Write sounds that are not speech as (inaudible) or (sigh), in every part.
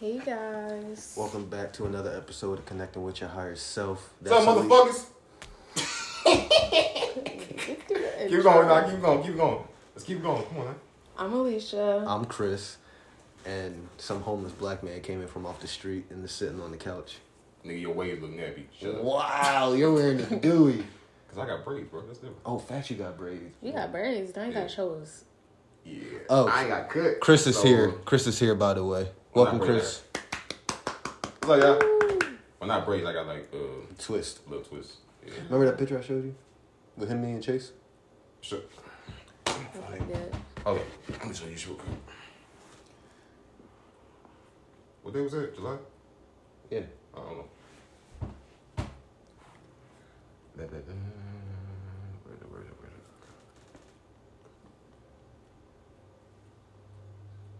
Hey guys. Welcome back to another episode of Connecting with Your Higher Self. What's up, motherfuckers? Get through (laughs) the Keep going, nah, keep going, keep going. Let's keep going. Come on, man. I'm Alicia. I'm Chris, and some homeless black man came in from off the street and is sitting on the couch. Nigga, your waves look nappy. Shut up. Wow, you're wearing the (laughs) Dewey. Cause I got braids, bro. That's different. Oh, fat, you got braids. you got mm. braids. Now you Yeah. got shows. Yeah. Oh. I ain't got cut. Chris is So, here. Chris is here, by the way. Well, Welcome, not Chris. What's up, y'all? Well, not braids. I got like uh, Twist. little twist. Yeah. Remember that picture I showed you with him, me, and Chase? Sure. What you did. Okay. Let me show you this real quick. What day was that? July? Yeah. I don't know. Da, da, da. Where is it, where is it, where is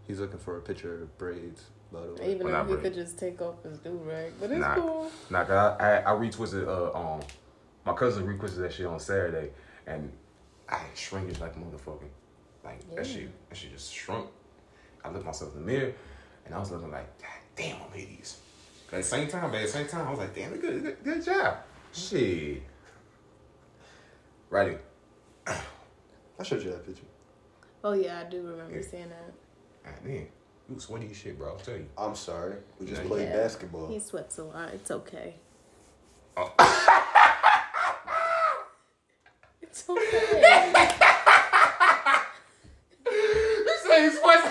it? He's looking for a picture of braids, by the way. Even Well, though not he braid. could just take off his do rag, but it's Nah. cool. Nah, cause I, I, I retwisted uh um my cousin retwisted that shit on Saturday and I had shrinkage like a motherfucker. Like that Yeah. shit that shit just shrunk. I looked myself in the mirror and I was looking like, God damn, I'm hideous. At the same time, but at the same time, I was like, damn, good, good, good job. Shit. Righty. (coughs) I showed you that picture. Oh yeah, I do remember Yeah. seeing that. God damn. You sweaty as shit, bro. I'll tell you. I'm sorry. We just Yeah. played Yeah. basketball. He sweats a lot. It's okay. Oh. (laughs) It's okay. You say you sweaty.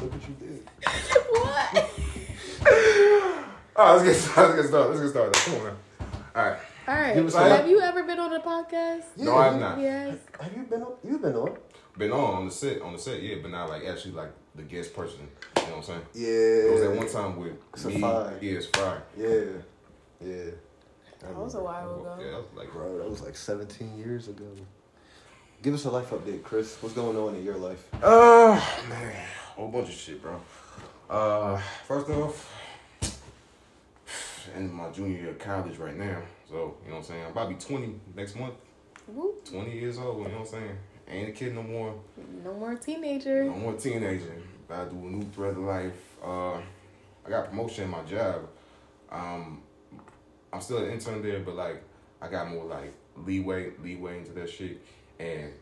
Look what you did. (laughs) what? All right, let's get started. Let's get started. Let's get started. Come on, man. All right. All right. So have you ever been on a podcast? No, I have not. Yes. Have you been on? You've been on? Been on on the set, on the set, yeah, but not like actually like the guest person. You know what I'm saying? Yeah. It was that one time with It's a me. Yeah, it's fire. Yeah. Yeah. That was a while ago. Yeah, that was like Bro, that was like 17 years ago. Give us a life update, Chris. What's going on in your life? uh man, a whole bunch of shit, bro. Uh, first off, (sighs) in my junior year of college right now, so you know what I'm saying. I'm about to be 20 next month. Whoop. 20 years old. You know what I'm saying? Ain't a kid no more. No more teenager. No more teenager. Gotta do a new thread of life. Uh, I got promotion in my job. Um, I'm still an intern there, but like I got more like leeway, leeway into that shit, and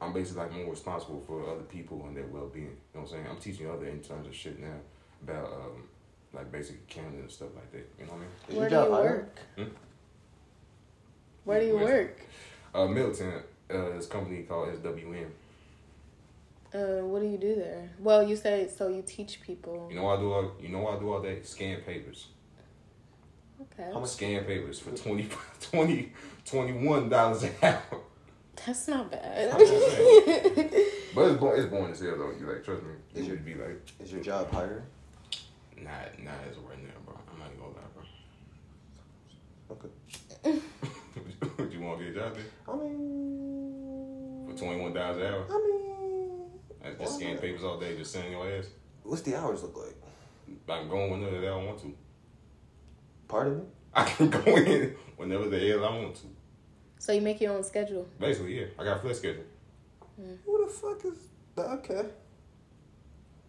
I'm basically like more responsible for other people and their well being. You know what I'm saying? I'm teaching other interns and shit now about um, like basic accounting and stuff like that. You know what I mean? Is Where do you work? Hmm? Where do you work? Uh, Milton, uh, this company called SWM. Uh, what do you do there? Well, you say so you teach people. You know I do all, you know I do all that? Scan papers. Okay. How much- scan papers for 20 (laughs) 20 21 dollars an hour. That's not bad. I'm saying. (laughs) but it's boring, it's boring as hell though. You like trust me. It Is should be like Is your job hiring? Not not as of right now, bro. I'm not even gonna lie, bro. Okay. bro. (laughs) Would you want to get a job there I mean, for twenty one dollars an hour? I mean, Like, just scan papers all day, just sending your ass. what's the hours look like? I can go in whenever the hell I want to. Pardon me? (laughs) I can go in whenever the hell I want to. so you make your own schedule. Basically, yeah. I got a flex schedule. Hmm. Who the fuck is that? Okay.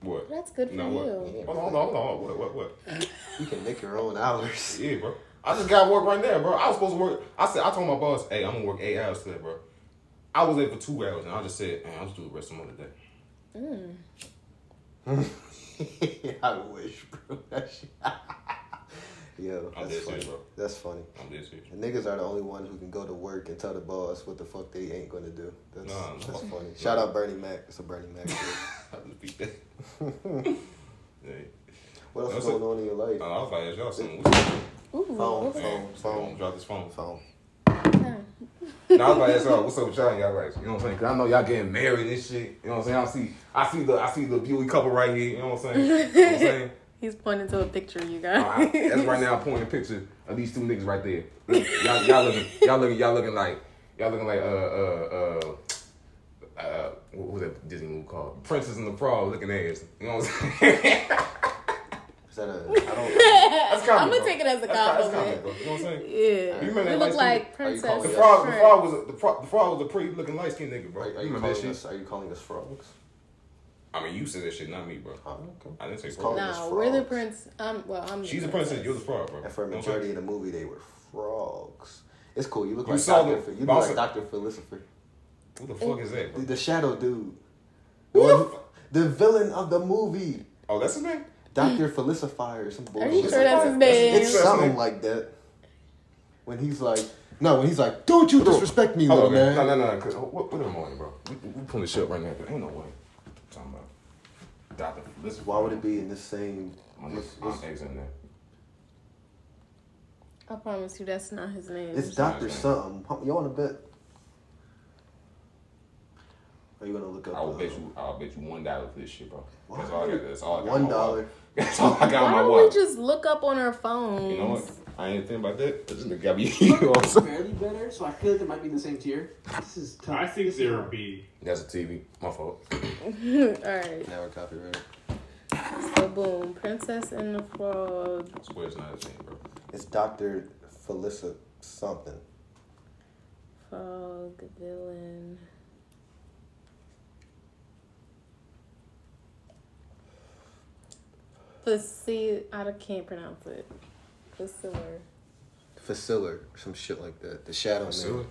What? That's good for No, what? you. Hold on, hold on, hold on. What? What? What? You can make your own hours. Yeah, bro. I just got work right now, bro. I was supposed to work. I said I told my boss, "Hey, I'm gonna work eight hours today, bro." I was there for two hours, and I just said, "Man, I'll just do the rest some other day." Mm. (laughs) I wish, bro. (laughs) That shit. (laughs) Yo, I'm that's funny. serious, bro. That's funny. I'm dead serious. The niggas are the only ones who can go to work and tell the boss what the fuck they ain't gonna do. That's, Nah, nah. that's funny. Shout out Bernie Mac. It's a Bernie Mac. shit. I just beat that. yeah. What else is That's going on in your life? Uh, I was about to y'all something. What's up? Ooh. Phone, phone, Phone. phone, Drop this phone. phone. No, I was to ask y'all, what's up with y'all y'all lives? You know what I'm saying? Cause I know y'all getting married and shit. You know what I'm saying? I see, I see the, I see the beauty couple right here. You know what I'm saying? You know what I'm saying? (laughs) He's pointing to a picture, you Uh, I- guys. that's right now. I'm pointing a picture of these two niggas right there. Y'all, y'all looking, y'all looking, y'all looking like, y'all looking like, uh, uh, uh, uh, what was that Disney movie called? Princess and the Frog looking ass. You know what I'm saying? (laughs) Is that a? I don't. (laughs) That's I'm gonna take it as a That's that's compliment. bro. You know what I'm saying? Yeah. You remember You that look like Are Princess. The frog, the frog was a, the frog, the frog was a pretty looking light skinned nigga, bro. Are, are you you remember that calling shit? us? Are you calling us frogs? I mean, you said that shit, not me, bro. Oh, okay. I didn't say It's fraud. called- Nah, It's we're the frogs. prince. Um, well, I'm. She's the a princess. You're the frog, bro. And for a You know what I'm saying? majority of the movie, they were frogs. It's cool. You look You like saw Doctor. the- you look bouncer. like Doctor Felicifer. Who the fuck is that, The, the shadow dude. Who The, the one who- the villain of the movie. Oh, that's his name. Doctor Felicifier or some bullshit. Are you sure that's his name? It's something like that. When he's like, no, when he's like, don't you disrespect me, little man. man. No, no, no. What, what am I on, bro? We, we pulling this shit up right now. Cause ain't no way. I'm talking about Doctor. Listen, Why would it be in the same? My what's- what's- in there. I promise you, that's not his name. It's Doctor something. Huh, You want to bet? Are you gonna look up? I'll uh, bet you. I'll bet you one dollar for this shit, bro. That's all I got. That's all I got. One on my dollar. Wallet. (laughs) That's all I got Why on my don't we just look up on our phones? You know what? I ain't think about that. This nigga got me. (laughs) You know what I'm saying? barely better, so I feel like they might be in the same tier. This is tough. I think This is there hard. would be. That's a TV. My fault. All right. (laughs) Now we're copyrighted. So boom, Princess and the Frog. I swear it's not his name, bro. It's Doctor Felicity something. Frog villain. Faci- I can't pronounce it. Faciller. Faciller some shit like that. The shadow Faciller? man.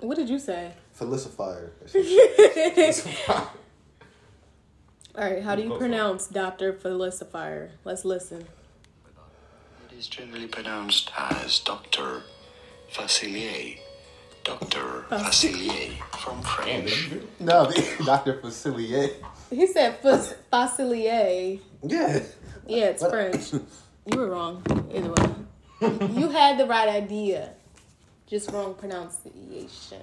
What did you say? Felicifier. (laughs) or. (laughs) All right, how do you Go for it. pronounce Dr. Felicifier? Let's listen. It is generally pronounced as Dr. Facilier. Dr. Facilier from Damn, French. nigga, no, (laughs) Doctor Facilier. He said fac- facilier. Yeah. Yeah, it's What? French. (laughs) You were wrong. Either way. you had the right idea. Just wrong pronunciation.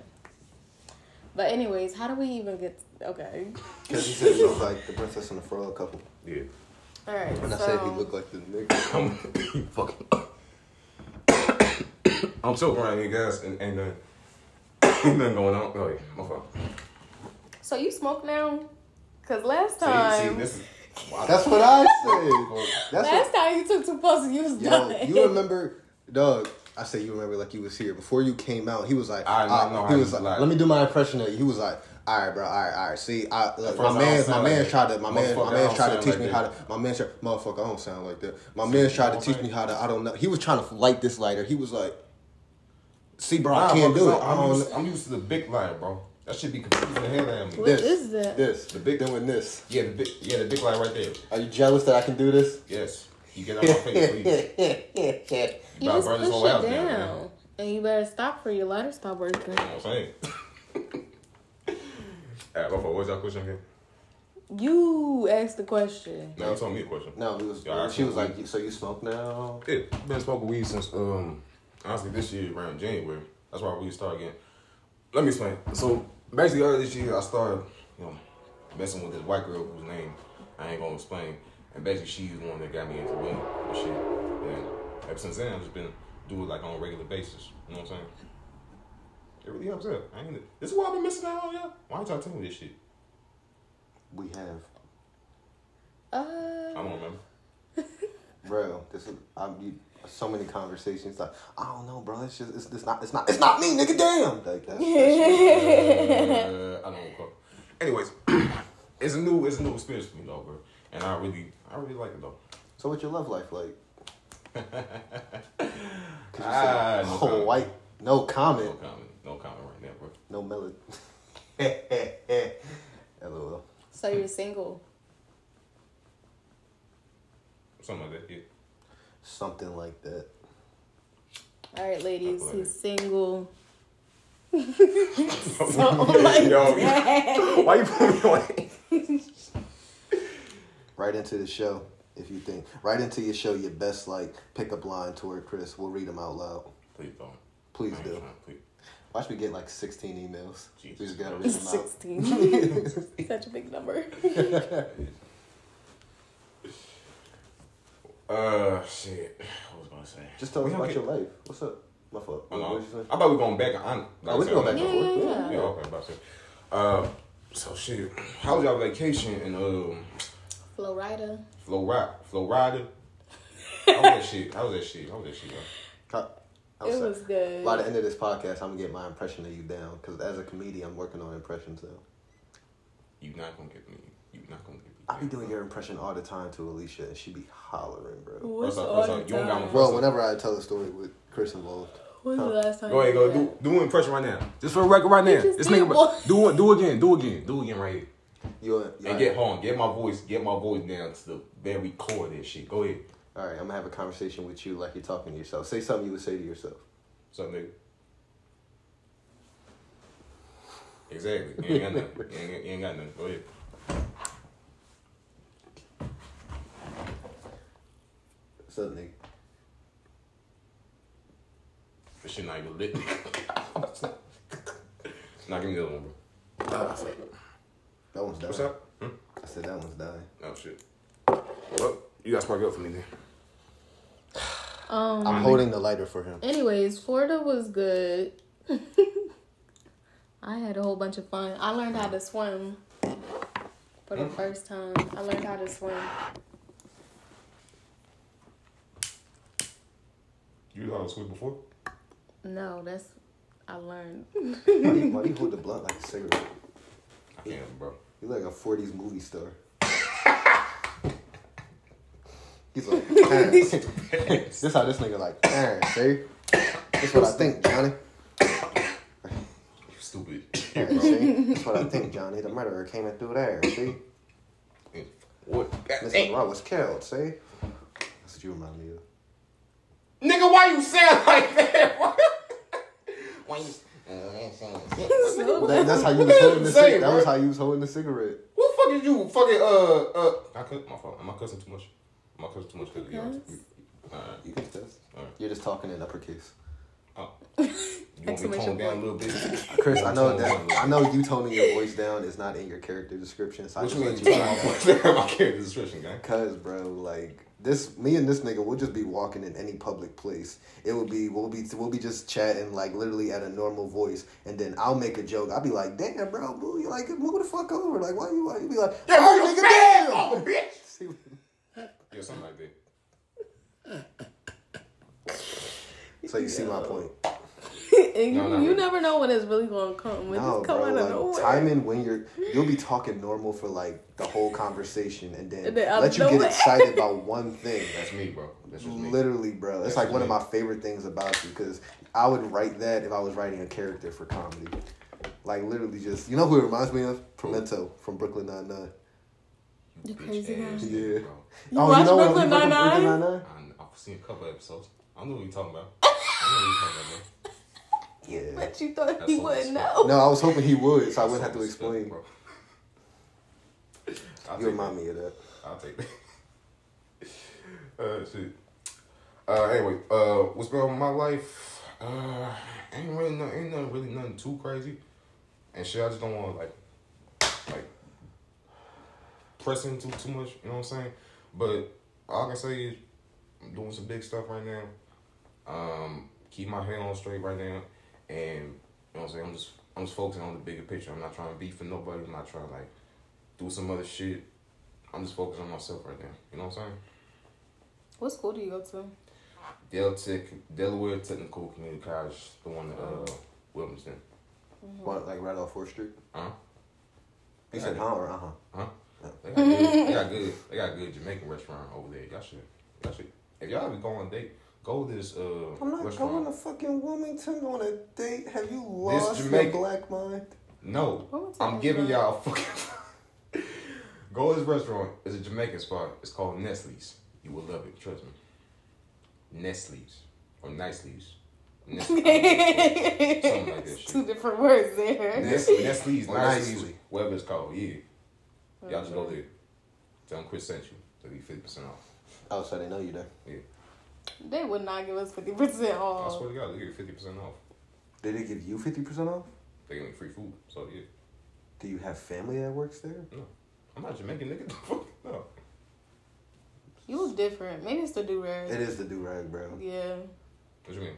But anyways, how do we even get okay. Because he said he looked like the Princess and the Frog couple. Yeah. Alright. And I said he looked like the nigga. I'm (coughs) fucking. (coughs) I'm choking right here, guys, and ain't nothing, (coughs) ain't nothing going on. Oh yeah, my fault. So you smoke now? Cause last time see, this is. Wow. That's what I (laughs) said. That's last what, time you took two puffs, you was yo, done. you remember, dog. I say you remember like you was here before you came out. He was like, I know, uh, I know he how was you like, lie. let me do my impression of you. He was like, all right, bro, all right, all right. See, I, look, my I don't man, my man like tried to, my man, my man tried to teach like me that. how to, my man, tried, motherfucker, I don't sound like that. My See, man tried to what teach me how to, I don't know. He was trying to light this lighter. He was like, see, bro, I can't bro, do 'cause it. I I'm, used, I'm used to the big light, bro. That should be confusing the hell out of me. What this, is that? This, The big- doing this. Yeah, the big, yeah, the big light right there. Are you jealous that I can do this? Yes. You get out my face, please. (laughs) You about just burn push this whole it house down. down, and you better stop for your lighter stop working. You know what I'm saying? (laughs) Alright, my fault. What's your question again? You asked the question. No, you told me a question. No, he was. Yeah, she was smoke like, "So you smoke now?" Yeah, been smoking weed since um honestly this year around January. That's why we started again. Let me explain. So basically earlier this year I started, you know, messing with this white girl whose name I ain't gonna explain. And basically she's the one that got me into weed and shit. And ever since then I've just been doing it like on a regular basis. You know what I'm saying? It really helps out. I ain't this is why I've been missing out on y'all. Why ain't y'all telling me this shit? We have, Uh, I don't remember. bro. This is I'm you, so many conversations. Like, I don't know, bro. It's just, it's, it's not, it's not, it's not me, nigga. Damn. Like that's, that's (laughs) uh, I don't recall. Anyways, (clears throat) it's a new it's a new experience for me though, bro. And I really I really like it though. So what's your love life like? (laughs) Cause you Ah, said, no oh, comment. white, no comment. No comment, comment. No comment right now, bro. no melody. (laughs) LOL. so you're single. Something like that, yeah. Something like that. All right, ladies, Athletic. he's single. (laughs) (laughs) (laughs) Yo, that. why you putting me on? Right into the show. If you think, right into your show, your best like pickup line toward Chris. We'll read them out loud. Please don't. Please I do. trying, please. Watch me get like sixteen emails. We Jesus just gotta read them out. 16. Such a big number. Uh, shit. (sighs) What was I gonna say? Just tell We us about get- your life. What's up? My fault. Oh, What no. was you saying? I thought we were going back on. Oh, we can go back and Yeah, forth. yeah, Yeah, okay, about to. Uh, so shit. How was y'all vacation in um Florida. Florida? Florida. How was that shit? How was that shit? How was that shit? Bro? Cut. I'm It sorry. was good. By the end of this podcast, I'm gonna get my impression of you down because as a comedian, I'm working on impressions now. You're not gonna get me. You're not gonna get I be doing your impression all the time to Alicia, and she be hollering, bro. What's up, what's up? You don't got time? one Well, whenever I tell a story with Chris involved, When's the last time? Go ahead, go did do that? do an impression right now. Just for the record right now. This nigga do it do again, do again, do again right here. you, you And all get home, get my voice, get my voice down to the very core of this shit. Go ahead. all right, I'm gonna have a conversation with you like you're talking to yourself. Say something you would say to yourself. Something. up, nigga? Exactly. You ain't got nothing. You ain't, you ain't got nothing. Go ahead. What's nigga? This shit not even lit. nah, give me the other one, bro. Ah, that one's dying. What's up? Hmm? I said that one's dying. Oh shit. Well, you got spark up for me then. Um. I'm holding the lighter for him. Anyways, Florida was good. (laughs) I had a whole bunch of fun. I learned how to swim for the first time. I learned how to swim. You know how to swim before? No, that's I learned. (laughs) Why do you, why do you hold the blunt like a cigarette? I can't, bro. You like a 40s movie star. (laughs) He's like, this how this nigga like, parents, see? This what I think, Johnny. You stupid. Parents, see? (laughs) That's what I think, Johnny. The murderer came in through there, see? what? Mr. Hey, Monroe was killed, see? That's what you remind me of. Nigga, why you sound (laughs) like that? why (laughs) you? That, that's how you was holding the cigarette. That was how you was holding the cigarette. What the fuck is you fucking uh uh? I cut my fault. Am I cussing too much? Am I cussing too much? Cause you know, Alright. You can test. Alright. You're just talking in uppercase. Oh. (laughs) You want me to tone down a little bit? Chris, I know Tone down a that. I know you toning your voice down is not in your character description. So I What just you mean? let You you tone know. my voice down? My character description, gang. Cause bro, like this, me and this nigga, we'll just be walking in any public place. It would be, we'll be, we'll be just chatting like literally at a normal voice, and then I'll make a joke. I'll be like, "Damn, bro, boo, you like move the fuck over? Like, why you, why you be like, Yeah, "Oh, move nigga, your damn." Oh, bitch. (laughs) See what- Yeah, something like that. So you see my point. (laughs) and you, No, no, you no. never know when it's really gonna come. It No, just come bro, out of like nowhere. timing when you're, (laughs) you'll be talking normal for like the whole conversation, and then, And then let you get nowhere. excited (laughs) about one thing. That's me, bro. That's just me. Literally, bro. It's That's like one of my favorite things about you because I would write that if I was writing a character for comedy. Like literally, just you know who it reminds me of? Pimento from Brooklyn Nine Nine. You crazy guy. ass Yeah. nigga, bro. You watch oh, Brooklyn Nine-Nine? Nine-Nine? I- I've seen a couple episodes. I know what you're talking about. I know what you're talking about, bro. Yeah. But you thought That's he wouldn't know. No, I was hoping he would, so I wouldn't have to explain. bro. You take remind that. me of that. I'll take that. (laughs) uh, shit. Uh, anyway, uh, what's going on in my life? Uh, ain't really no, ain't nothing really nothing too crazy, and shit. I just don't want to like, like, press into too much. You know what I'm saying? But all I can say is, I'm doing some big stuff right now. Um, keep my head on straight right now, and you know what I'm saying. I'm just, I'm just focusing on the bigger picture. I'm not trying to beef for nobody. I'm not trying to like do some other shit. I'm just focused on myself right now. You know what I'm saying? What school do you go to? Del Tech, Delaware Technical Community College, the one at uh, Wilmington. What, like right off Fourth Street? Huh? You said huh or uh huh? Huh? They got good. They got (laughs) good. They got good Jamaican restaurant over there. Y'all should. Y'all should. If y'all ever go on a date, go this uh I'm not restaurant. going to fucking Wilmington on a date. Have you lost your black mind? No, I'm giving good. y'all a fucking. (laughs) go to this restaurant. It's a Jamaican spot. It's called Nestle's. You will love it. Trust me. Nestle's or Nicely's. Nestle's. (laughs) Something like that. Two different words there. Nest, (laughs) Nestle's, Or Nicely's, Nicely. whatever it's called. Yeah. Y'all just go there. Tell them Chris sent you. They'll be 50% off. Oh, so they know you there. They would not give us fifty percent off. I swear to God, they give you 50% off. Did they give you 50% off? They give me free food. So, yeah. Do you have family that works there? No, I'm not Jamaican, nigga. (laughs) No. You look different. Maybe it's the do rag. It is the do rag, bro. Yeah. What you mean?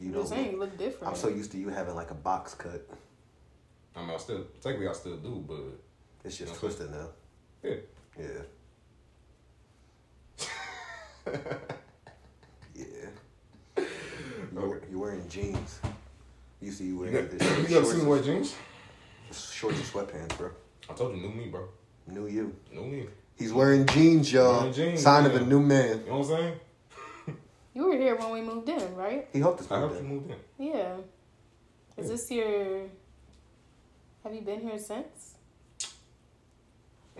You I'm know, saying you look different. I'm so used to you having like a box cut. I mean, I still, technically, I still do, but It's just Okay. twisted now. yeah. Yeah. yeah. (laughs) You're, you're wearing jeans. You see you You wearing got, this (coughs) you short, got seen me wear shorts, jeans? shorts and sweatpants, bro. I told you, new me, bro. New you. New me. He's wearing jeans, y'all. Wearing jeans, Sign of a yeah. new man. You know what I'm saying? You were here when we moved in, right? He helped us I move helped you in. move in. Yeah. Is this your? Have you been here since?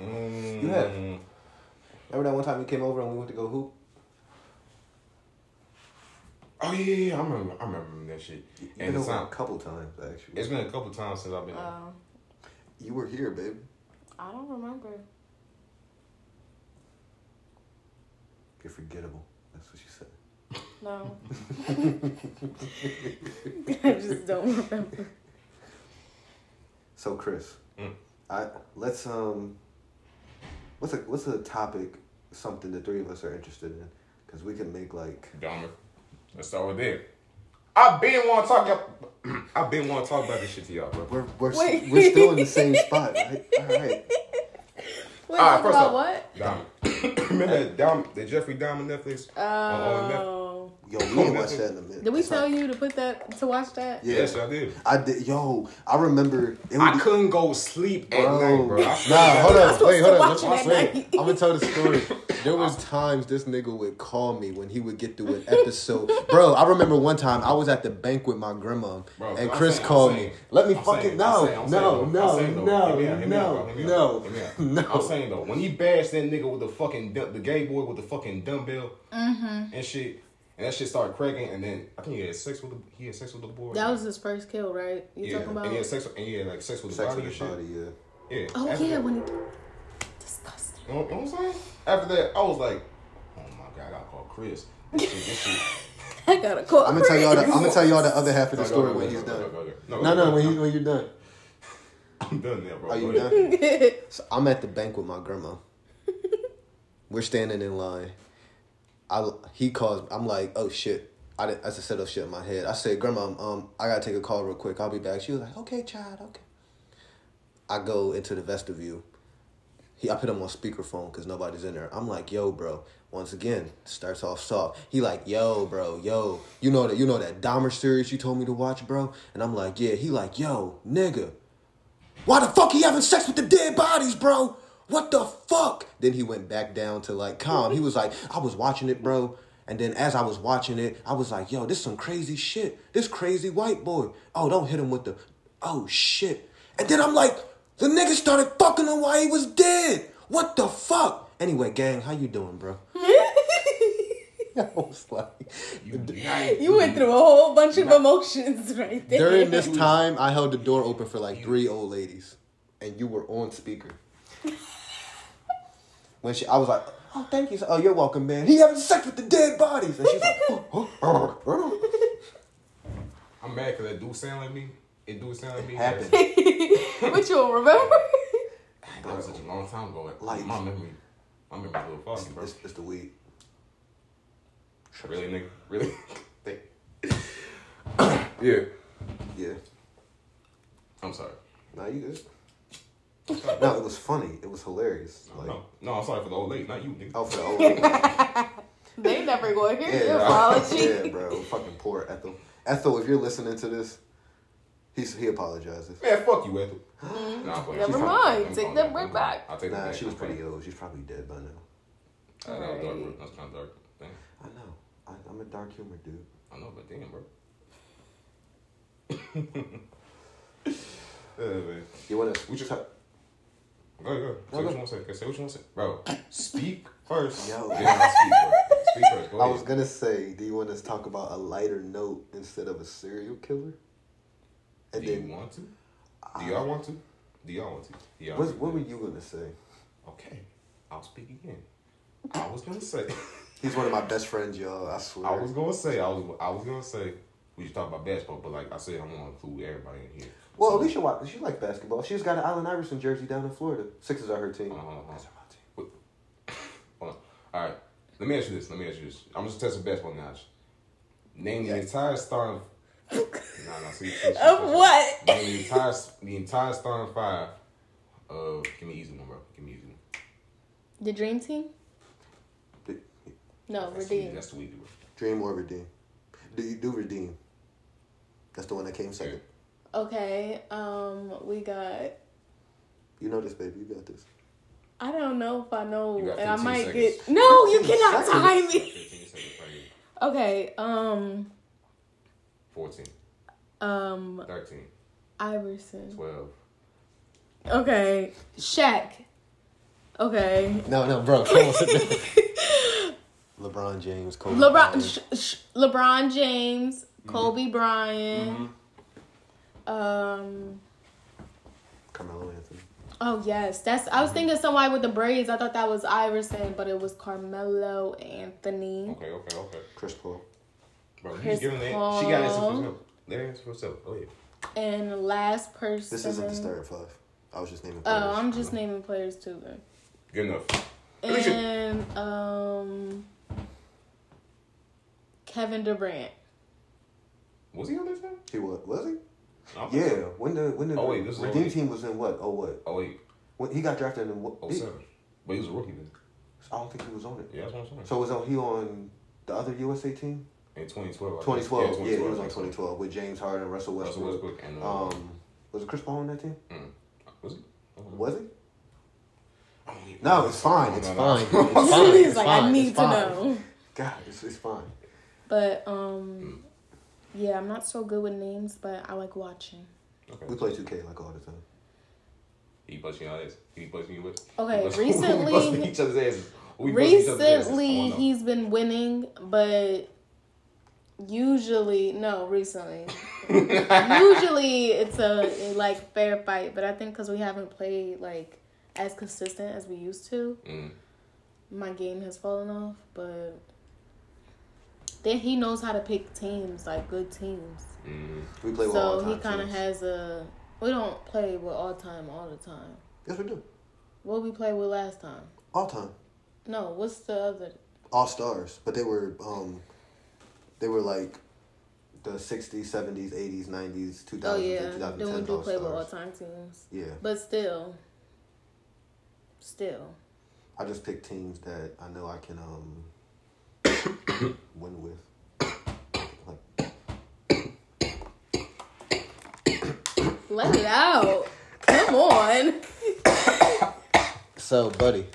Mm, You have. Remember that one time we came over and we went to go hoop? Oh yeah, yeah, yeah, I remember. I remember that shit. You've And been it's over a couple times actually. It's been a couple times since I've been. there. Um, you were here, babe. I don't remember. You're forgettable. That's what she said. No. (laughs) I just don't remember. So Chris, Mm. I let's um, what's a what's a topic, something the three of us are interested in, because we can make like Dahmer. Let's start with there. I been want to talk. (clears throat) I been want to talk about this shit to y'all, bro. we're we're s- Wait. we're still in the same (laughs) spot, right? All right. Wait, All right, first about up. what? Dahmer. (coughs) Remember that Dahmer, the Jeffrey Dahmer Netflix? Oh. on Netflix? Yo, we didn't watch that in a minute. Did we It's tell like- you to put that to watch that? Yeah, Yes, I did. I did. Yo, I remember. It I be- couldn't go sleep at Bro. night, bro. I swear Nah, hold God. up. Wait, hold to up. Let's it wait. night. (laughs) I'm gonna tell the story. There was (laughs) times this nigga would call me when he would get through an episode. Bro, I remember one time I was at the bank with my grandma Bro, and I'm Chris saying- I'm called saying- me. Let me I'm fucking saying- no, I'm saying- I'm no, saying, no, I'm saying, though, no, hear me out, hear me out, no, hear me no, hear me out. no. I'm saying though, when he bashed that nigga with the fucking dumb- the gay boy with the fucking dumbbell Mm-hmm. and shit, and that shit started cracking, and then I think he had sex with the he had sex with the boy. That was his first kill, right? You yeah, talking about? and he had sex with, and he had like sex with the Sex body with and his shit. body, yeah. Yeah. Oh After yeah, that- when he disgusting. You know, you know what I'm saying? After that, I was like, oh my god, I gotta call Chris. This shit, this shit. (laughs) I gotta call. I'm gonna tell y'all. The, I'm gonna tell y'all the other half of the Go, go, story go, when he's go, done. No, go, no, when he when you're done. (laughs) I'm done now, bro. Are you done? (laughs) So I'm at the bank with my grandma. We're standing in line. I he calls. I'm like, oh shit. I did, I just said oh shit in my head. I said, Grandma, um, I gotta take a call real quick. I'll be back. She was like, okay, child, okay. I go into the vestibule. He, I put him on speakerphone because nobody's in there. I'm like, yo, bro. Once again, starts off soft. He like, yo, bro, yo. You know that you know that Dahmer series you told me to watch, bro. And I'm like, yeah. He like, yo, nigga. Why the fuck he having sex with the dead bodies, bro? What the fuck? Then he went back down to like calm. He was like, I was watching it, bro. And then as I was watching it, I was like, yo, this some crazy shit. This crazy white boy. Oh, don't hit him with the, oh shit. And then I'm like, the nigga started fucking him while he was dead. What the fuck? Anyway, gang, how you doing, bro? (laughs) (laughs) I was like, You went through a whole bunch of emotions (laughs) right there. during this time, I held the door open for like three old ladies, and you were on speaker. When she, I was like, "Oh, thank you." Oh, you're welcome, man. He having sex with the dead bodies, and she's like, oh, oh, oh. oh. I'm mad because that do sound like me. It do sound like me. happened. (laughs) But you'll remember. That was such a long time ago. Like, Like- my memory, my memory a little foggy, bro. It's, it's the weed. Really, nigga? Really? (laughs) (coughs) yeah. Yeah. I'm sorry. Nah, you good. (laughs) No, it was funny. It was hilarious. Like, No, no, I'm sorry for the old lady, not you, nigga. oh, for the old lady. (laughs) They never going to hear Yeah, your bro. apology. yeah, bro. Fucking poor Ethel. Ethel, if you're listening to this, he's he apologizes. Man, fuck you, Ethel. (gasps) Nah, Never She's mind. fine. Take calling that back. right back. I'll take that Nah, back. she was pretty calling. old. She's probably dead by now. Uh, that was dark, bro. Alright. That's kind of dark. Thing. I know. I, I'm a dark humor dude. I know, but damn, bro. (laughs) yeah, man. You wanna? We just- talk- Go ahead, go ahead. Say what go. you want to say. Say what you want to say. Bro, (coughs) speak first. Yo. Then I'll speak, bro. Speak first. Go I ahead. was gonna say, do you want us to talk about a lighter note instead of a serial killer? And Do you want to? Do y'all want to? Do y'all want to? Do y'all what, what were you gonna say? Okay, I'll speak again. I was gonna say. (laughs) He's one of my best friends, y'all. I swear. I was gonna say. I was. I was gonna say. We should talk about basketball, but like I said, I'm gonna include everybody in here. Well, Alicia at least you watch. She likes basketball. She's got an Allen Iverson jersey down in Florida. Sixers are her team. Hold on, hold on, hold on. Hold on. All right. Let me ask you this. Let me ask you this. I'm just testing basketball knowledge. Name the entire starting. (laughs) nah, nah. See, see, see, Of see. what? Name the entire the entire starting five. Uh, give me an easy one, bro. Give me an easy one. The Dream Team? D- No, That's too easy. Redeem. That's too easy, bro. Dream or redeem? Do you do redeem? That's the one that came second. Okay, um, we got You know this, baby. You got this. I don't know if I know. And I might seconds. get. No, you (laughs) cannot time me. 15 seconds right here. (laughs) Okay. Um. 14, Um. 13, Iverson. 12. Okay. Shaq. Okay. No, no, bro. Come on. (laughs) LeBron James, Kobe. LeBron. Sh- sh- LeBron James. Kobe Bryant. Mm-hmm. Um. Carmelo Anthony. Oh yes, that's. I was thinking somebody with the braids. I thought that was Iverson, but it was Carmelo Anthony. Okay, okay, okay. Chris Paul. Bro, Chris you giving the She got an answer for Paul. herself. Let her answer for herself. Oh, yeah. And the last person. This isn't the starting five. I was just naming. Oh, players. I'm just naming players too then. Good enough. And um, Kevin Durant. Was he on this team? He was. Was he? I don't Yeah. think so. When the when the Oh, wait, this Redeem team was in what? Oh what? Oh, wait. When he got drafted in what? Oh, he- But he was a rookie then. I don't think he was on it. Yeah, that's what I'm saying. So was on he on the other USA team? in 2012. I think. 2012. Yeah, he was on I think so. 2012 with James Harden, Russell Russell Westbrook. Westbrook and uh, Um, was it Chris Paul on that team? mm, was he? I don't know. Was he? I don't even No, (laughs) it's fine. It's fine. It's fine. He's It's like, fine. I need to know. God, it's, it's fine. But um, yeah, I'm not so good with names, but I like watching. Okay. We play 2K like all the time. He busting your ass. He busting you with. Okay, he (laughs) busting- recently- we busting each other's asses. We busting each other's asses. Recently, he's been winning, but usually, no, recently. (laughs) usually, it's a, a, like fair fight, but I think because we haven't played like as consistent as we used to, Mm. my game has fallen off. But then he knows how to pick teams, like good teams. Mm. We play with all So time he kind of has a. We don't play with all time all the time. Yes, we do. What we played with last time? All time. No, what's the other? All stars, but they were um, they were like the 60s, 70s, 80s, 90s, 2000s, Oh yeah, and 2010s then we do play with all time teams. Yeah, But still, still, I just pick teams that I know I can um (coughs) win with. Like, let it out. Come on. So, buddy,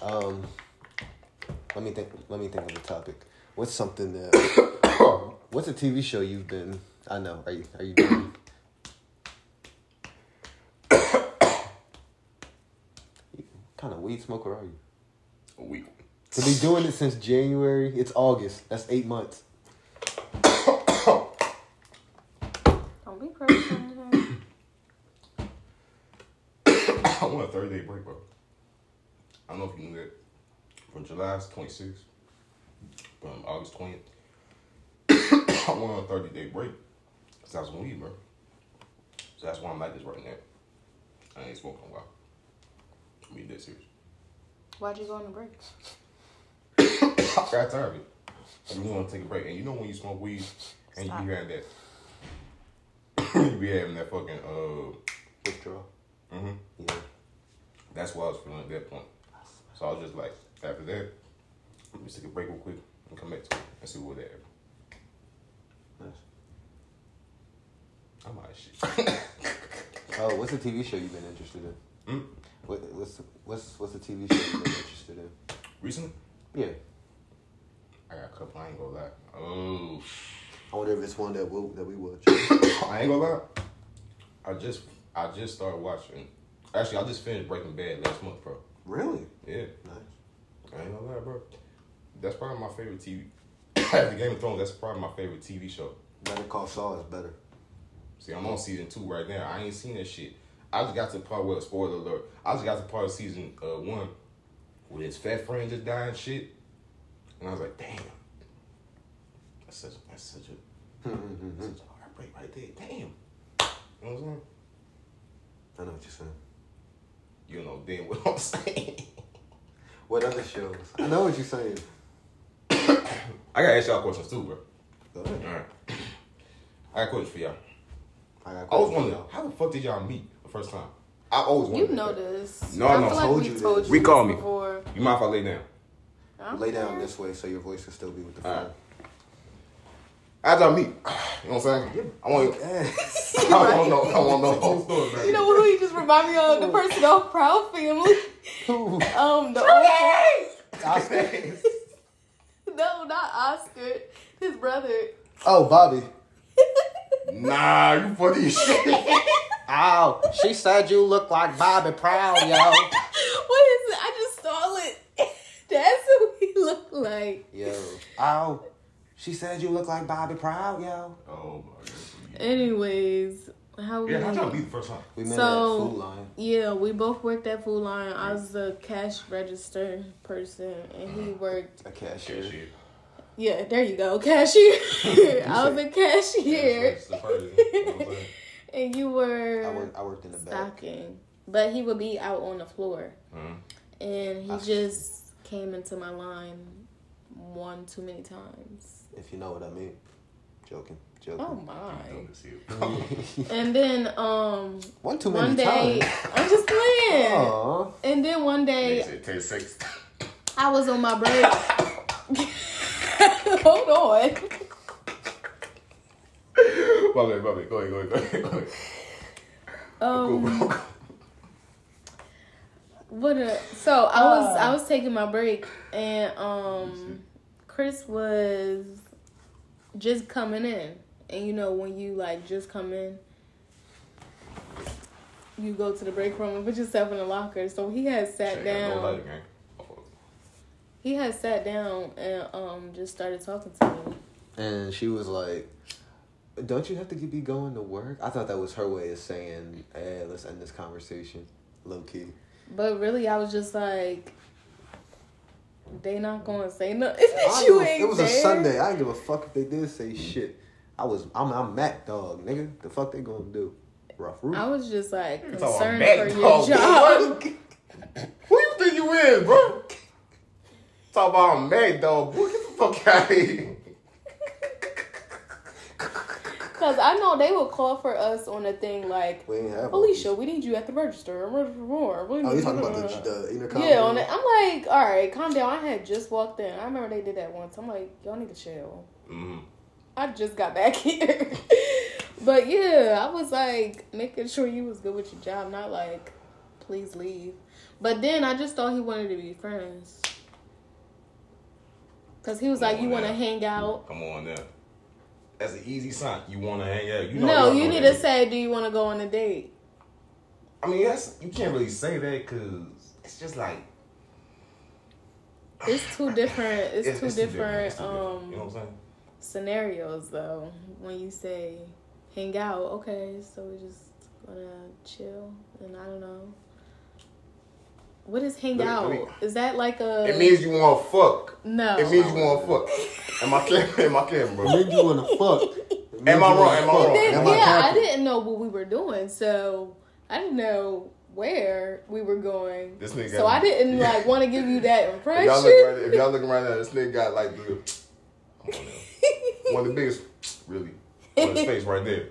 um, let me think. Let me think of a topic. What's something that? (coughs) what's a TV show you've been? I know. Are you? Are you? Doing, (coughs) kind of weed smoker are you? A week. To be doing it since January. It's August. That's eight months. Don't be personal. (coughs) I want a 30 day break, bro. I don't know if you knew that. From July 26th, from August 20th, (coughs) I want a 30 day break. Cause I was on weed, bro. So that's why I'm like this right now. I ain't smoking in a while. I mean, being dead serious. Why'd you go on the break? I got tired of it. I really want to take a break. And you know when you smoke weed and Stop. you be having that, (coughs) you be having that fucking, uh, Withdrawal. hmm Yeah. That's what I was feeling at that point. So I was just like, after that, let me just take a break real quick and come back to it and see what that. Nice. I'm out of shit. (laughs) Oh, what's the TV show you've been interested in? Hmm? What, what's what's what's a TV show you've been interested in? Recently, Yeah. I got a couple. I ain't gonna lie. Oh, I wonder if it's one that we that we watch. (coughs) I ain't gonna lie. I just, I just started watching. Actually, I just finished Breaking Bad last month, bro. really? Yeah, Nice. I ain't gonna lie, bro. That's probably my favorite TV. (coughs) After Game of Thrones, that's probably my favorite TV show. Better Call Saul is better. See, I'm on season two right now. I ain't seen that shit. I just got to the part where spoiler alert. I just got to part of season uh, one where his fat friend just died and shit, and I was like, damn, that's such that's such a mm-hmm. such a heartbreak right there. Damn, you know what I'm saying? I know what you're saying. You know damn what I'm (laughs) saying. What other shows? I know what you're saying. (coughs) I gotta ask y'all questions too, bro. Go ahead. All right, I got questions for y'all. I got I was questions for wondering, y'all. how the fuck did y'all meet the first time? I always You wondered. know that. this. No, I no, feel like told we you told this. you Recall this me. before. You mind if I lay down? I'm Lay down this way so your voice can still be with the phone. right. How'd meet? (sighs) You know what I'm saying? I want. Yes. (laughs) I want to know. I want to know the whole story, man. You know who you just remind me of? The person off Proud Family. (laughs) Who? Um, the Oscar, Oscar? (laughs) no, not Oscar. His brother. Oh, Bobby. Nah, you funny as shit. Ow, she said you look like Bobby Proud, yo. What is it? I just stole it. That's who he looked like. Yo. Ow, she said you look like Bobby Proud, yo. oh my god. Anyways, how we? Yeah, how'd y'all meet the first time? We met So- at Food Lion. Yeah, we both worked at Food Lion. I was the cash register person, and he worked. A cashier. Cashier. Yeah, there you go, cashier. (laughs) I was a cashier, That's the first, you know what I'm saying? (laughs) and you were I worked, I worked in the back. stocking. But he would be out on the floor, Mhm. and he I- just came into my line one too many times. If you know what I mean. Joking. Joking. Oh my! Dumb as hell. And then um One too many one day times. (laughs) I'm just playing. Aw. And then one day said take. I was on my break. (laughs) Hold on. My bad, my bad. Go ahead, go ahead, go ahead. Go ahead. Cool, Um, bro. What a, so I was I was taking my break and um Chris was just coming in. And you know when you like just come in you go to the break room and put yourself in the locker. So he had sat Shit, down. light. He had sat down and um just started talking to me. And she was like, Don't you have to be going to work? I thought that was her way of saying, Hey, let's end this conversation. Low key. But really I was just like they not gonna say nothing. (laughs) I don't you a- ain't it was there. a Sunday. I didn't give a fuck if they did say shit. I was I'm I'm Mac dog, nigga. The fuck they gonna do? Rough roof. I was just like concerned back for your dog, job. (laughs) Who you think you is, bro? Talk about Meg, dog. Boy, get the fuck out of here. Cause I know they would call for us on a thing like, we ain't have Alicia, we need you at the register. More. Oh, you talking about the the intercom? Yeah, on it. I'm like, all right, calm down. I had just walked in. I remember they did that once. I'm like, y'all need to chill. Mm-hmm. I just got back (laughs) here. but yeah, I was like making sure you was good with your job, not like, please leave. But then I just thought he wanted to be friends. Cause he was Come like, you want to hang out? Come on now. That's an easy sign. You want to hang out. You know, no, you need to say, do you want to go on a date? I mean, that's you can't really say that because it's just like It's two different. It's, it's- two it's different, It's different. um You know what I'm saying? scenarios though. When you say hang out, okay, so we're just gonna chill, and I don't know. What is hang out? me- is that like a? It means you want to fuck. no. It means you want to fuck. Am I kidding? (laughs) Am I kidding, bro? Nigga, you wanna fuck? (laughs) Am I wrong? Am I wrong? Then, Am yeah, I capping? didn't know what we were doing, so I didn't know where we were going. This nigga so got- I didn't like (laughs) want to give you that If impression. y'all look right, if y'all looking right now, this nigga got like the come on now. one of the biggest, really, on his face right there.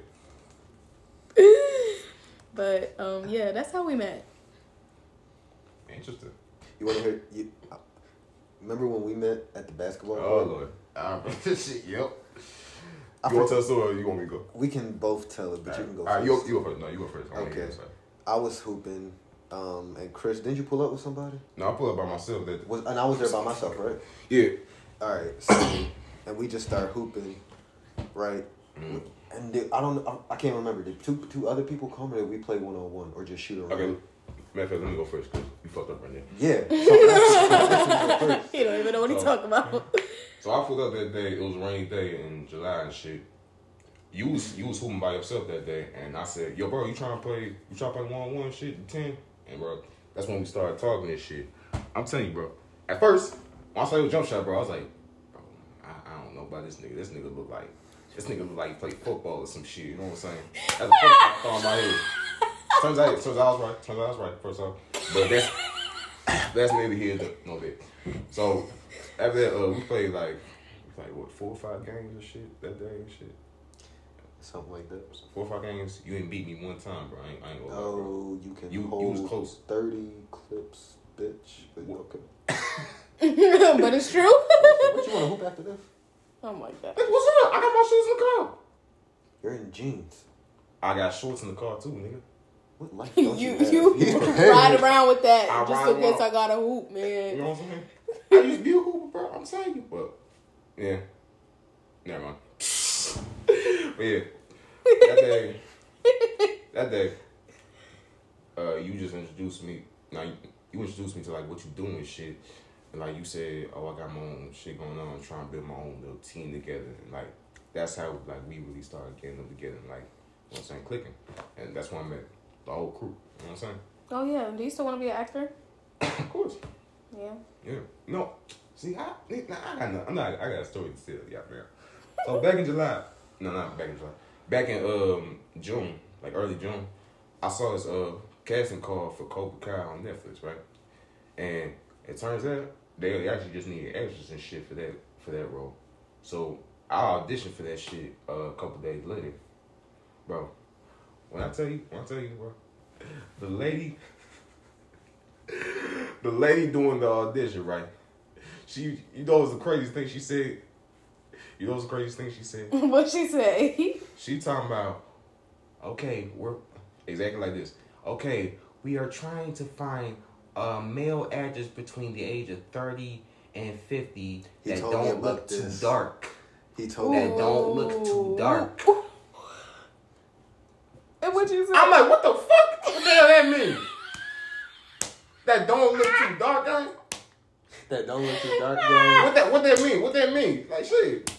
but um, yeah, that's how we met. Interesting. You wanna hear? You, remember when we met at the basketball Oh court? lord. I remember (laughs) this shit. Yep. I You want to tell the story? Or you want me to go? we can both tell it, but you can go All right, first. you you go first. No, you go first. I Okay. I was hooping, um, and Chris, didn't you pull up with somebody? No, I pulled up by myself. That Was and I was there by myself, right? yeah. All right, so and we just start hooping, right? Mhm. And did, I don't, I, I can't remember. Did two two other people come or did we play one on one or just shoot around? Okay. Matter of fact, let me go first because you fucked up right there. Yeah. (laughs) So (laughs) (laughs) don't even know what he's talking about. So I pulled up that day. It was a rainy day in July and shit. You was you was hooping by yourself that day, and I said, "Yo, bro, you trying to play? You trying to play one on one shit, ten?" And bro, that's when we started talking this shit. I'm telling you, bro. At first, when I saw your jump shot, bro, I was like, "Bro, I, I don't know about this nigga. This nigga look like this nigga look like he played football or some shit." You know what I'm saying? That's the first thought in my head. Turns out, turns out I was right. Turns out I was right. First off, but that's that's neither here nor there. So after that, uh, we played like we played what four or five games and shit that day and shit. Something like that. Four or five games. You didn't beat me one time, bro. I ain't, I ain't gonna lie, bro. Oh, you can You- hold you hold was close. thirty clips, bitch. But What? okay. (laughs) (laughs) but it's true. what you want to hoop after this? oh my god. Hey, what's up? I got my shoes in the car. You're in jeans. I got shorts in the car too, nigga. What life (laughs) You don't you, you, (laughs) ride around with that I just in case. I got a hoop, man. You know what I'm saying? (laughs) I used to be a hooper, bro. I'm telling you, but yeah, never mind. but yeah, that day, that day, uh, you just introduced me. Now you, you introduced me to like what you doing and shit, and like you said, oh, I got my own shit going on. I'm trying to build my own little team together, and like that's how like we really started getting them together, and, like you know what I'm saying, clicking, and that's when I met the whole crew. You know what I'm saying? Oh yeah, do you still want to be an actor? Of course. Yeah. Yeah. No. See, I, nah, I got no, I'm not. I got a story to tell y'all, man. So back in July, no, not back in July. Back in um June, like early June, I saw this uh casting call for Cobra Kai on Netflix, right? And it turns out they actually just needed extras and shit for that for that role. So I auditioned for that shit uh, a couple days later, bro. When I tell you, when I tell you, bro, the lady, the lady doing the audition, right? She, you know, what's the craziest thing she said. You know, what's the craziest thing she said. (laughs) what she say? She talking about, okay, we're exactly like this. Okay, we are trying to find a male actors between the age of thirty and fifty He that don't about look too dark. He told me. That don't look too dark. And what you say? I'm like, what the fuck? What the hell that mean? That don't look too dark, guy? That don't look too dark, gang. What that what that mean? What that mean? Like shit.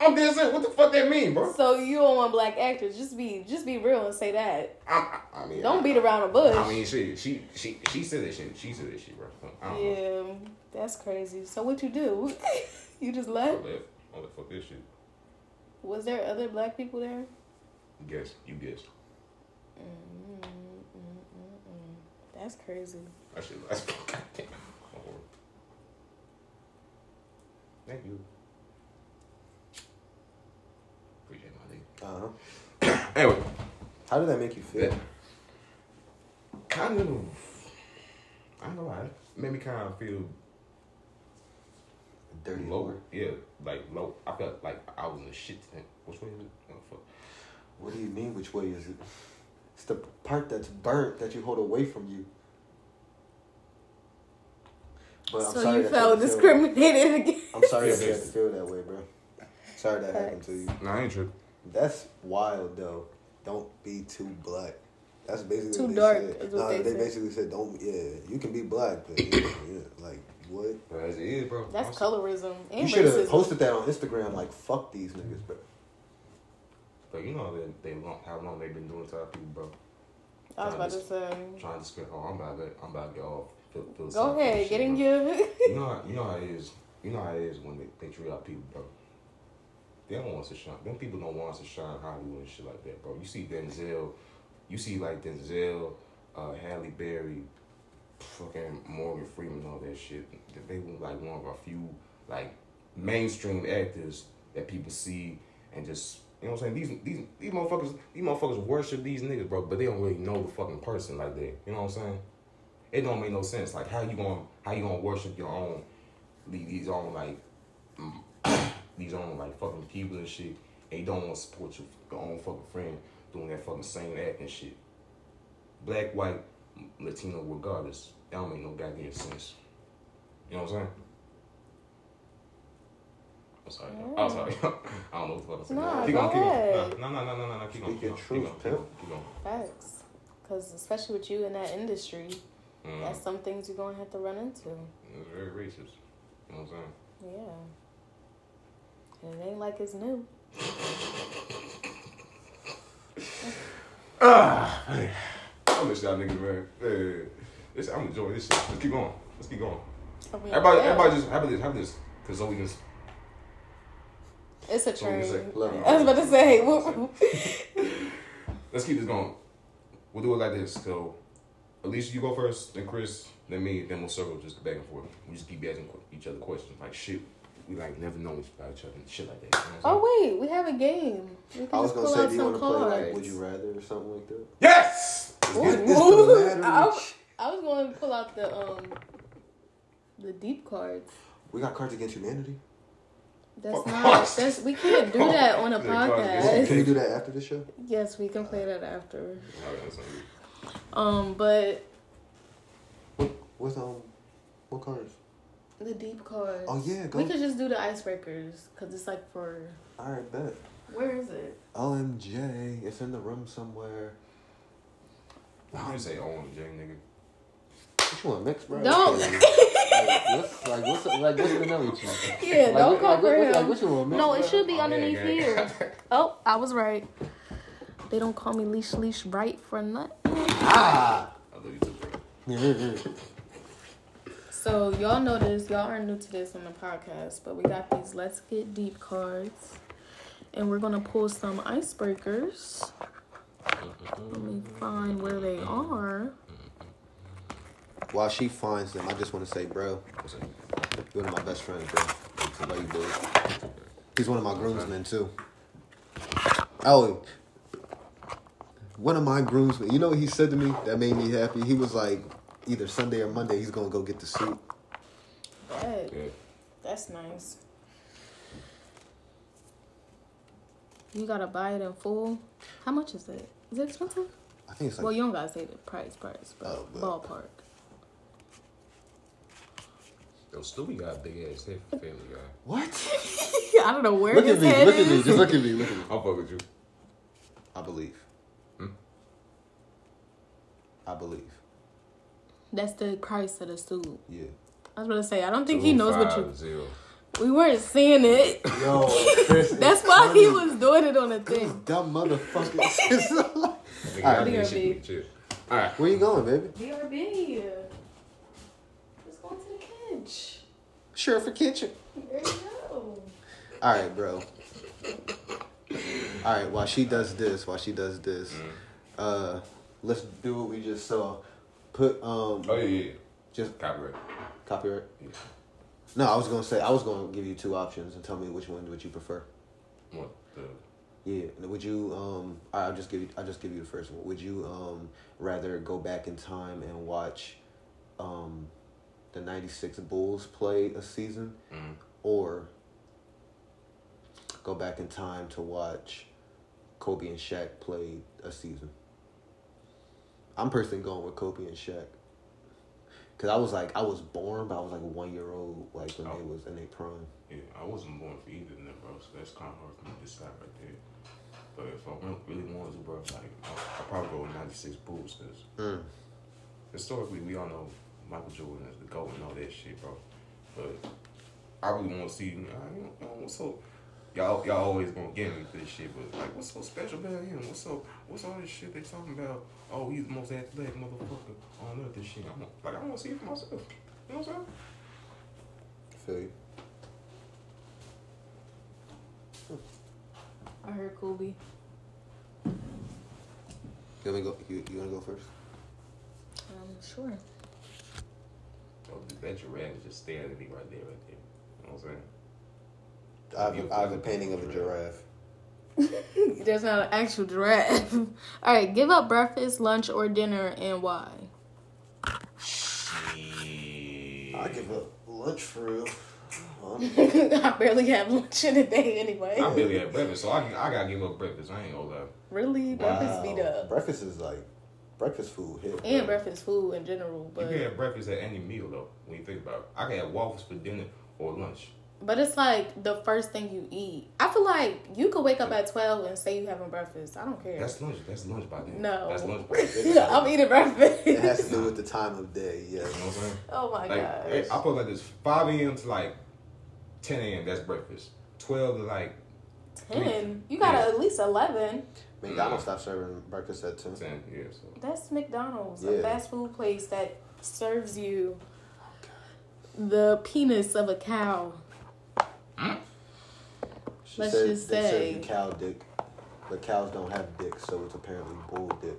I'm dead serious. What the fuck that mean, bro? so you don't want black actors? Just be, just be real and say that. I'm, I, I mean, Don't I, beat around the bush. I mean, she she she she said that shit. She said that shit, bro. I don't know. yeah, that's crazy. So what you do? (laughs) you just left? What the, what the fuck this shit? Was there other black people there? Guess you guess. Mm, mm, mm, mm. That's crazy. That shit. That's goddamn. horrible. Thank you. Appreciate my nigga. Uh-huh. (coughs) Anyway, How did that make you feel? that kind of. I don't know. why. It made me kind of feel Dirty low. whore. Yeah, like low. I felt like I was in the shit. Thing. Which way is it? Oh, fuck. What do you mean? Which way is it? It's the part that's burnt that you hold away from you. But I'm so sorry you that felt had feel- discriminated against. (laughs) I'm sorry that you had to feel that way, bro. Sorry that happened to you. Nah, I ain't tripping. That's wild though. Don't be too black. That's basically Too what they dark said. is what Nah, they they basically said don't. Yeah, you can be black, but yeah, yeah, like what? But as it is, bro. That's I'm- colorism and You should have posted that on Instagram. Like fuck these niggas, bro. But you know that they long, how long they've been doing to our people, bro. I was about to say. Trying to spend. Oh, I'm about to. I'm about to get off. Feel, feel Go ahead, get in your. your. (laughs) You know, how, you know how it is. You know how it is when they, they treat our people, bro. They don't want us to shine. Them people don't want us to shine Hollywood and shit like that, bro. You see Denzel, you see like Denzel, uh, Halle Berry, fucking Morgan Freeman, all that shit. They were like one of a few like mainstream actors that people see and just you know what I'm saying. These these these motherfuckers these motherfuckers worship these niggas, bro. But they don't really know the fucking person like that. You know what I'm saying? It don't make no sense. Like how you gonna how you gonna worship your own these own like (coughs) these own like fucking people and shit, and you don't want to support your, your own fucking friend doing that fucking same act and shit. Black, white, Latino, regardless, that don't make no goddamn sense. You know what I'm saying? I'm sorry. I'm sorry. I don't know what the fuck I'm saying. Nah, keep go going, keep going. ahead. No, no, no, no, no, no, keep going. Keep your going, keep truth, going, keep pimp. going, keep going. Facts. Because especially with you in that industry, Mm, that's some things you're going to have to run into. it's very racist. You know what I'm saying? Yeah. And it ain't like it's new. Ah, (sighs) man. I miss y'all niggas, man. Yeah, this, I'm enjoying this shit. Let's keep going. Let's keep going. I mean, Everybody, yeah. everybody just have this, have this, cause so we can. It's a So we train. love I was about to say, Let's keep this going. We'll do it like this. So, Alicia, you go first, then Chris, then me, then we'll circle just back and forth. We just keep asking each other questions like shit. We like never know about each other and shit like that. You know oh wait, we have a game. We I was gonna say, do you want to play like Would You Rather or something like that? saying? Yes. Ooh, Get this ooh. to the lottery. (laughs) I, I was going to pull out the um the deep cards. We got Cards Against Humanity. That's not. That's we can't do that on a podcast. Can we do that after the show? Yes, we can play that after. That's something. Um, but What, what's um, what cards? the deep cards. Oh, yeah, go- We could just do the icebreakers because it's like for. All right, bet. Where is it? OMJ, it's in the room somewhere. I'm gonna say OMJ, nigga. What you want, mix, bro? Don't. Like, what's, like, what's, like, what's the number you Yeah, like, don't what- call like, for what, him. Like, what you want, No, it should be Oh, underneath gang. here. Oh, I was right. They don't call me leash leash right for nothing. Ah! I love you too. So y'all know this. Y'all are new to this on the podcast, but we got these let's get deep cards, and we're gonna pull some icebreakers. Let me find where they are. While she finds them, I just want to say, bro, you're one of my best friends, bro. Somebody you do. He's one of my groomsmen, too. Oh, one of my groomsmen. You know what he said to me that made me happy? He was like, either Sunday or Monday, he's going to go get the suit. That, Good. that's nice. You gotta buy it in full. How much is it? Is it expensive? I think it's like well, you don't gotta say the price, price, but Oh, but- ballpark. Yo, Stewie got a big ass head for Family Guy. What? (laughs) I don't know where Look his at me, head look at me, just look at me, look at me. I'll fuck with you. I believe. Hmm? I believe. That's the price of the suit. Yeah. I was gonna say I don't think he knows what you. 250. We weren't seeing it. (laughs) Yo, (laughs) That's why he was doing it on the These thing. dumb motherfuckers. Alright. y'all need shit BRB. Alright. Where you going, baby? BRB. Let's go to the kitchen. Sure for kitchen. There you go. All right, bro. All right, while she does this, while she does this, Mm. uh, let's do what we just saw. Put um, Oh, yeah, yeah. just Copyright. copyright. Yeah. No, I was gonna say I was gonna give you two options and tell me which one would you prefer. What? The, Yeah, would you um? I'll just give you. I'll just give you the first one. Would you um rather go back in time and watch, um, the '96 Bulls play a season, mm, or go back in time to watch Kobe and Shaq play a season? I'm personally going with Kobe and Shaq. Cause I was like, I was born, but I was like a one year old, like when they Oh. was in their prime. yeah, I wasn't born for either of them, bro, so that's kind of hard for me to decide right there. But if I re- really wanted to, bro, like, I'll, I'll probably go with 96 Bulls, because Mm. historically, we all know Michael Jordan is the GOAT and all that shit, bro. But I really want to see, you know, you know, what's so, y'all, y'all always gonna get me for this shit, but like, what's so special about him? What's so, what's all this shit they talking about? Oh, he's the most athletic motherfucker on earth. This shit, I'm like, I want to see it for myself. You know what I'm saying? Feel you. I heard Kobe. You wanna go? You, you wanna go first? Um, sure. Oh, that giraffe is just staring at me right there, right there. You know what I'm saying? I have, I have a painting of a giraffe. (laughs) There's not an actual giraffe. (laughs) All right, give up breakfast, lunch, or dinner, and why? I give up lunch for real. (laughs) I barely have lunch in a day anyway. I barely have breakfast, so I, I gotta give up breakfast. I ain't gonna lie. Really, breakfast beat up, Breakfast is like breakfast food hit. and breakfast food in general. You But can have breakfast at any meal though. When you think about it, I can have waffles for dinner or lunch. but it's like the first thing you eat. I feel like you could wake up at twelve and say you having breakfast. I don't care. That's lunch. That's lunch by then. No. that's lunch by (laughs) then. I'm eating breakfast. It has to do with the time of day. Yeah. You know what I'm saying? (laughs) oh my Like gosh. I put like this: five a.m. to like ten a.m. That's breakfast. Twelve to like Ten. You got to Yeah. at least eleven. McDonald's stopped serving breakfast at ten. ten. Yeah. So That's McDonald's, Yeah. a fast food place that serves you the penis of a cow. She Let's said just they say- you cow dick, but cows don't have dicks, so it's apparently bull dick.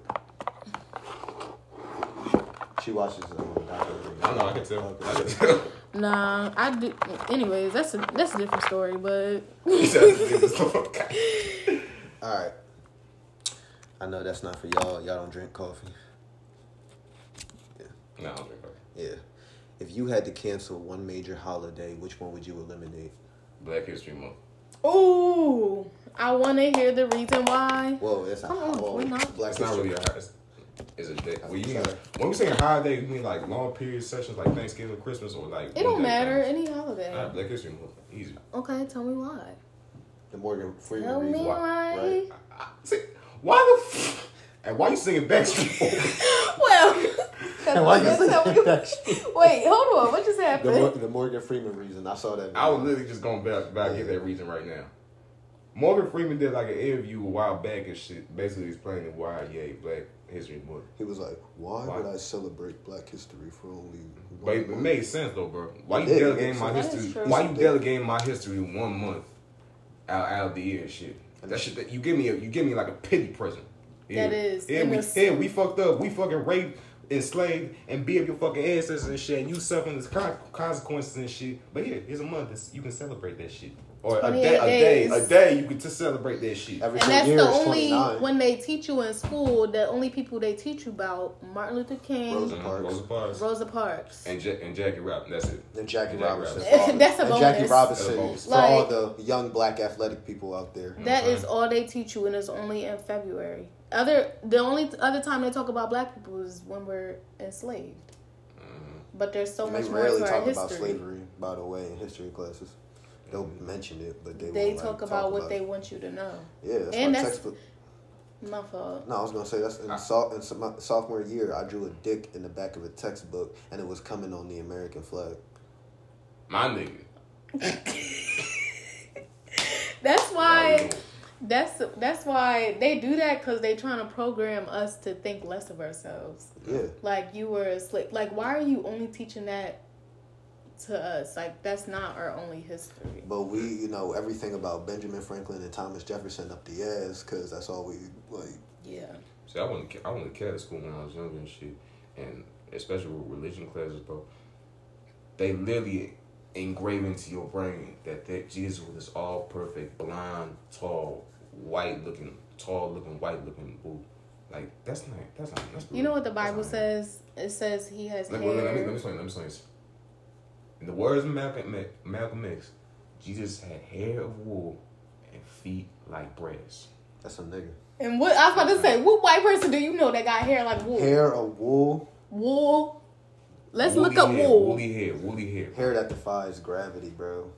She watches um, documentary. I know. I can tell. Okay. I can tell. (laughs) Nah, I do. Anyways, that's a that's a different story. But He said, "This is so fucking-" All right. I know that's not for y'all. Y'all don't drink coffee. Yeah. No, I don't drink coffee. Yeah. If you had to cancel one major holiday, which one would you eliminate? Black History Month. Ooh, I want to hear the reason why. Whoa, it's Come not. on, well, we're not- Black It's not History. really a high. It's, it's a day. Well, you mean, when we say a holiday, you mean like long period sessions like Thanksgiving, Christmas, or like. It don't matter. things? Any holiday. Alright, Black History Month. Easy. Okay, tell me why. The Morgan Freeman Tell me reason. why. right? See, why the f- and why you singing Backstreet Boys? (laughs) Well, And why you that's say how we- that? wait, hold on. What just The, happened? Mor- the Morgan Freeman reason. I saw that. I was literally just going back back get that reason right now. Morgan Freeman did like an interview a while back and shit, basically explaining why yay Black History Month. He was like, "Why, Why? would I celebrate Black History for only?" But it month?" made sense though, bro. Why you It did, it delegating my sense. That is history? Why you delegating my history one month out out of the year and shit? That shit that you give me a, you give me like a pity present. That is Yeah, we, yeah, we fucked up. We fucking raped, enslaved, and beat up your fucking ancestors and shit. And you suffering the con- consequences and shit. But yeah, here's a month. You can celebrate that shit. Or a day, a day, a day. You can just celebrate that shit. Every and that's years, the only 29. when they teach you in school. The only people they teach you about Martin Luther King, Rosa Parks. Rosa Parks. Rosa Parks. And, ja- and Jackie Robinson. That's it. And Jackie Jackie Robinson. Robinson. (laughs) That's a and bonus. Jackie Robinson bonus. for all the young black athletic people out there. That Okay. is mm-hmm. all they teach you, and it's only in February. Other the only other time they talk about black people is when we're enslaved. Mm-hmm. But there's so And much they more rarely to our talk about slavery, by the way, in history classes. They'll mention it, but they They won't, talk like, about what about they it. want you to know. Yeah, that's and my that's- textbook. My fault. No, I was gonna say that's in, so, in so- my sophomore year. I drew a dick in the back of a textbook, and it was coming on the American flag. My nigga. (laughs) That's why. That's that's why they do that because they trying to program us to think less of ourselves. Yeah, Like you were a slave. Like why are you only teaching that to us? Like that's not our only history. but we, you know, everything about Benjamin Franklin and Thomas Jefferson up the ass, because that's all we like. Yeah. See, I went to I went to Catholic school when I was younger and shit, and especially with religion classes, bro. They literally engrave into your brain that that Jesus was this all perfect, blonde, tall, white looking, tall looking, white looking boo. Like that's not that's not that's You know what the Bible says? It says he has Let, hair. me- let, me, let me explain. Let me explain. This. In the words of Malcolm Malcolm X, Jesus had hair of wool and feet like brass. That's a nigga. and what I was about to say, what white person do you know that got hair like wool? Hair of wool, Wool. Let's Woolly look up hair, wool. Woolly hair, woolly hair. hair that defies gravity, bro.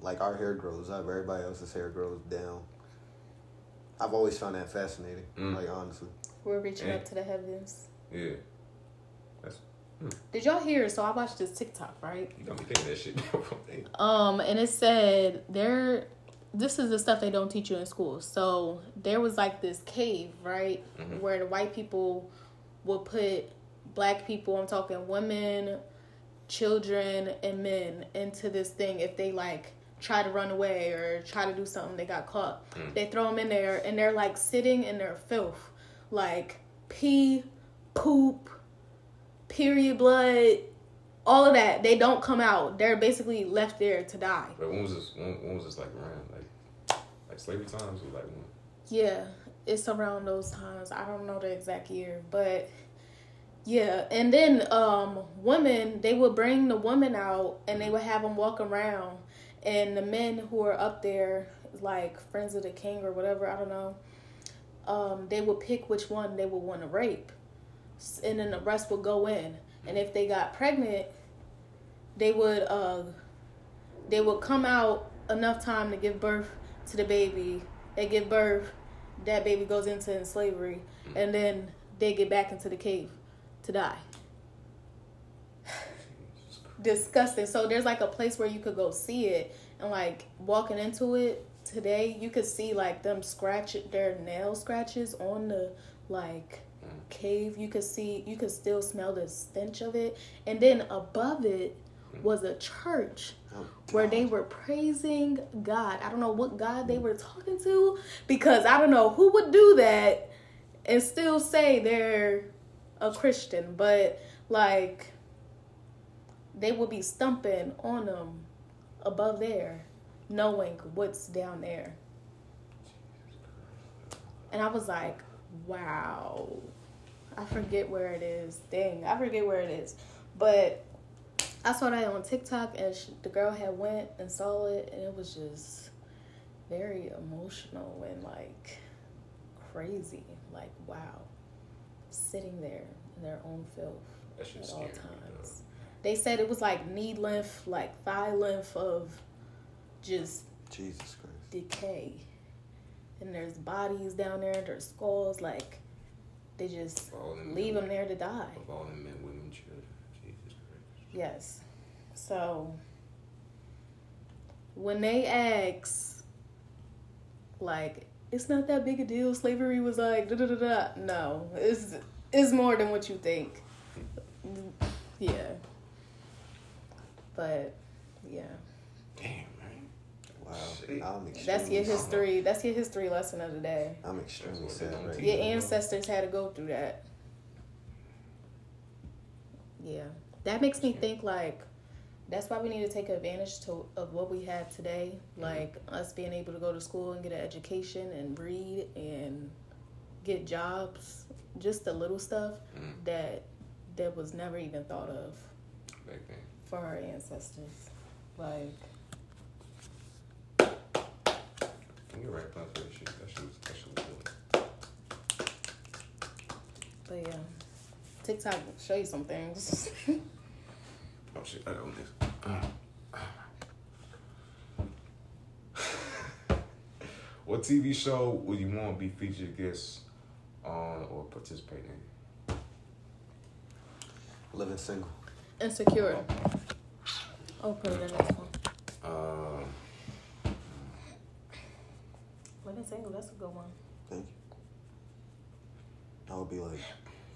Like our hair grows up, everybody else's hair grows down. I've always found that fascinating. Mm. Like honestly, We're reaching Yeah. up to the heavens. Yeah. Did y'all hear? So I watched this TikTok, right? You don't me thinking that shit. (laughs) Um, and it said there. This is the stuff they don't teach you in school. So there was like this cave, right, Mhm. where the white people would put black people. I'm talking women, children, and men into this thing if they like try to run away or try to do something they got caught. Mm. They throw them in there and they're like sitting in their filth, like pee, poop, period blood, all of that. They don't come out. They're basically left there to die. but when was this? When, when was this like around? Like, like slavery times or like when? Yeah, it's around those times. I don't know the exact year, but yeah. And then um women, they would bring the women out and they would have them walk around and the men who are up there like friends of the king or whatever, I don't know. Um they would pick which one they would want to rape. And then the rest would go in. And if they got pregnant, they would uh they would come out enough time to give birth to the baby. They give birth, that baby goes into slavery, and then they get back into the cave to die. (sighs) Disgusting. So there's like a place where you could go see it, and like walking into it today, you could see like them scratch their nail scratches on the like cave. You could see, you could still smell the stench of it, and then above it was a church Oh, where they were praising God. I don't know what God they were talking to because I don't know who would do that and still say they're a Christian, but like they would be stumping on them above there, knowing what's down there. And I was like, wow. I forget where it is. Dang, I forget where it is. But I saw that on TikTok, and sh the girl had went and saw it, and it was just very emotional and like crazy. Like wow, sitting there in their own filth That shit at all scary. me, times. They said it was like knee length, like thigh length of just Jesus Christ. decay. And there's bodies down there, there's skulls, like they just. Them leave them there to die. Of all men, women, children. Jesus Christ. Yes. So when they ask, like, it's not that big a deal. Slavery was like da da da da. No, it's it's more than what you think. Hmm. Yeah. But yeah. Wow. I'm extremely that's your sad. history. That's your history lesson of the day. I'm extremely That's sad right Your now. ancestors had to go through that. Yeah. That makes me think like that's why we need to take advantage to of what we have today, like us being able to go to school and get an education and read and get jobs, just the little stuff Mm. that that was never even thought of Back then. for our ancestors. Like You're right, plan for that shit. That shit was, that shit was good. but yeah. TikTok will show you some things. (laughs) Oh shit, I got this. (sighs) what TV show would you want to be featured guest on or participate in? Living single. Insecure. Oh, put it in this one. Um, Living single, that's a good one. Thank you. I would be like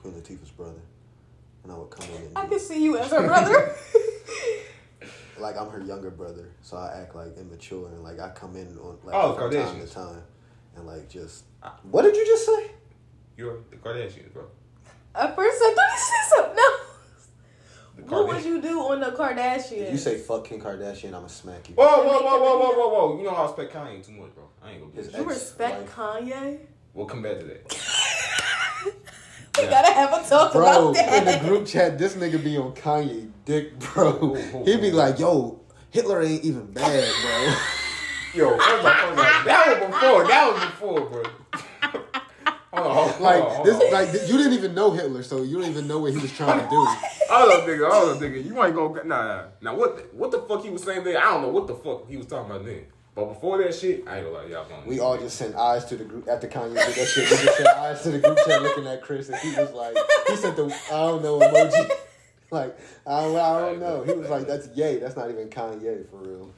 Queen Latifah's brother. And I would come in and I be- can see you as her brother. (laughs) (laughs) like I'm her younger brother, so I act like immature and like I come in on like Oh, from time to time and like just what did you just say? you're the Kardashians, bro. At first, I thought you said something else. The What would you do on the Kardashians? If you say fuck Kim Kardashian, I'ma smack you. Whoa, whoa, whoa, whoa, whoa, whoa, whoa! You know I respect Kanye too much, bro. I ain't gonna do His you ex- respect wife. Kanye? We'll come back to that. (laughs) We Yeah. gotta have a talk Bro, about that. in the group chat, this nigga be on Kanye dick, bro. Whoa, whoa, He be whoa. like, yo, Hitler ain't even bad, bro. Yo, first off, first that was before. That was before, bro. Hold on, hold on, like on. this, oh. like you didn't even know Hitler, so you don't even know what he was trying to do. Hold on, nigga. Hold on, nigga. You ain't gonna nah, nah. Now what? The, what the fuck he was saying there? I don't know what the fuck he was talking about then. But before that shit, I ain't gonna lie, y'all. gonna- We all just sent eyes to the group after Kanye did that shit. We just sent eyes to the group chat looking at Chris, and he was like, he sent the I don't know emoji. (laughs) Like I don't, I don't know. He was like, "That's yay. That's not even Kanye for real."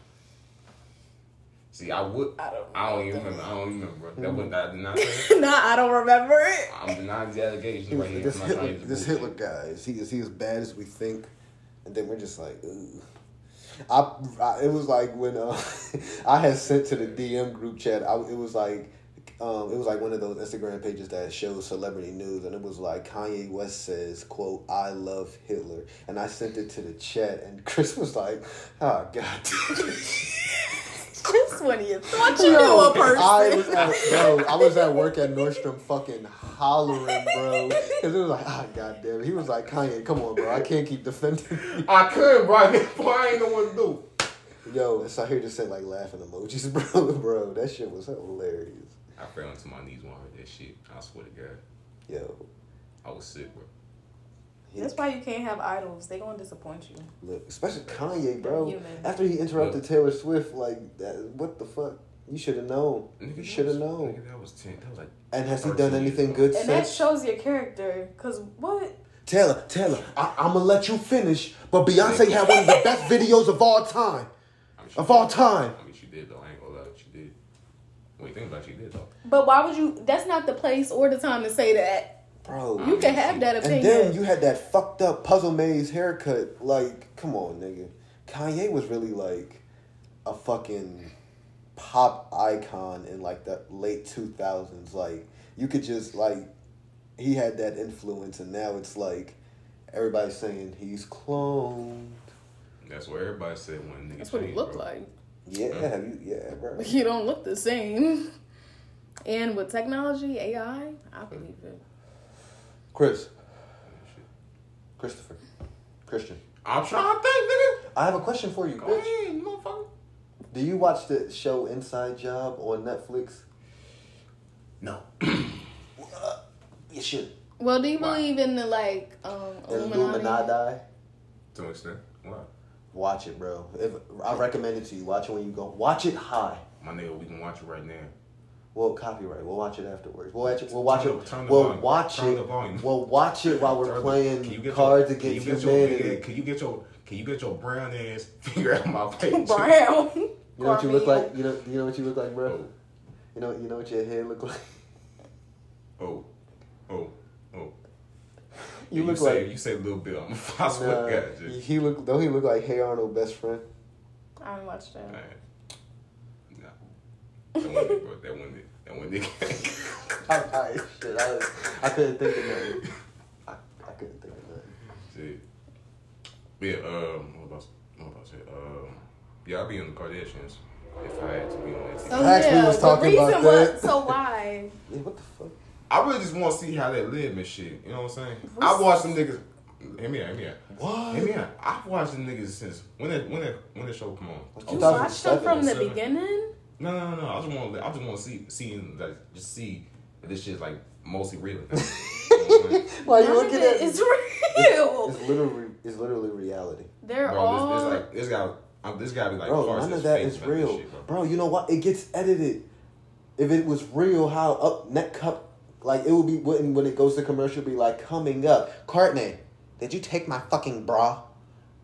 See, I would. I don't I don't even remember. I don't even remember. That was I did not say. nah, I don't remember it. I'm denying the allegations He right here. "This I'm not trying Hitler, this. Hitler guy is he is he as bad as we think?" And then we're just like, Ugh. I, I it was like when uh, (laughs) I had sent to the DM group chat. I, it was like. Um, it was like one of those Instagram pages that shows celebrity news, and it was like Kanye West says, "quote I love Hitler," and I sent it to the chat, and (laughs) Chris was like, "Oh God." (laughs) Just when you thought you knew a person. I was at bro, I was at work at Nordstrom, fucking hollering, bro, because it was like, ah, goddamn. He was like, Kanye, come on, bro, I can't keep defending. you." I could, bro. (laughs) I ain't know what to do. Yo, and so I hear just sent like laughing emojis, (laughs) bro, bro. That shit was hilarious. I fell into my knees when I heard that shit. I swear to God, Yo, I was sick, bro. He- That's why you can't have idols. They gonna disappoint you. look, especially Kanye, bro. Human. After he interrupted Taylor Swift, like, that, what the fuck? You should have known. Nigga, You should have known. Nigga, that was ten. That was like. And has he done anything good And that shows your character. Cause what? Taylor, Taylor, I, I'm gonna let you finish, but Beyonce had one of the best (laughs) videos of all time. I mean, Of all did. time. I mean, she did though. I ain't gonna lie, she did. Wait, think about it, she did though. But why would you? That's not the place or the time to say that. Bro, You can have that opinion. And then you had that fucked up puzzle maze haircut. Like, come on, nigga. Kanye was really like a fucking pop icon in like the late two thousands. Like, you could just like he had that influence, and now it's like everybody's saying he's cloned. That's what everybody said when niggas. That's what he looked bro. like. Yeah, have you? Yeah, bro. (laughs) You don't look the same. And with technology, AI, I believe it. Chris, Christopher, Christian. I'm trying to think, nigga. I have a question for you, Go bitch. ahead, motherfucker. Do you watch the show Inside Job on Netflix? No. You should. Well, do you Why? believe in the like um Illuminati? Illuminati. To an extent. What? Watch it, bro. If I recommend it to you, watch it when you go. Watch it high. My nigga, we can watch it right now. Well, copyright. We'll watch it afterwards. We'll watch it. We'll watch Turn it. the- turn We'll volume. watch Turn it. the. We'll watch it while we're Turn playing can you get Cards your, Against can you get your, Can you get your Can you get your brown ass (laughs) figure out my (laughs) face? Brown. You know (laughs) what you look like? You know. You know what you look like, bro. Oh, You know. You know what your head look like. oh, oh, oh. You look say, like. you say a little bit. I'm I swear Nah, to God, he, just, he look. Don't he look like Hey Arnold best friend? I haven't watched that. man. Nah. That one bro. That one it. That one it. I, I, shit, I, was- I couldn't think of nothing. I, I couldn't think of nothing. Shit. Yeah. Um. What about? What about to say? Um. Yeah, I'll be in the Kardashians if I had to be on that team. Oh Actually, yeah, was the talking reason about was that. so why? (laughs) Yeah, what the fuck? I really just want to see how they live and shit. You know what I'm saying? I watched them niggas. Hear me out. Hear me out. What? Hear me out. I've watched them niggas since when that when that when that show come on. You watched them from the 2007. beginning. No, no, no, no. I just want to. I just want to see see like just see that this shit's like mostly real. You know what I'm saying? Why you looking of at it is real. It's literally, it's literally reality. They're Bro, all. this, this like this guy. Um, this guy be like, Bro, none of his that face is about this real. shit, bro. you know what? It gets edited. If it was real, how up neck cup, like it would be when when it goes to commercial, be like coming up. Kourtney, did you take my fucking bra?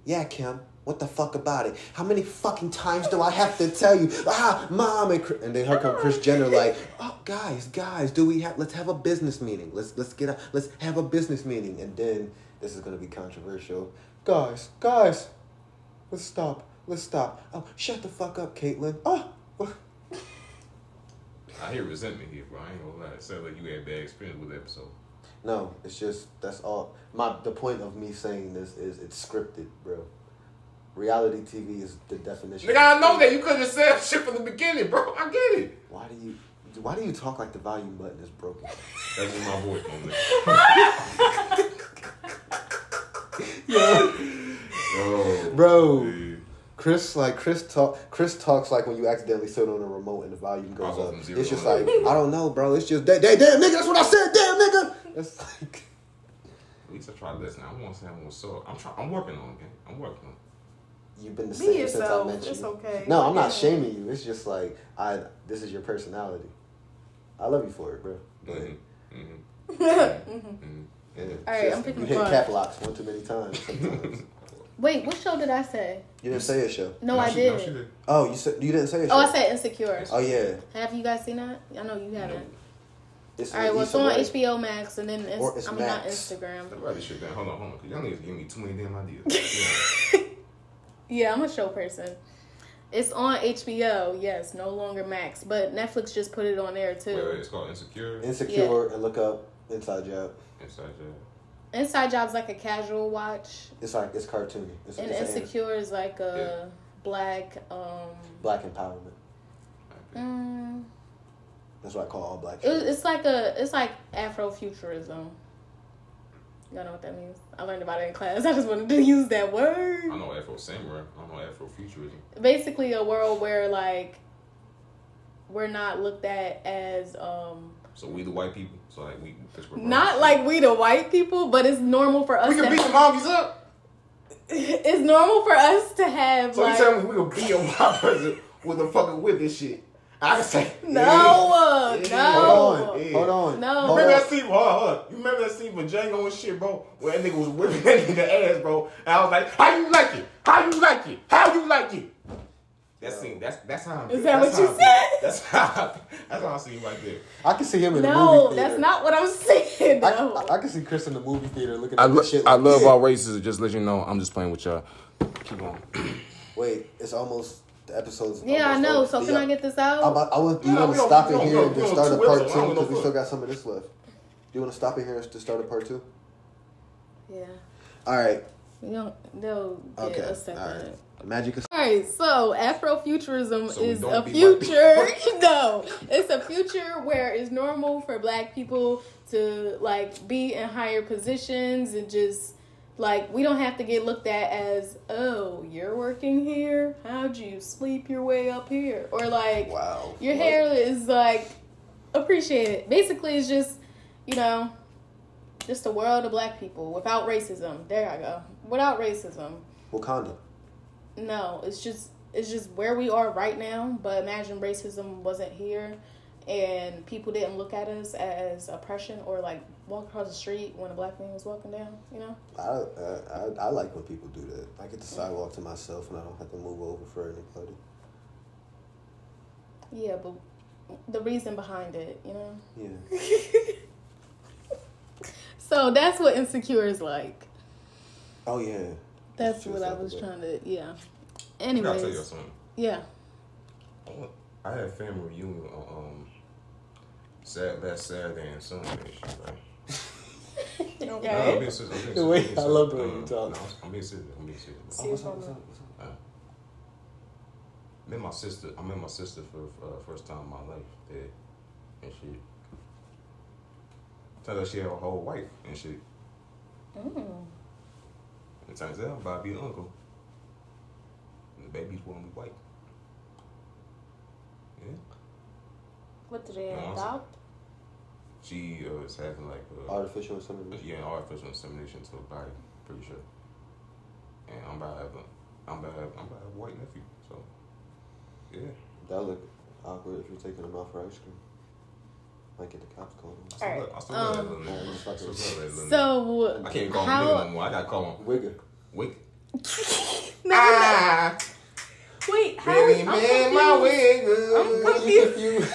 Yeah, Kim. What the fuck about it? How many fucking times do I have to tell you? Ah, mom, and, Chris- and then her come Kris Jenner like, oh, guys, guys, do we have? Let's have a business meeting. Let's let's get a let's have a business meeting, and then this is gonna be controversial. Guys, guys, let's stop. Let's stop. Oh, shut the fuck up, Caitlyn. Oh, I hear resentment here, bro. I ain't gonna lie. It sounds like you had bad experience with the episode. no, it's just that's all. My the point of me saying this is it's scripted, bro. Reality TV is the definition. Nigga, I know that you couldn't have said shit from the beginning, bro. I get it. Why do you? Why do you talk like the volume button is broken? That's just my voice, my nigga. (laughs) Yo, Bro. dude. Chris, like Chris talk. Chris talks like when you accidentally sit on a remote and the volume goes up. zero It's just to like. I don't know, bro. It's just damn, damn, damn nigga. That's what I said, damn nigga. It's like At least I try to listen. I want to say I'm more so. I'm trying. I'm working on it. Man. I'm working on it. You've been the Be same since I yourself. met you. It's okay. No, I'm not Yeah. shaming you. It's just like I. This is your personality. I love you for it, bro. But, Mm-hmm. (laughs) Mm-hmm. Mm-hmm. yeah, All right, just- I'm picking You hit cap locks one too many times. Sometimes. (laughs) Wait, what show did I say? you didn't say a show. No, I she, did. No, she did. Oh, you said you didn't say a show. Oh, I said Insecure. Oh yeah. Have you guys seen that? I know you haven't. It's All right, well, it's on Rae. HBO Max and then it's, Or it's I mean not Instagram. Let's write this shit down. Hold on, hold on. 'cause Y'all niggas give me too many damn ideas. (laughs) Yeah. Yeah, I'm a show person. It's on HBO, yes, no longer Max, but Netflix just put it on there too. Wait, wait, it's called Insecure. Insecure and look up Inside Job. Inside Job. Inside Job's like a casual watch, It's like it's cartoony. It's, and it's an Insecure is like a black. um black empowerment. mm, That's what I call all black. it, shows. It's like a it's like Afrofuturism. Y'all know what that means? I learned about it in class. I just wanted to (laughs) use that word. I know Afro Samurai. I know Afro Futurism. basically a world where like we're not looked at as um So we the white people. So like we. Cause we're not like we the white people, but it's normal for us. we to can beat the mommies up. (laughs) it's normal for us to have So like you tell me we gonna beat your (laughs) white person with a fucking with this shit. I can say no, uh, Yeah. no. Hold on, Yeah. hold on. No. hold Remember on. that scene? Hold on, hold on. You remember that scene with Django and shit, bro? Where that nigga was whipping (laughs) that nigga ass, bro. And I was like, how you like it? How you like it? How you like it? That scene, that's that's how. I'm, Is that that's what you I'm- said? That's (laughs) how. That's how I see you right there. I can see him in the No, movie theater. that's not what I'm saying. I, No. I, I can see Chris in the movie theater looking at this shit. I love yeah. all races. Just let you know, I'm just playing with y'all. Keep going. Wait, it's almost the episode's. yeah, I know. over. So Do can I get this I'm out? about- I want you No, want to stop it here we and don't- then we start a part it, so I two because we still got some of this left. Do you want to stop it here to start a part two? Yeah. All right. We don't. They'll get Okay. a second. All right. Magic is. All right, so Afrofuturism So is a be white future. (laughs) no, it's a future where it's normal for Black people to like be in higher positions and just Like we don't have to get looked at as, oh, you're working here. How'd you sleep your way up here? Or like, Wow. your What? hair is like appreciated. Basically, it's just you know, just a world of black people without racism. There I go. Without racism. Wakanda. No, it's just it's just where we are right now. But imagine racism wasn't here, and people didn't look at us as oppression or like walk across the street when a black man was walking down. You know. I, I I I like when people do that. I get the sidewalk to myself and I don't have to move over for anybody. Yeah, but the reason behind it, you know. Yeah. (laughs) So that's what insecure is like. Oh yeah. That's She what I was about. trying to. Yeah. I gotta tell you Anyways, something. yeah. I went- had a family reunion on um, Sat last Saturday and Sunday. and shit, right? No, I'm being serious. I'm being serious. The I'm way- being I love the way you talk. No, I'm being serious. I'm being serious. See what's going on. Uh, met my sister. I met my sister for the uh, first time in my life there, and she. Turns out she had a whole wife and shit. Mm. It turns out about to be uncle. And the baby's gonna white. Yeah. What did they No, I'm adopt? She uh, is having like uh, Artificial insemination. yeah, artificial insemination to her body, pretty sure. And I'm about to have a, I'm about to have, I'm about to have a white nephew. So, yeah. That look awkward if you're taking them out for ice cream. Might get the cops called. Alright, love, I still love um, little nigga. Alright, I still love that little nigga. So I can't call him how- nigga no more. I gotta call him Wigger. Wick. (laughs) No, Ah, Wait, how really I'm man, my confused. wig. I'm you confused?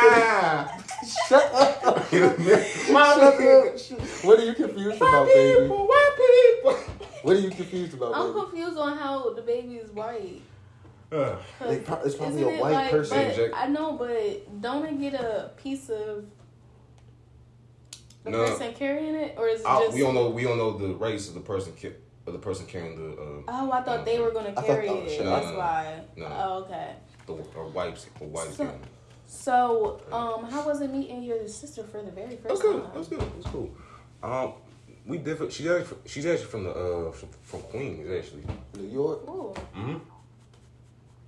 Ah, Shut up. my Shut up. What are you confused My about, baby? people, white people. What are you confused about, I'm baby? confused on how the baby is white. Uh, 'Cause They it's probably a white like- person. but Jack. I know, but don't it get a piece of the No. person carrying it, or is it I, just? we don't know. We don't know the race of the person. Ki- of the person carrying the. Uh, Oh, I thought they were gonna carry that was it. shit. That's No, no, no. why. No. Oh, okay. The or wipes or wipes. So- carrying. So, um, how was it meeting your sister for the very That's first good. time? That's good. That's cool. Um, we different. She's actually she's actually from the uh from, from Queens actually. New York. Ooh. Mm-hmm.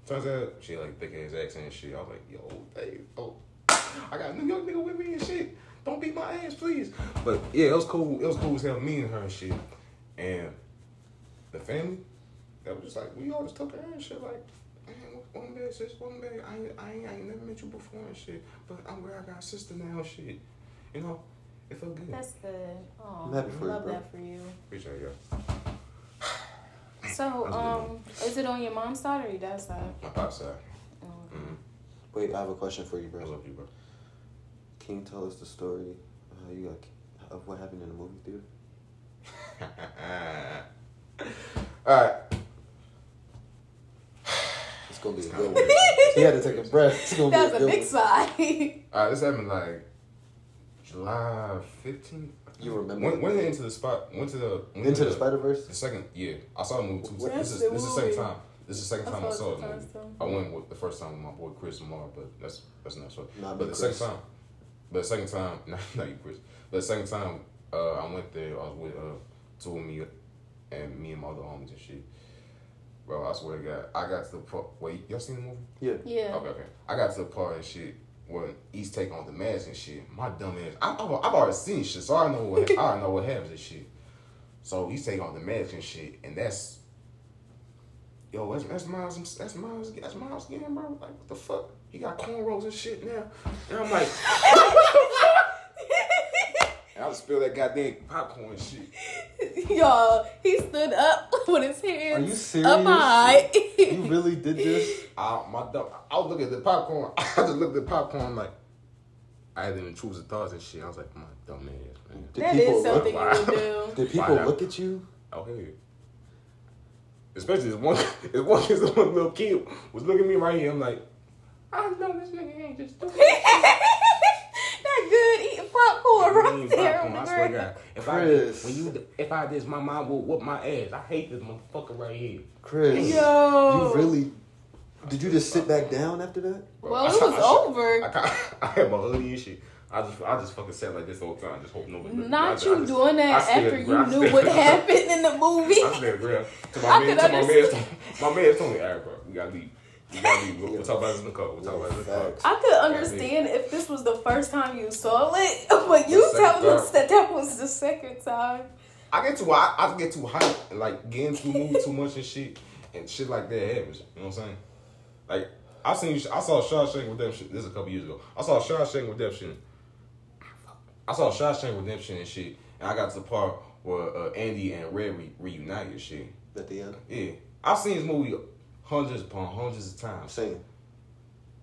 Turns out she had like thick ass accent and shit. I was like, yo, hey, oh, I got a New York nigga with me and shit. Don't beat my ass, please. But yeah, it was cool. It was cool as hell. Me and her and shit, and the family. That was just like we all just took her and shit. Like, man, one bad sis, one bad. I ain't, I ain't, I ain't never met you before and shit. But I'm glad I got a sister now shit. You know, it felt good. That's good. Oh, I'm for you, love bro. that for you. Appreciate you. So, That's a good um, is it on your mom's side or your dad's side? My pop side. Oh. Mm-hmm. Wait, I have a question for you, bro. I love you, bro. Can you tell us the story of how you got of what happened in the movie theater? (laughs) All right. It's gonna be a good one. he had to take a breath. It's gonna That be a was a good big one. sigh. (laughs) All right, this happened like July fifteenth. You remember? When, when into the spot? Went to the went Into to the Spider Verse. The second, yeah, I saw the movie two What- This is That's this is the the second time. This is the second time I saw it saw two the times, movie. too. I went with the first time with my boy Chris Lamar, but that's that's not so. Not but the Chris. second time, but the second time, (laughs) not, not you, Chris. But the second time, uh, I went there. I was with uh, two of me and me and my other homies and shit. Bro, I swear to God, I got to the part. Wait, y'all seen the movie? Yeah. Yeah. Okay, okay. I got to the part and shit when he's taking on the mask and shit. My dumb ass, I, I've, I've already seen shit, so I know what (laughs) I know what happens and shit. So he's taking on the mask and shit, and that's yo, that's, that's Miles, that's Miles, that's Miles again, bro. Like what the fuck? He got cornrows and shit now, and I'm like, (laughs) and I spill that goddamn popcorn shit. (laughs) Y'all, he stood up (laughs) with his hands Are you serious? up high. You really did this? (laughs) I, my dumb, I was looking at the popcorn. I just looked at the popcorn like. I had intrusive thoughts and shit. I was like, my dumb ass, man. Did that people is something look- you would do. Did people Why look at you? Oh hey. Especially this one, this one, this one little kid was looking at me right here. I'm like, I know this nigga ain't just doing that good eating popcorn right Eating there popcorn, on I the swear to ground. God. If I Chris. when you if I this, my mom will whoop my ass. I hate this motherfucker right here. Chris. Yo. You really did you just sit back down after that? Bro, Well, I- it was I- I- over. I, got- (laughs) I had my hoodie and shit. I just, I just fucking sat like this the whole time. Just hope nobody. look. I Not you I just- doing that after you I knew what happened in the (laughs) movie. I stayed real. To my I man, could to my man, my man told me, "Alright, bro, we gotta leave. We gotta leave. We'll, we'll talk about this in the car. We'll talk about this in the car." I could understand if this was the first time you saw it, (laughs) but you The telling us that that was the second time. I get too, I, I get too hyped like getting too moved too much and shit, and shit like that happens. You know what I'm saying? Like I seen, I saw Shawshank Redemption. This is a couple years ago. I saw Shawshank Redemption. I saw Shawshank Redemption and shit, and I got to the part where uh, Andy and Red re- reunited and shit. At the end, Yeah, I've seen this movie hundreds upon hundreds of times, same.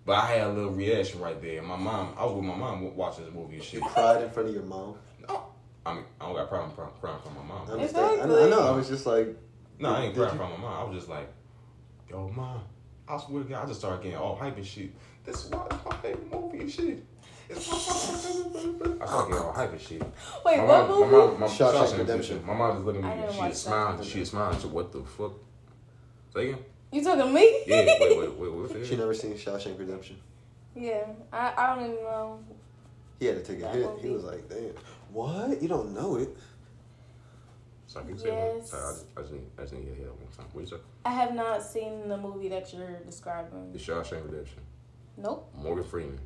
but I had a little reaction right there. My mom, I was with my mom watching this movie and shit. You cried in front of your mom. No, I mean, I don't got problem crying, crying from my I mom. understand. I know, I know. I was just like, No, I ain't crying you? from my mom. I was just like, yo, mom, I swear to God, I just started getting all hype and shit. This is why it's my favorite movie and shit. It's my fucking I started getting all hype and shit. Wait, my what mom, movie? My mom, my Shawshank Shawshank Redemption. Redemption. My mom just looking at me. didn't She watch is smiling. She is smiling. So what the fuck? Say again? You talking to me? Yeah, wait, wait, wait, wait. wait, she never seen Shawshank Redemption. yeah, I, I don't even know. He had to take a That hit. movie. He was like, damn, what? You don't know it? Sorry, can you say it? Yes. Sorry, I just, I just need, I just need to hear that one time. What you say? I have not seen the movie that you're describing. The Shawshank Redemption. Nope, Morgan Freeman.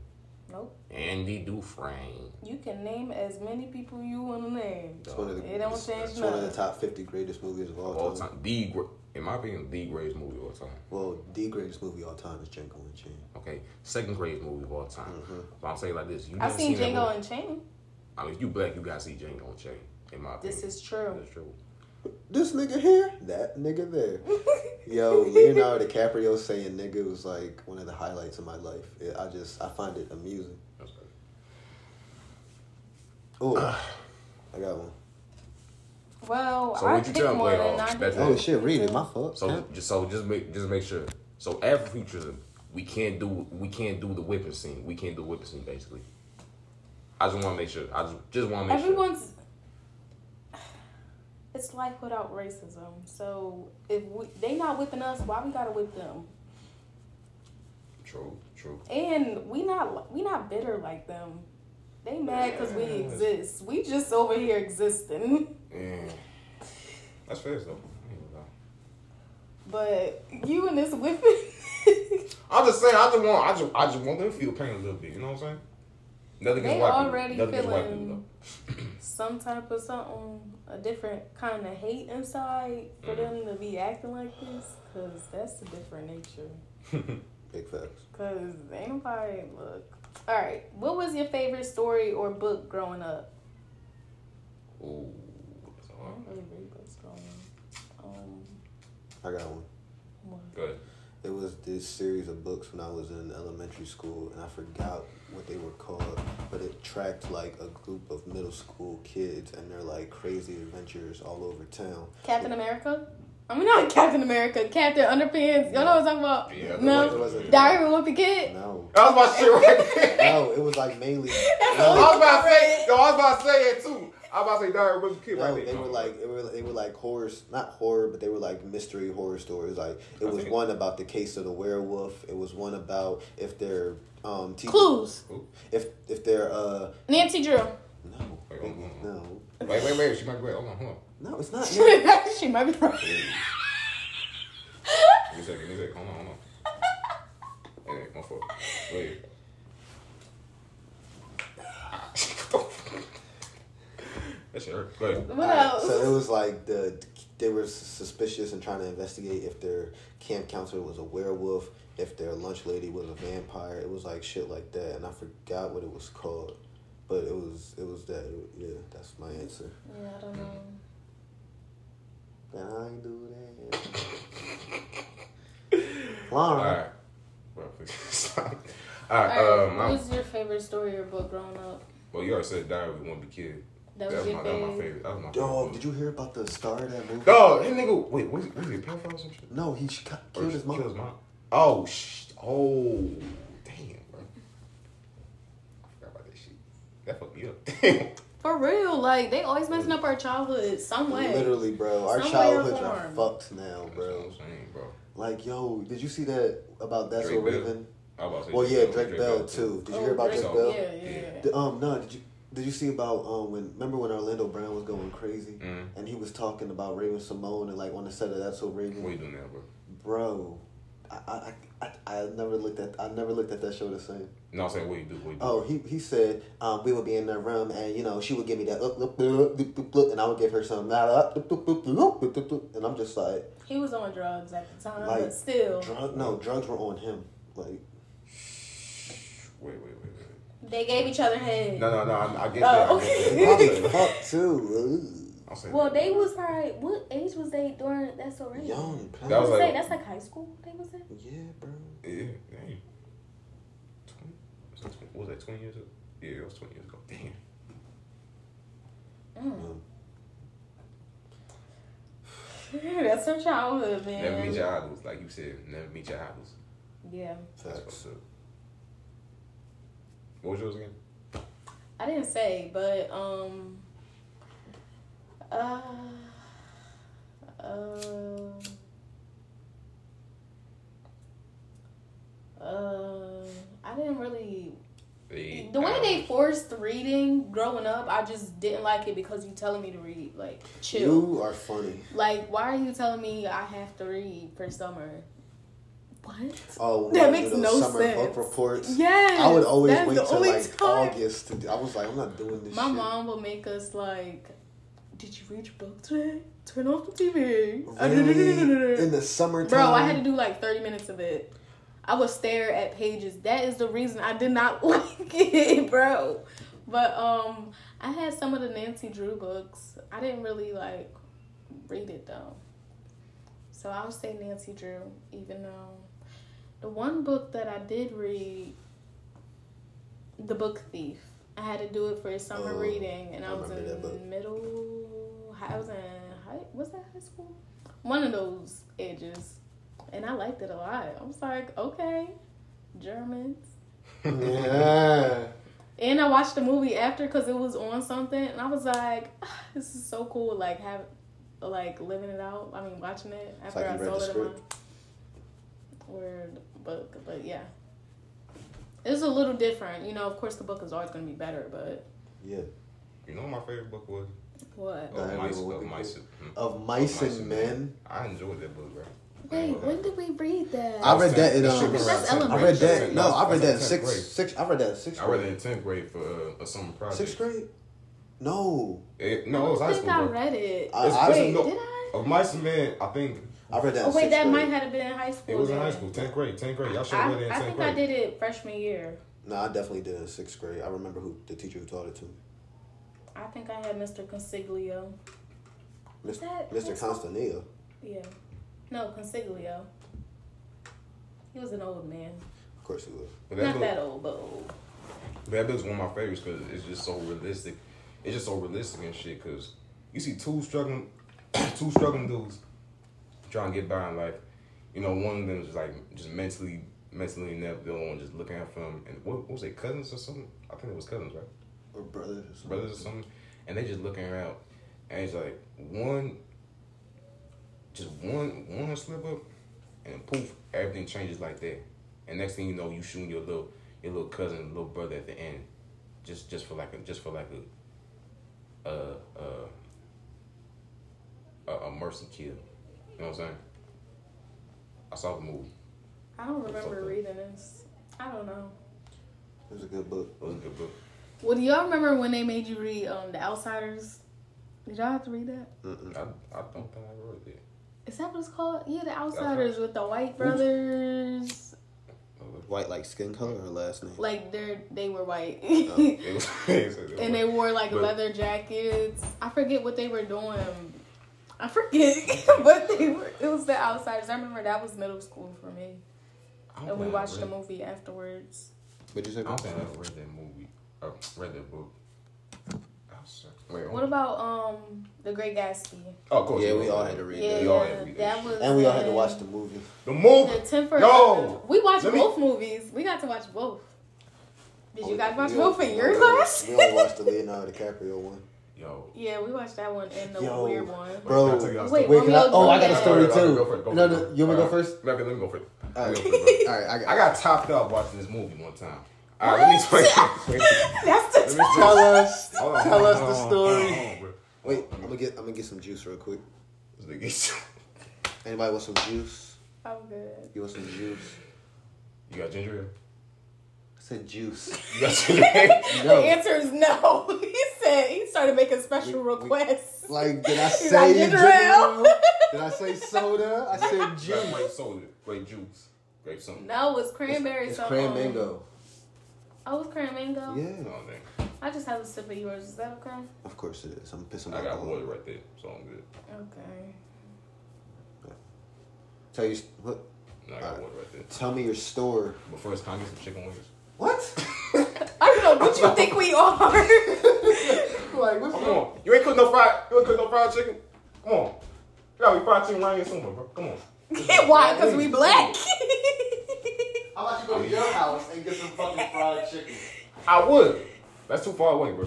nope. Andy Dufresne. You can name as many people you want to name. It's one of the, It don't it's, change it's one of the nothing. top 50 greatest movies of all, all time. time. The, gr- in my opinion, the greatest movie of all time. Well, the greatest movie of all time is Django Unchained. Okay, second greatest movie of all time. Mhm. But I'm saying like this: you I've never seen that Django movie. Unchained. I mean, if you black, you gotta see Django Unchained. In my opinion, This is true. That's true. This nigga here, that nigga there. (laughs) Yo, Leonardo DiCaprio saying nigga was like one of the highlights of my life. It, I just, I find it amusing. Oh, I got one. Well, So I what you picked tell me? one Wait, and oh, I did Oh shit, read it. My fault. So Damn. just so just make just make sure. So Afrofuturism, we can't do we can't do the whipping scene. We can't do whipping scene basically. I just want to make sure. I just just want to make sure. Everyone's. (sighs) It's life without racism. So if we, they not whipping us, why we gotta whip them? True, true. And we not we not bitter like them. They mad because we exist. We just over here existing. (laughs) Yeah, that's fair though. I ain't gonna lie. But you and this whipping, (laughs) I'm just saying. I just want. I just. I just want them to feel pain a little bit. You know what I'm saying? Nothing They already people. Nothing people feeling- though. (clears throat) some type of something, a different kind of hate inside for them mm-hmm. to be acting like this, cause that's a different nature. (laughs) Big facts. Cause ain't nobody look. All right, what was your favorite story or book growing up? Ooh, I hard. don't really read books growing up. Um, I got one. what? Good. It was this series of books when I was in elementary school, and I forgot what they were called, but it tracked like a group of middle school kids and their like crazy adventures all over town. Captain America. I mean, not Captain America. Captain Underpants. Y'all know what I'm talking about? Yeah, It no. wasn't. Diary of a Wimpy Kid. No, That was my shit right there. (laughs) no, it was like mainly. I No, was about to say. Yo, I was about to say it too. I about to say Diary of a Wimpy Kid No, right they were like they were they were like horrors, not horror, but they were like mystery horror stories. Like it I was think- one about the case of the werewolf. It was one about if they're um teaching, Clues. if if they're uh Nancy Drew. no Wait, hold on, no Wait, wait, wait. She might be right. Hold on, hold on. no it's not. (laughs) she might be right. Give me a second. Give me a second. Hold on, hold on. (laughs) Hey, my fault. Wait. That shit hurt. Go ahead. What Alright, else? So it was like the they were suspicious and trying to investigate if their camp counselor was a werewolf, if their lunch lady was a vampire. It was like shit like that, and I forgot what it was called, but it was it was that. yeah, that's my answer. yeah, I don't know. And I do that. (laughs) All Lauren. right. Well, (laughs) All right. All right, um, what I'm- was your favorite story or book growing up? well, you already said Diary of a Wimpy Kid. That That was was, your my, that was my favorite. favorite. That was my Dog, favorite. did you hear about the star of that movie? Dog, that nigga. Wait, was he, was he a pedophile or some shit? No, he sh- Or killed his killed mom. his mom. Oh, sh- oh, damn, bro. I forgot about that shit. That fucked me up. Damn. (laughs) For real, like they always messing up our childhood some way. Literally, bro. Our Some childhoods are fucked now, That's what bro. I'm saying, bro. Like, yo, did you see that about That's Drake So Bell. Raven? I was about to say Well, yeah, Bell, Drake, Bell too. Did you hear Oh, about Drake- Drake Bell? Bell? Yeah, yeah. Yeah. The- um, no. Did you did you see about um when remember when Orlando Brown was going crazy Mm. and he was talking about Raven Simone and like on the set of That's So Raven, What you doing now, bro? bro. I, I I I never looked at I never looked at that show the same. No, I'm saying what you do. What you do. Oh, he he said um, we would be in the room and you know she would give me that look look look look look, look and I would give her some and I'm just like He was on drugs at the time, Like, but still, drug no drugs were on him like Wait, wait, wait, wait. They gave each other head. No, no, no. I, I get Oh, that. I okay. get probably that. fuck too Well, that. they was probably what age was they during? That's so Ugh. young I That was was like- say that's like high school. They was in. yeah bro Yeah, dang. 20, was, that 20, was that 20 years ago? Yeah, it was 20 years ago. Damn. Mm. (laughs) that's her childhood, man. Never meet your idols. Like you said, never meet your idols. Yeah, That's facts what's up. What was yours again? I didn't say, but um, uh, uh, uh, I didn't really They, The way they forced reading growing up, I just didn't like it because you telling me to read. Like, chill. you are funny Like, why are you telling me I have to read for summer? What? oh That makes no summer sense. book reports Yes. I would always wait till like time. August to do, I was like I'm not doing this My shit mom would make us like, "Did you read your book today? Turn off the TV." really in the summertime Bro, I had to do like 30 minutes of it. I would stare at pages. That is the reason I did not (laughs) like it, bro. But um I had some of the Nancy Drew books. I didn't really like read it though. So I would say Nancy Drew, even though the one book that I did read, The Book Thief. I had to do it for a summer Oh, reading, and I, I was remember that book. in middle. I was in high. Was that high school? One of those ages, and I liked it a lot. I was like, okay, Germans. yeah (laughs) And I watched the movie after because it was on something, and I was like, "Ah, "This is so cool!" Like have, like living it out. I mean, watching it after like I saw it in my script. word book, but yeah, it was a little different. You know, of course, the book is always gonna be better, but yeah You know what my favorite book was? what? Of Mice, would of Mice. of Of mice and men I enjoyed that book, bro. Wait, when did we read that? I read that in That um, shit That's 10th elementary. I grade. read that. No, I read that in that's sixth, six. I read that in sixth I read it in tenth grade for uh, a summer project. Sixth grade? No, It, I no, it don't was high school, I bro. read it. I- I- wait, no- did I? Of Mice and Men, I think I read that. Oh wait, that grade. might have been in high school. it was in high school, tenth grade, tenth grade. Y'all should have read it in tenth grade. I think I did it freshman year. No, I definitely did in sixth grade. I remember who the teacher who taught it to me, I think I had Mr. Consiglio. Mr. That- Mr. that's- Constantia. Yeah. No, Consiglio. He was an old man. Of course he was. But Not book- that old, but old. That book's one of my favorites because it's just so realistic. It's just so realistic and shit. Because you see two struggling, (coughs) two struggling dudes trying to get by in life. You know, one of them is like just mentally, mentally inept. The other one just looking out for him. And what, what was it, cousins or something? I think it was cousins, right? Or brothers. Or something. Brothers or something. And they just looking around, and it's like one, just one, one slip up, and poof, everything changes like that. And next thing you know, you shooting your little, your little cousin, little brother at the end, just, just for like a, just for like a, uh, uh, a, a mercy kill. You know what I'm saying? I saw the movie. I don't remember reading this. I don't know. It was a good book. It was a good book. Well, do y'all remember when they made you read um The Outsiders? Did y'all have to read that? Mm-mm. I, I don't think I ever read it. Is that what it's called? Yeah, The Outsiders with the white brothers. White like skin color or last name? Like they're they were white. It was, it was and they wore like But- leather jackets. I forget what they were doing. I forget, (laughs) but they were. It was the outsiders. I remember that was middle school for me, I don't and we think I watched the movie afterwards. What'd you say? I don't think I read that movie. Uh, read that book. Wait, What about um the Great Gatsby? Oh, of course. Yeah, we all all had to read Yeah, that. We all had to read that that was. And we all had to watch the movie. The movie. The Temper. Yo! we watched Let me- both movies. We got to watch both. Did you guys watch both all- in your we all- class? We all watched the Leonardo DiCaprio one. Yo. Yeah, we watched that one and the Yo, weird one. Bro, Can I tell y'all a Wait. Wait, can I? Oh, I got a story Go for it, too. go for it, go No, for no, it. you want me to go Alright. first? Okay, let me go first. let me go first. All right, I got. I got topped up watching this movie one time. All right, let me (laughs) explain. That's Let the me Tell us. Hold Tell us the story. hold. Wait, I'm gonna get. I'm gonna get some juice real quick. Anybody want some juice? I'm good. You want some juice? You got ginger ale? I said juice. (laughs) You got? The answer is no. (laughs) He said he started making special We- we- requests. Like, did I (laughs) He's say like, ginger ginger ale? ale? Did I say soda? I said juice. grape soda, grape juice, grape something. no, it's cranberry It's something. cran mango. Oh, it's cran mango. Yeah, No, dang. I just have a sip of yours. Is that okay? of course it is. I'm pissing I got alcohol. water right there, so I'm good. Okay. Tell you what? No, I got uh, water right there. Tell me your store. But first, can I get some chicken wings? What? (laughs) I don't know what you think we are. (laughs) like what's Come on. You ain't cook no fried, you ain't cook no fried chicken? Come on. You gotta be fried chicken right here somewhere, bro. Come on. (laughs) Why? Because we black. How about you go to your house and get some fucking fried chicken? I would. That's too far away, bro.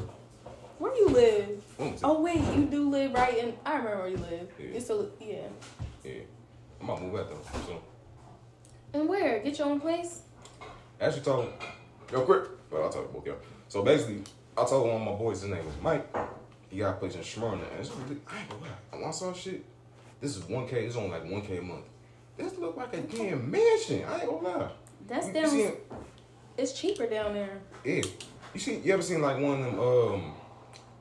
Where do you live? Wilmington. Oh wait, you do live right in. I remember where you live. Yeah. You still, yeah. Yeah. I'm about to move out though. So, And where? Get your own place. actually told yo, quick. But I'll talk to both y'all. So basically, I told one of my boys his name was Mike. He got a place in Smyrna, and it's really, I ain't gonna lie. When I saw shit, this is 1K, it's only like 1K a month. This look like a damn mansion. I ain't gonna lie. That's You- you down. seen- It's cheaper down there. Yeah. You see, you ever seen like one of them, um,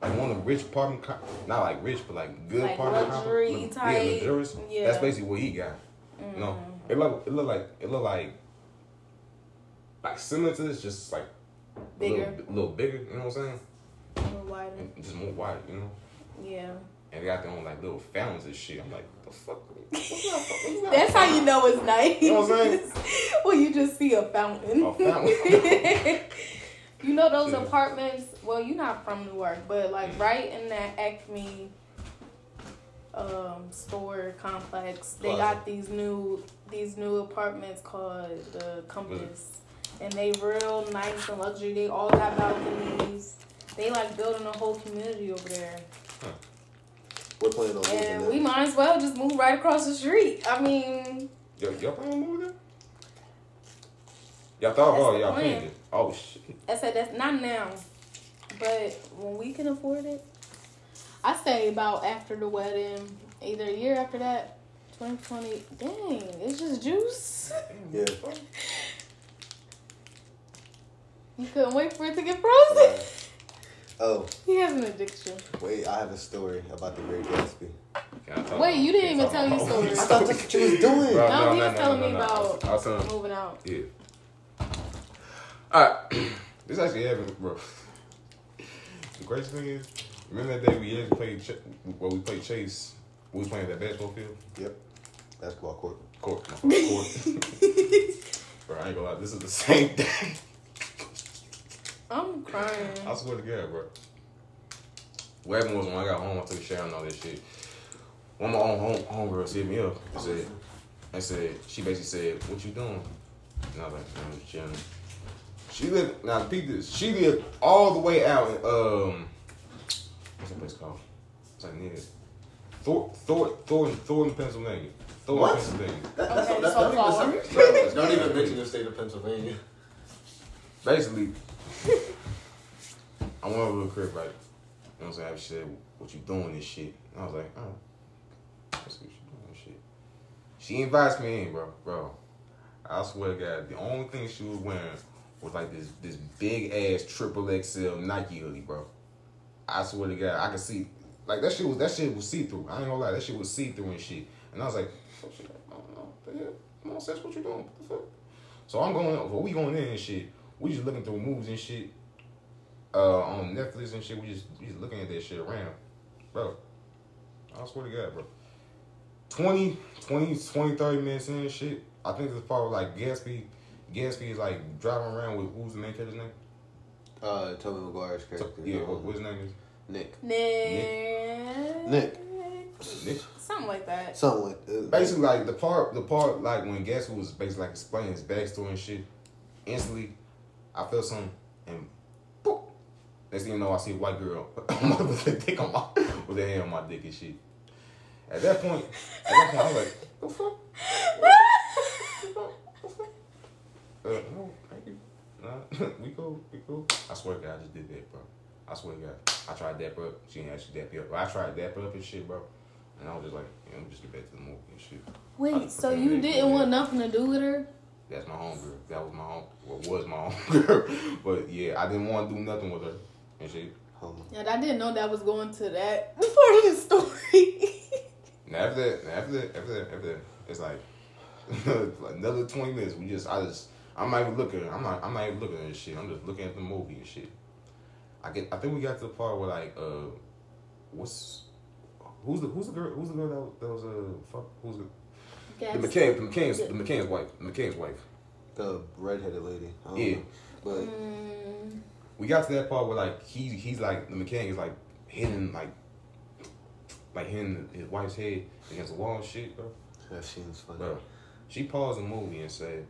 like one of them rich apartment, co- not like rich, but like good Like apartment luxury type, Yeah, luxurious. yeah. Mm. That's basically what he got. You know, it look, it look like, it look like, like similar to this, just like Bigger. a little, little bigger. You know what I'm saying? A little wider. And just more wide. You know, Yeah. and they got their own like little fountains and shit. I'm like, the fuck? That? (laughs) That's how you know it's nice. You know what I'm saying? (laughs) well, you just see a fountain. A fountain. (laughs) you know those Yeah. apartments. Well, you're not from Newark, but like Mm. right in that Acme um, store complex, they Plaza. got these new these new apartments called the Compass, and they real nice and luxury. They all got balconies. They like building a whole community over there. We're playing on And moving we might as well just move right across the street. I mean, Yo, y'all planning on moving there? Y'all thought about y'all plan. planned it. Oh shit. I said that's not now, but when we can afford it, I say about after the wedding, either a year after that, twenty twenty. Dang, it's just juice. Yeah. (laughs) You couldn't wait for it to get frozen. (laughs) Oh, He has an addiction. wait, I have a story about the Great Gatsby. Can Wait, you didn't even tell your about- story. I thought that's what you was doing. Bro, No, he was telling me no. about I was telling Moving out. Yeah. Alright. (clears throat) this actually happened, bro. The crazy thing is, remember that day we actually played, ch- well, we played Chase. We was playing at that basketball field? Yep. Basketball court. Court. Court. (laughs) bro, I ain't gonna lie. This is the same (laughs) day. I'm crying. I swear to God, bro. What happened was when I got home, I took a shower and all that shit. One of my own home homegirls hit me up and said, I said, she basically said, "What you doing?" And I was like, "I'm just chilling." She lived now. Peep this. She lived all the way out in um, what's that place called? It's like near Thor, Thor, Thornton, Thornton, Pennsylvania. Thornton, What? Pennsylvania. That, that's- Okay, that's- don't, so even, far. don't even mention the state of Pennsylvania. basically, I went over to the crib, right? You know what I'm saying? She said, What you doing this shit? And I was like, Oh, let's what she doing this shit. She invites me in, bro. Bro, I swear to God, the only thing she was wearing was like this this big ass triple XL Nike hoodie, bro. I swear to God, I could see like that shit was that shit was see through. I ain't gonna lie, that shit was see through and shit. And I was like, fuck shit, I don't know, what the hell? Come on, sis, what you doing? What the fuck? So I'm going, well, we going in and shit. We just looking through movies and shit. Uh, on Netflix and shit. We just we just looking at that shit around, bro. I swear to God, bro. 20, 20, 20, 30 minutes in and shit. I think this part was like Gatsby. Gatsby is like driving around with who's the main character's name? Uh, Tobey Maguire's So, character. yeah, um, what, what his name is? Nick. Nick. Nick. Nick. Something like that. Something like that. Basically, like the part, the part, like when Gatsby was basically like explaining his backstory and shit. Instantly, I felt something, and boop, Next thing you know, I see a white girl (laughs) with their dick on my, with their hand on my dick and shit. At that point, at that point, I was like, the fuck? (laughs) Uh, no, thank you. Nah, (laughs) we cool, we cool. I swear to God, I just did that, bro. I swear to God. I tried that, bro. She didn't actually dap up. But I tried that up and shit, bro. And I was just like, yeah, let me just get back to the movie and shit. Wait, so you didn't want nothing to do with her? That's my homegirl. That was my home. What was my (laughs) homegirl? but yeah, I didn't want to do nothing with her and she. Homo. And I didn't know that was going to that (laughs) part of the story. And after that, after that, after that, after that, it's like (laughs) another twenty minutes. We just, I just, I'm not even looking. I'm not, I'm not even looking at this shit. I'm just looking at the movie and shit. I get, I think we got to the part where like, uh, what's, who's the, who's the girl, who's the girl that, that was uh, fuck, who's the, Yes. the mechanic, the mechanic's, the mechanic's wife, the mechanic's wife. The redheaded lady. I don't Yeah. know. But Mm, we got to that part where like he he's like the mechanic is like hitting like like hitting his wife's head against the wall and shit, bro. that seems funny. Bro, she paused the movie and said,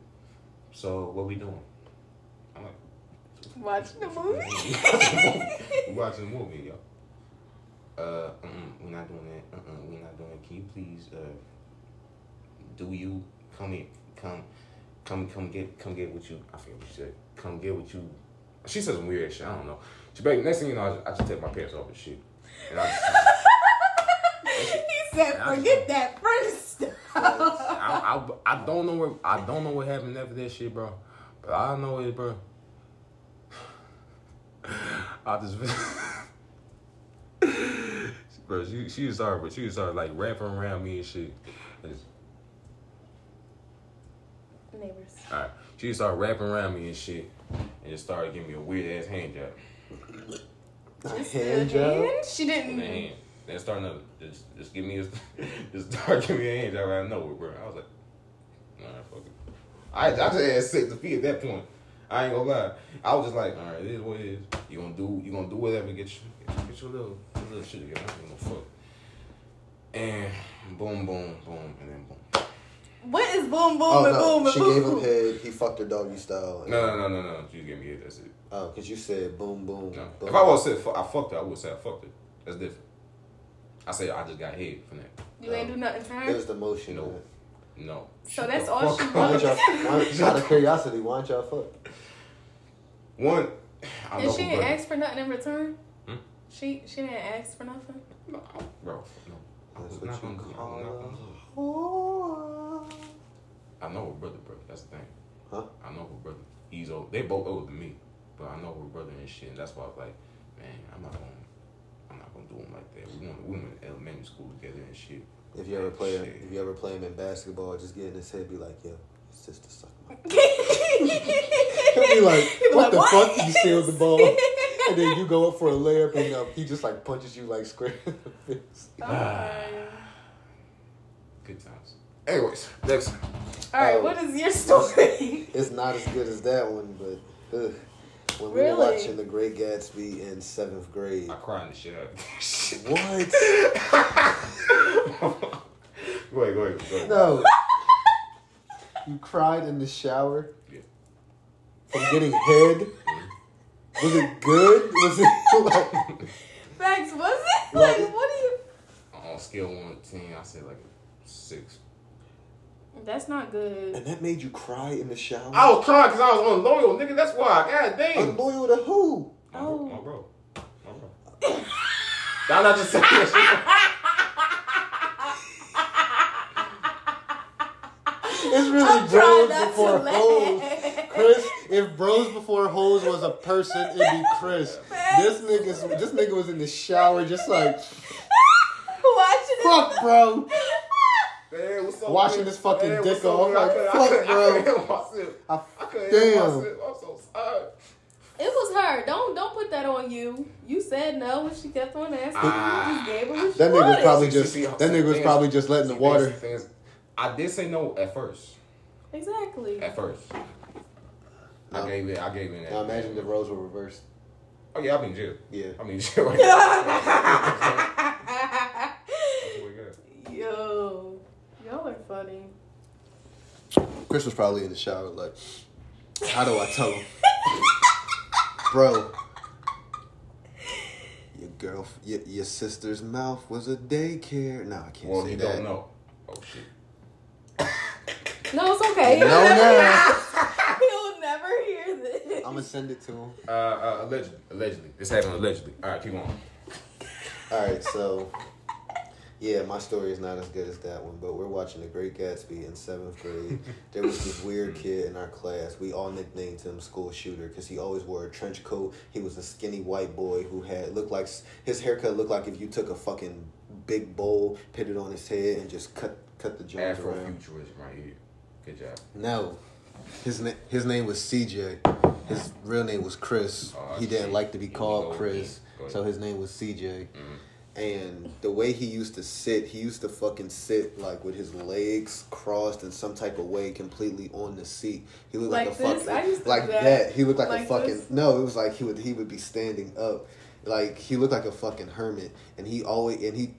"So what we doing?" I'm like, watching the (laughs) movie. (laughs) "We watching the movie, yo." Uh, mm-mm, we're not doing that. Uh-uh, we're not doing that. Can you please, uh, do you come in, come, come, come get, come get what you? I forget what she said. Come get what you. She said some weird shit. I don't know. She back. Next thing you know, I just, I just take my pants off and shit. And I just, (laughs) he said, "Forget that first stuff." I, I, I don't know where I don't know what happened after that shit, bro. But I know it, bro. (sighs) I just, (laughs) bro. She she started, but she just started like wrapping around me and shit. I just- Neighbors. all right, she started wrapping around me and shit, and just started giving me a weird ass hand job. Just hand job? She didn't. the hand. Then starting to just just give me a (laughs) just start giving me a hand job out of nowhere, bro. I was like, nah, fuck it. I I just had sick to feet at that point. I ain't gonna lie. I was just like, all right, it is what it is. You gonna do you gonna do whatever. Get your get your little your little shit together. I ain't gonna fuck. And boom, boom, boom, and then boom. What is boom, boom, Oh and no, boom, and she boom? She gave him head. He fucked her doggy style. No, no, no, no, no. You give me it. That's it. Oh, cause you said boom, boom. No. boom. If I was said I fucked her, I would say I fucked her. That's different. I say I just got head from that. You ain't do nothing for It her. was the motion. No. of. No. So Shut that's all fuck she up. Why don't wants. y'all, out of curiosity, why don't y'all fuck? One, I And she who didn't brother- ask for nothing in return. Hmm? She she didn't ask for nothing. No, bro, no. That's what you gonna do call I'm not gonna a do it. whore. I know her brother, bro. That's the thing. Huh? I know her brother. He's old. They both older than me, but I know her brother and shit. And that's why I was like, man, I'm not gonna, I'm not gonna do him like that. We went, we went to elementary school together and shit. If you ever play, Shit. if you ever play him in basketball, just get in his head, be like, yo, sister suck my. (laughs) He'll He'll be like, what the fuck? You steal the ball, (laughs) and then you go up for a layup, and um, he just like punches you like square in the face. Good times. Anyways, next. All right, Oh. what is your story? (laughs) It's not as good as that one, but ugh. when we Really? were watching The Great Gatsby in seventh grade. I cried the shit out. (laughs) What? go ahead, go ahead, go ahead. No. You cried in the shower Yeah. from getting head. Was it good? Was it (laughs) like? Max, was it? Like- Like, what are you? On scale one to ten, I say like six. That's not good. And that made you cry in the shower. I was crying because I was unloyal, nigga. That's why. God damn. Unloyal to who? My, Oh. bro, my bro. My bro. (laughs) I'm not just saying that It's really I'm bros before hoes. Chris, if bros before hoes was a person, it'd be Chris. This nigga's this nigga was in the shower just like (laughs) Watching fuck, bro. Shit. Man, what's up, Washing man? his fucking Man, dick what's up, off, man? I like, couldn't- fuck, bro. I couldn't help myself. I, I couldn't help damn. myself. I'm so sorry. It was her. Don't don't put that on you. You said no when she kept on asking. Ah. you just gave her what That nigga was probably just see, that nigga was things- probably just letting the water. things- things- I did say no at first. exactly. At first. I gave it. I gave it. Now imagine the roles were reversed. Oh yeah, I'm in jail. Yeah. I'm in jail right (laughs) (laughs) now. That's what we got. Yo, y'all funny. Chris was probably in the shower like, how do I tell him? (laughs) Bro, your girl, your, your sister's mouth was a daycare. No, I can't Well, say you that. don't know. Oh shit. No, it's okay. No, He'll never no. hear- He'll never hear this. I'm gonna send it to him. Uh, uh, allegedly, allegedly. This happened allegedly. All right, keep on. All right, so yeah, my story is not as good as that one, but we're watching The Great Gatsby in seventh grade. (laughs) there was this weird kid in our class. We all nicknamed him School Shooter because he always wore a trench coat. He was a skinny white boy who had looked like his haircut looked like if you took a fucking big bowl, put it on his head, and just cut cut the joints around. Afrofuturism right here. Good job. No. His name his name was CJ. His real name was Chris. Oh, he didn't like to be called Chris, so his name was CJ. Mhm. And the way he used to sit, he used to fucking sit like with his legs crossed in some type of way, completely on the seat. He looked like, Like a this? fucking I used to like that. that. He looked like, a fucking this? no. It was like he would he would be standing up, like he looked like a fucking hermit. And he always and he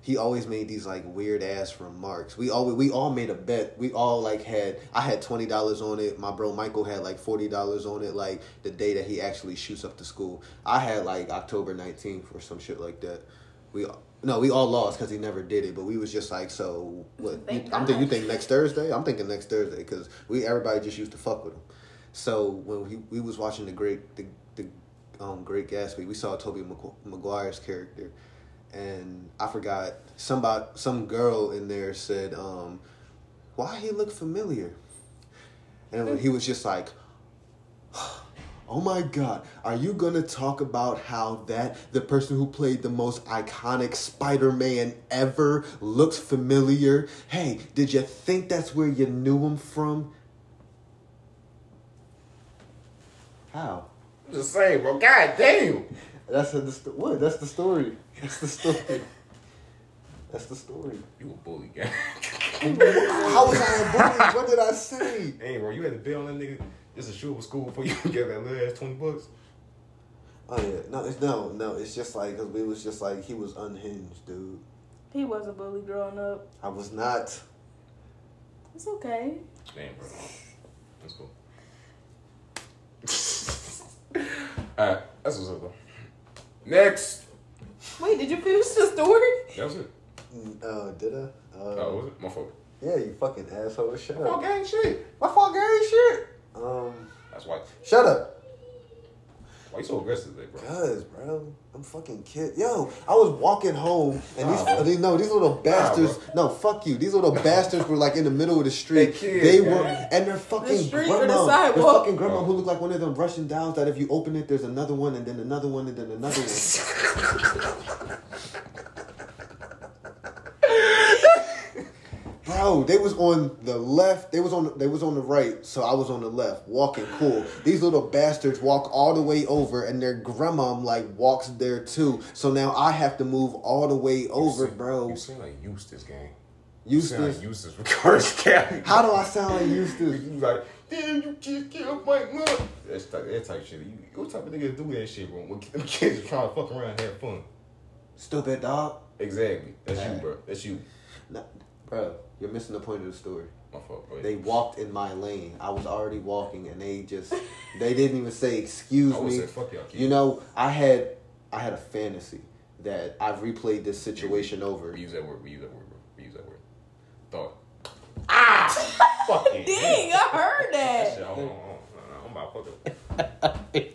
he always made these like weird ass remarks. We always we all made a bet. We all like had I had twenty dollars on it. My bro Michael had like forty dollars on it. Like the day that he actually shoots up to school. I had like October nineteenth or some shit like that. We no, we all lost because he never did it. But we was just like, so what? You, I'm think you think next Thursday? I'm thinking next Thursday because we everybody just used to fuck with him. So when we, we was watching the great the, the um, Great Gatsby, we saw Tobey Maguire's character, and I forgot somebody some girl in there said, um, "Why he look familiar?" And he was just like, (sighs) "Oh my God, are you gonna talk about how that the person who played the most iconic Spider-Man ever looks familiar? Hey, did you think that's where you knew him from?" How? The same, just saying, bro. God damn. That's the what? That's the story. That's the story. That's the story. You a bully, guy. (laughs) How was I a bully? What did I say? hey, bro, you had to bill on that nigga just a shoot up a school before you get that little ass 20 bucks? Oh yeah, no, it's no, no. It's just like because we was just like he was unhinged, dude. He was a bully growing up. I was not. It's okay. Damn, bro. That's cool. (laughs) Alright, that's what's up, though. Next. Wait, did you finish the story? That was it. Mm, Uh, did I? Uh, Oh, was it? My fault. yeah, you fucking asshole. Shut Oh, up. gang shit. My fault, Gary. Shit. Um, That's why. shut up. Why you so aggressive today, bro? Cause, bro, I'm fucking kid. Yo, I was walking home and these, Nah, bro. these no, these little bastards. bro. no, fuck you. These little bastards were like in the middle of the street. They kids, they man. were, and their fucking street or the grandma, their sidewalk? fucking grandma who looked like one of them Russian dolls that if you open it, there's another one and then another one and then another one. (laughs) Bro, they was on the left. They was on. They was on the right. So I was on the left, walking cool. These little bastards walk all the way over, and their grandma like walks there too. So now I have to move all the way over, seem- bro. You seem like Eustace, gang. You seem Eustace, like Eustace Curse County. how do I sound like Eustace? (laughs) You like, damn, you just killed my mother. That's type, that type shit. You, what type of nigga do that shit, bro? When them kids are trying to fuck around and have fun. Stupid dog. Exactly. That's you, bro. That's you. Bro, you're missing the point of the story. My fault, bro. They walked in my lane. I was already walking, and they just (laughs) they didn't even say excuse I me. say fuck y'all. You know, I had I had a fantasy that I've replayed this situation over. We use that word. We use that word, bro. We use that word. Thought. Ah! Fucking (laughs) Dang, I heard That shit, that. hold on, hold on. I'm about to fuck up. (laughs)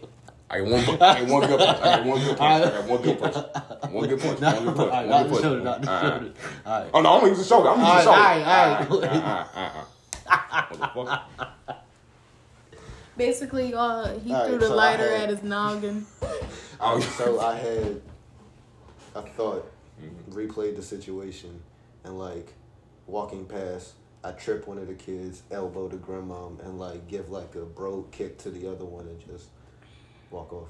I got one, bu- I got one good punch. I got one good punch. I got one good punch. (laughs) One good punch. One good punch. Alright, One not good the punch. shoulder, not the shoulder. Alright. Oh no, I'm gonna use the shoulder. I'm gonna use the Alright, shoulder. alright, Alright, alright, alright. (laughs) Basically, uh, he Alright, threw the so lighter had- at his noggin. (laughs) Oh, So I had I thought Mhm. replayed the situation and like walking past I trip one of the kids, elbow the grandmom, and like give like a bro kick to the other one and just walk off.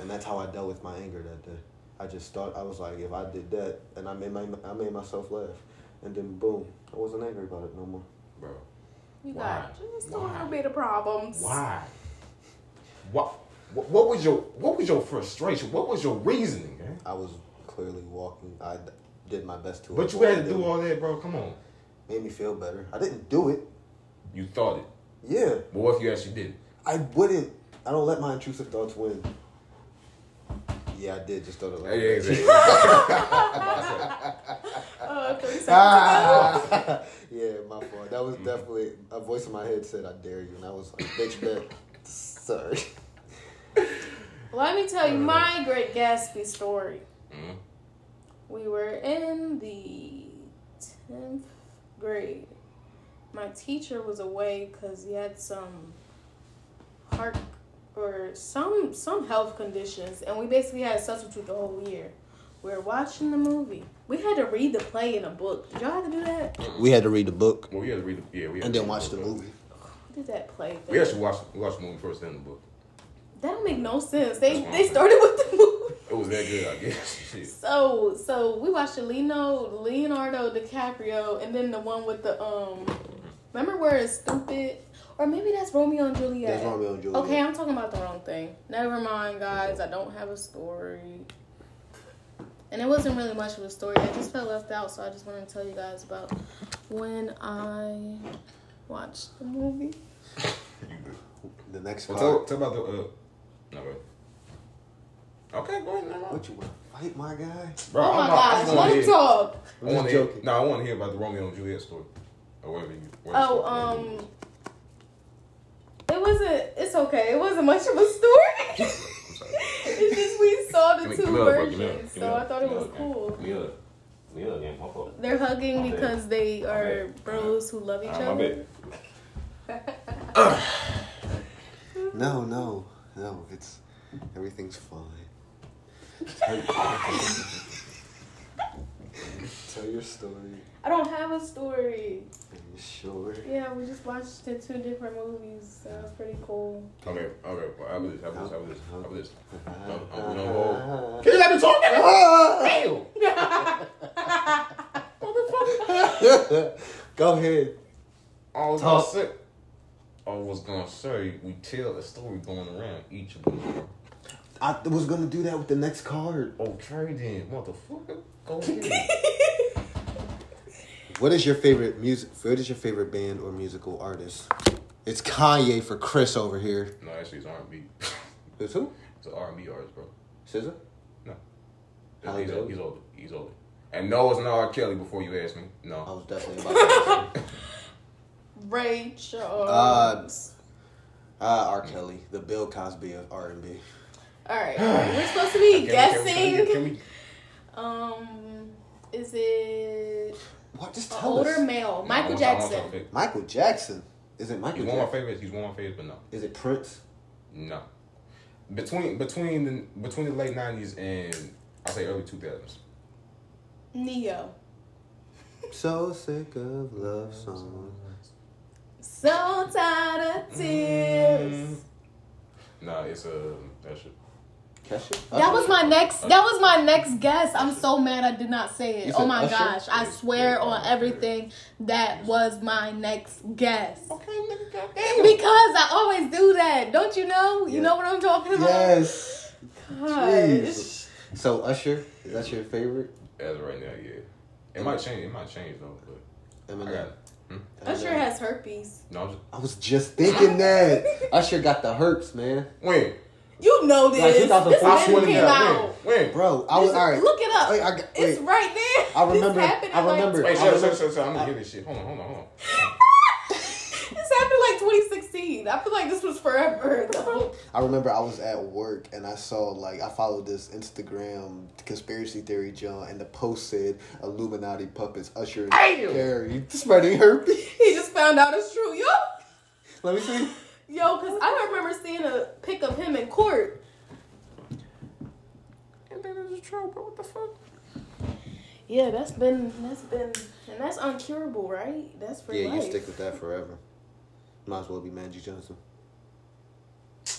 And that's how I dealt with my anger that day. I just thought I was like, if I did that, and I made my I made myself laugh, and then boom, I wasn't angry about it no more. bro. You Why? got just a little bit of problems. Why? What? What what was your what was your frustration? What was your reasoning, man? I was clearly walking. I did my best to. But you had to do all that, bro. Come on. Made me feel better. I didn't do it. You thought it. Yeah, But what if you actually did? I wouldn't. I don't let my intrusive thoughts win. Yeah, I did just throw the Yeah, yeah, leg. (laughs) Oh, 30 seconds. Ah! (laughs) yeah, my fault. That was definitely a voice in my head said, "I dare you," and I was like, "Bitch, bet." Sorry. Let me tell you my Great Gatsby story. Mhm. We were in the 10th grade. My teacher was away because he had some heart or some some health conditions, and we basically had a substitute the whole year. We are watching the movie. We had to read the play in a book. Did y'all have to do that? We had to read the book Well, we had to read the yeah, we had and to then watch the book. movie. Who did that play? We actually watched we watched the movie first, then the book. That don't make no sense. They That's they fine. started with the movie. It was that good, I guess. (laughs) So so we watched the Leno, Leonardo DiCaprio and then the one with the um remember where it's stupid? Or maybe that's Romeo and Juliet. That's Romeo and Juliet. Okay, I'm talking about the wrong thing. Never mind guys, I don't have a story. And it wasn't really much of a story. I just felt left out, so I just wanted to tell you guys about when I watched the movie. (laughs) The next Well, card. tell, tell about the uh. No wait. Okay, go ahead. No, no. What you want fight, my guy? Bro, oh my I'm not- gosh, just let wanna him talk. I'm want just to hear. joking. No, I want to hear about the Romeo and Juliet story, or whatever you. whatever Oh, story um, it wasn't. It's okay. It wasn't much of a story. (laughs) It's just we saw the two give up, bro. Give me up. versions, so up. I thought it was up. cool. Give me up. Give me up, gang. My fault. They're hugging My bad. because they are bros who love each Ah, other. No, no, no. It's everything's fine. (laughs) (laughs) (laughs) Tell your story. I don't have a story. Are you sure? Yeah, we just watched the two different movies. So it was pretty cool. Okay, okay. Well, how about this? How about this? How about this? How about this? No, no, uh, (laughs) Can you let me talk? Damn. (laughs) Go ahead. I was Talk. gonna say. I was gonna say we tell a story going around each of them. I was gonna do that with the next card. Oh, Okay then, motherfucker. Go (laughs) ahead. What is your favorite music? What is your favorite band or musical artist? It's Kanye for Chris over here. no, actually, it's R and B. It's who? It's an R and B artist, bro. SZA. Halle He's, Berry? he's older. He's older. And no, it's not R. Kelly. Before you ask me, no. I was definitely about to. Ask you. (laughs) Ray Charles. Uh, Uh, R. Kelly, the Bill Cosby of R and B. All right, we're supposed to be Can we- guessing. Can we, can we, Um, is it What? Just an tell older us. male? No, Michael want- I want Jackson. y'all to pick. Michael Jackson. Is it Michael He's one of my favorites. He's one of my favorites, but no, Is it Prince? no. Between between the between the late nineties and I say early two thousands. Ne-Yo. So sick of love (laughs) songs. So tired of tears. Mm. Nah, it's a uh, that shit. Kesha? That was my next. That was my next guess. I'm so mad I did not say it. Oh my Usher? gosh! I swear on everything that was my next guess. Okay, nigga, goddamn. (laughs) Because I always do that. Don't you know? You Yeah. know what I'm talking about? Yes. Gosh. Jeez. So Usher, is that your favorite? As of right now, yeah. It might change. It might change though. But I hmm? Eminem. got. Usher has herpes. No, I'm just. I was just thinking that (laughs) Usher got the herpes, man. When? You know this. Like this 2004, I man swear to came God. out. When? When? Bro, I was all right. Look it up. Wait, I got- it's right there. I remember- I in, like, remember- Wait, I shut, remember- shut, shut, shut. I'm gonna hear this shit. Hold on, hold on, hold on. This happened like 2016. I feel like this was forever ago. I remember I was at work and I saw like I followed this Instagram conspiracy theory John and the post said Illuminati puppets Usher and Carrie spreading herpes. He just found out it's true. Yo, Let me see. Yo, because I remember seeing a pic of him in court. And then it's true, bro. What the fuck? Yeah, that's been that's been and that's uncurable, right? That's for Yeah, you stick with that forever. Might as well be Magic Johnson. (laughs)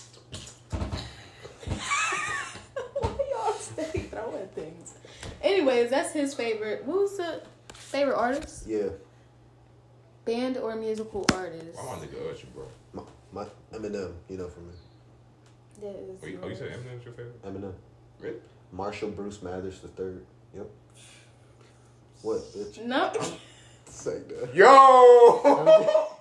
Why y'all stay throwing things? Anyways, that's his favorite. Who's the favorite artist? Yeah, Band or musical artist? Why my nigga Usher, bro? My, my Eminem, you know from me. That is Oh, you, oh, you said yours. Eminem's your favorite? Eminem. Really? Marshall Bruce Mathers the third. Yep. What bitch? No. Say that. Yo! (laughs)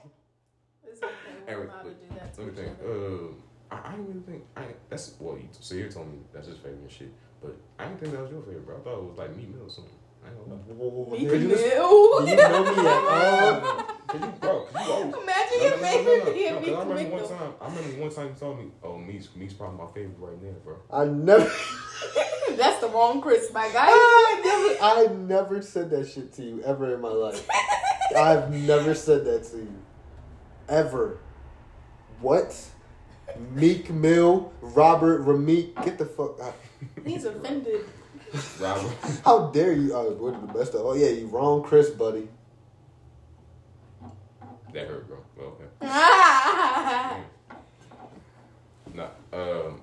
It's okay. We're Eric, allowed to do that to Let me think. Uh, I, I didn't even think. I, that's well. You, Sahir told me that's his favorite shit. But I didn't think that was your favorite, bro. I thought it was like Meek Mill or something. I nigga, you listen- Mill. you know me at (laughs) all. Cause you, bro, cause you old. Imagine No, your no, no, no, favorite no, being no, 'cause Meek I remember one time. I remember one time you told me, "Oh, Meek's Meek's probably my favorite right now, bro." I never, (laughs) That's the wrong Chris, my guy. I never, I never said that shit to you ever in my life. (laughs) I've never said that to you, ever. What? Meek Mill, Robert Rihmeek, get the fuck out. He's offended. Robert. (laughs) How dare you? Uh, oh, we're the best of. Oh yeah, you wrong, Chris, buddy. That hurt, bro. Well, okay. Ah. (laughs) Nah. Um.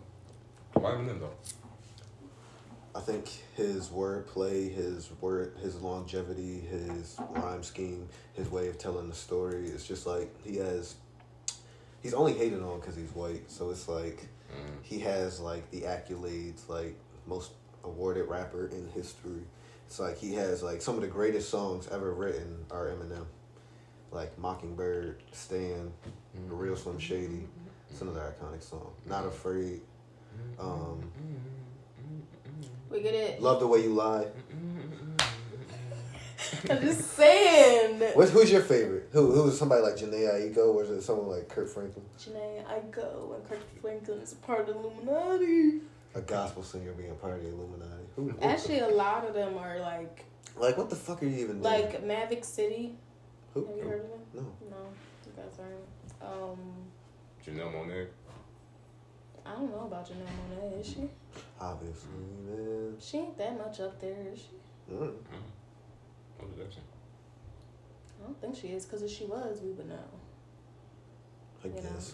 Why Eminem though? I think his wordplay, his word, his longevity, his rhyme scheme, his way of telling the story. It's just like he has. He's only hated on because he's white, so it's like Mm. he has like the accolades, like most awarded rapper in history. It's like he has like some of the greatest songs ever written are Eminem, like Mockingbird, Stan, The Real Slim mm-hmm. Shady. Mm-hmm. It's another iconic song. Mm-hmm. Not Afraid. Um, We get it. Love the way you lie. I'm just saying. What's, who's your favorite? Who who's somebody like Jhené Aiko or is it someone like Kirk Franklin? Jhené, I go and Kirk Franklin is a part of the Illuminati. A gospel singer being part of the Illuminati. Who, who- Actually, a lot of them are like like what the fuck are you even doing? like Maverick City. Who? Have you heard of him? No. No, you guys aren't. Um, Janelle Monae. I don't know about Janelle Monae. Is she? Obviously, man. She ain't that much up there, is she? Mm. What was that? saying? I don't think she is. Cause if she was, we would know. I You know. guess.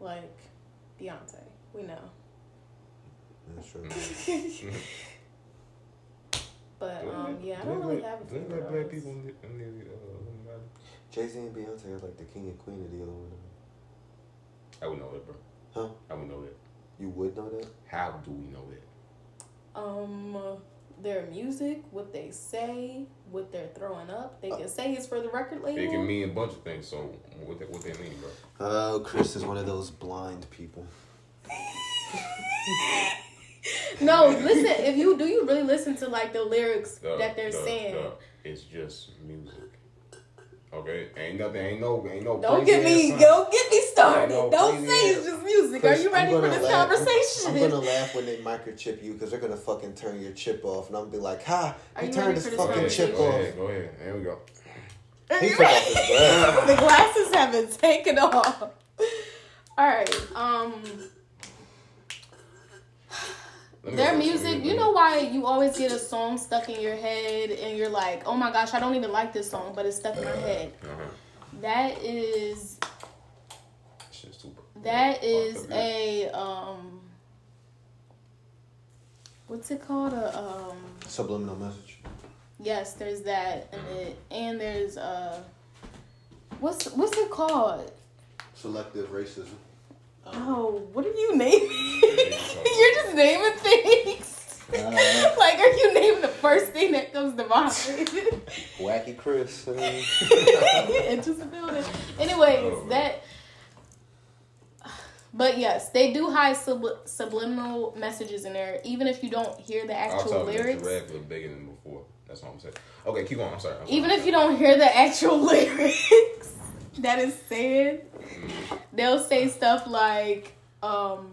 Like Beyonce, we know. That's true. (laughs) But Do um, yeah, I do they don't really let- have a do they let black people in the, in the uh, Jay Z and Beyonce are like the king and queen of the Illuminati. I would know that, bro. Huh? I would know that. You would know that? How do we know that? um their music, what they say, what they're throwing up. They can say it's for the record label. It can mean a bunch of things. So what that, what that mean, bro? Oh, Chris is one of those blind people. (laughs) (laughs) no, listen. If you do, you really listen to like the lyrics Duh, that they're duh, saying. duh. It's just music. Okay, ain't nothing. Ain't no. Ain't no. Don't get me, ass don't get me started. No, don't say it's just music. Are you ready for gonna this laugh. conversation? I'm gonna laugh when they (laughs) microchip you because they're gonna fucking turn your chip off, and I'm gonna be like, "Ha! Are He you turned ready his this fucking Go chip go off." ahead, go ahead. There we go. He took glasses. (laughs) the glasses have been taken off. All right. Um, Let me their music. You know why you always get a song stuck in your head, and you're like, "Oh my gosh, I don't even like this song, but it's stuck in my head." Uh-huh. That is Shit's super. that fucked is a um. What's it called? A um. Subliminal message. Yes, there's that, and it, and there's uh. What's what's it called? Selective racism. Oh, what are you naming? (laughs) You're just naming things. Uh, (laughs) like, are you naming the first thing that comes to mind? (laughs) Wacky Chris. uh, Into the building. Anyways, Oh, that. But yes, they do hide subli- subliminal messages in there, even if you don't hear the I'll actual tell you that lyrics. giraffe look bigger than before. That's all I'm saying. Okay, keep on. I'm sorry. I'm sorry. Even if you don't hear the actual lyrics that is said, they'll say stuff like, um,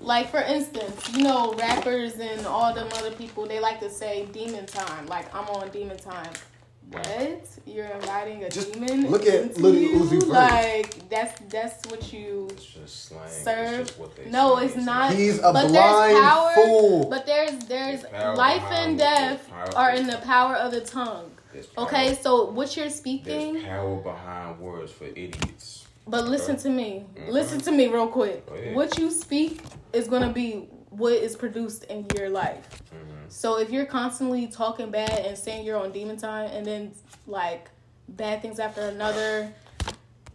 like for instance, you know, rappers and all them other people, they like to say demon time. Like I'm on demon time. What? You're inviting a Just demon? look at into Lil you? Uzi Like that's that's what you just slang. Serve. It's just what they No, say. it's not. He's a But there's blind power- fool. But there's there's There's life and death are in the power of the tongue. Okay, so what you're speaking, There's power behind words for idiots. but listen to me. Mhm. Listen to me real quick. What you speak is gonna be what is produced in your life. Mhm. So if you're constantly talking bad and saying you're on demon time, and then like bad things after another,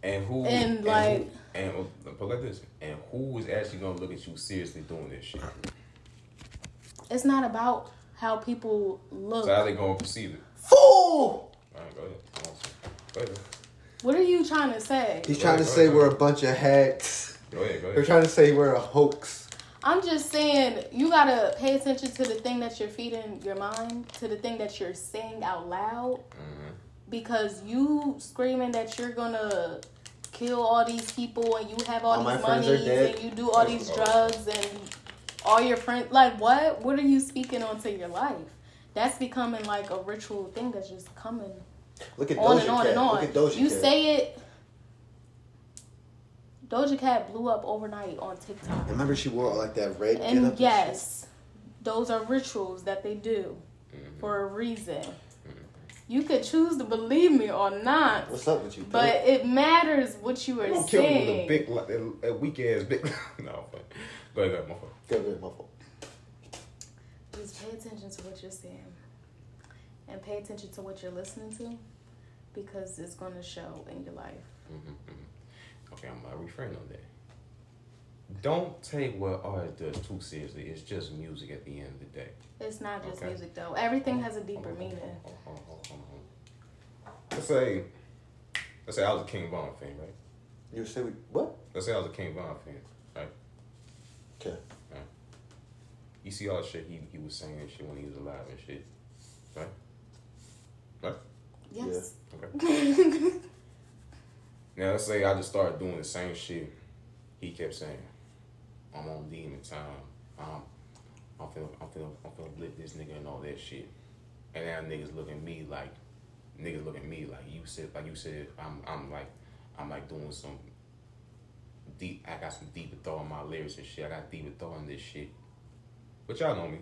And who And, like- who, and put like this, and who is actually gonna look at you seriously doing this shit? it's not about how people look. So how they gonna perceive it? Fool! All right, go ahead. Go ahead. What are you trying to say? He's trying to say we're a bunch of hacks. Go Go ahead, go They're trying to say we're a hoax. I'm just saying you gotta pay attention to the thing that you're feeding your mind, to the thing that you're saying out loud, Mhm. because you screaming that you're gonna kill all these people and you have all, All these friends are monies and you do all these drugs and all your friends like what? What are you speaking onto your life? That's becoming like a ritual thing that's just coming Look at on Doja and on Cat. and on. Look at Doja you Cat. say it. Doja Cat blew up overnight on TikTok. Remember she wore like that red And get-up yes, those are rituals that they do Mhm. for a reason. You could choose to believe me or not. What's up with you? but Phil? it matters what you are I'm gonna kill him with a big, a, a weak ass big. (laughs) no, but go ahead, go ahead, motherfucker. Go ahead, my fault. Just pay attention to what you're saying, and pay attention to what you're listening to, because it's going to show in your life. Mhm, mhm. Okay, I'm gonna refrain on that. Don't take what art does too seriously. It's just music at the end of the day. It's not just Okay. music though. Everything has a deeper on, meaning. hold on, hold on, hold on, hold on. Let's say, let's say I was a King Von fan, right? You say we, what? Let's say I was a King Von fan, right? Okay. You see all the shit he, he was saying and shit when he was alive and shit, right? Right? Yes. Okay. (laughs) Now let's say I just started doing the same shit he kept saying. I'm on demon time. Um, I'm finna, I'm finna, I'm finna blip this nigga and all that shit. And now niggas look at me like, niggas look at me like you said, like you said, I'm, I'm like, I'm like doing some deep. I got some deeper thought in my lyrics and shit. I got deeper thought in this shit. But y'all know me.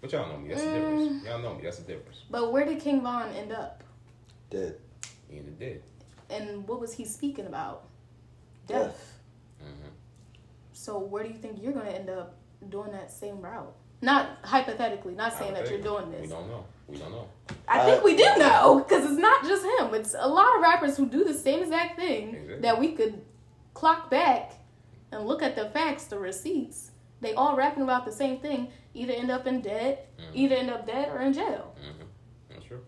But y'all know me. That's the difference. Y'all know me. That's the difference. But where did King Von end up? Dead. He in the dead. And what was he speaking about? Death. Mm-hmm. So where do you think you're gonna end up doing that same route? Not hypothetically, not saying that you're doing this. We don't know. We don't know. I think we do know because it's not just him. It's a lot of rappers who do the same exact thing Exactly. that we could clock back and look at the facts, the receipts. They all rapping about the same thing. Either end up in dead, Mhm. either end up dead or in jail. Mm-hmm. That's true.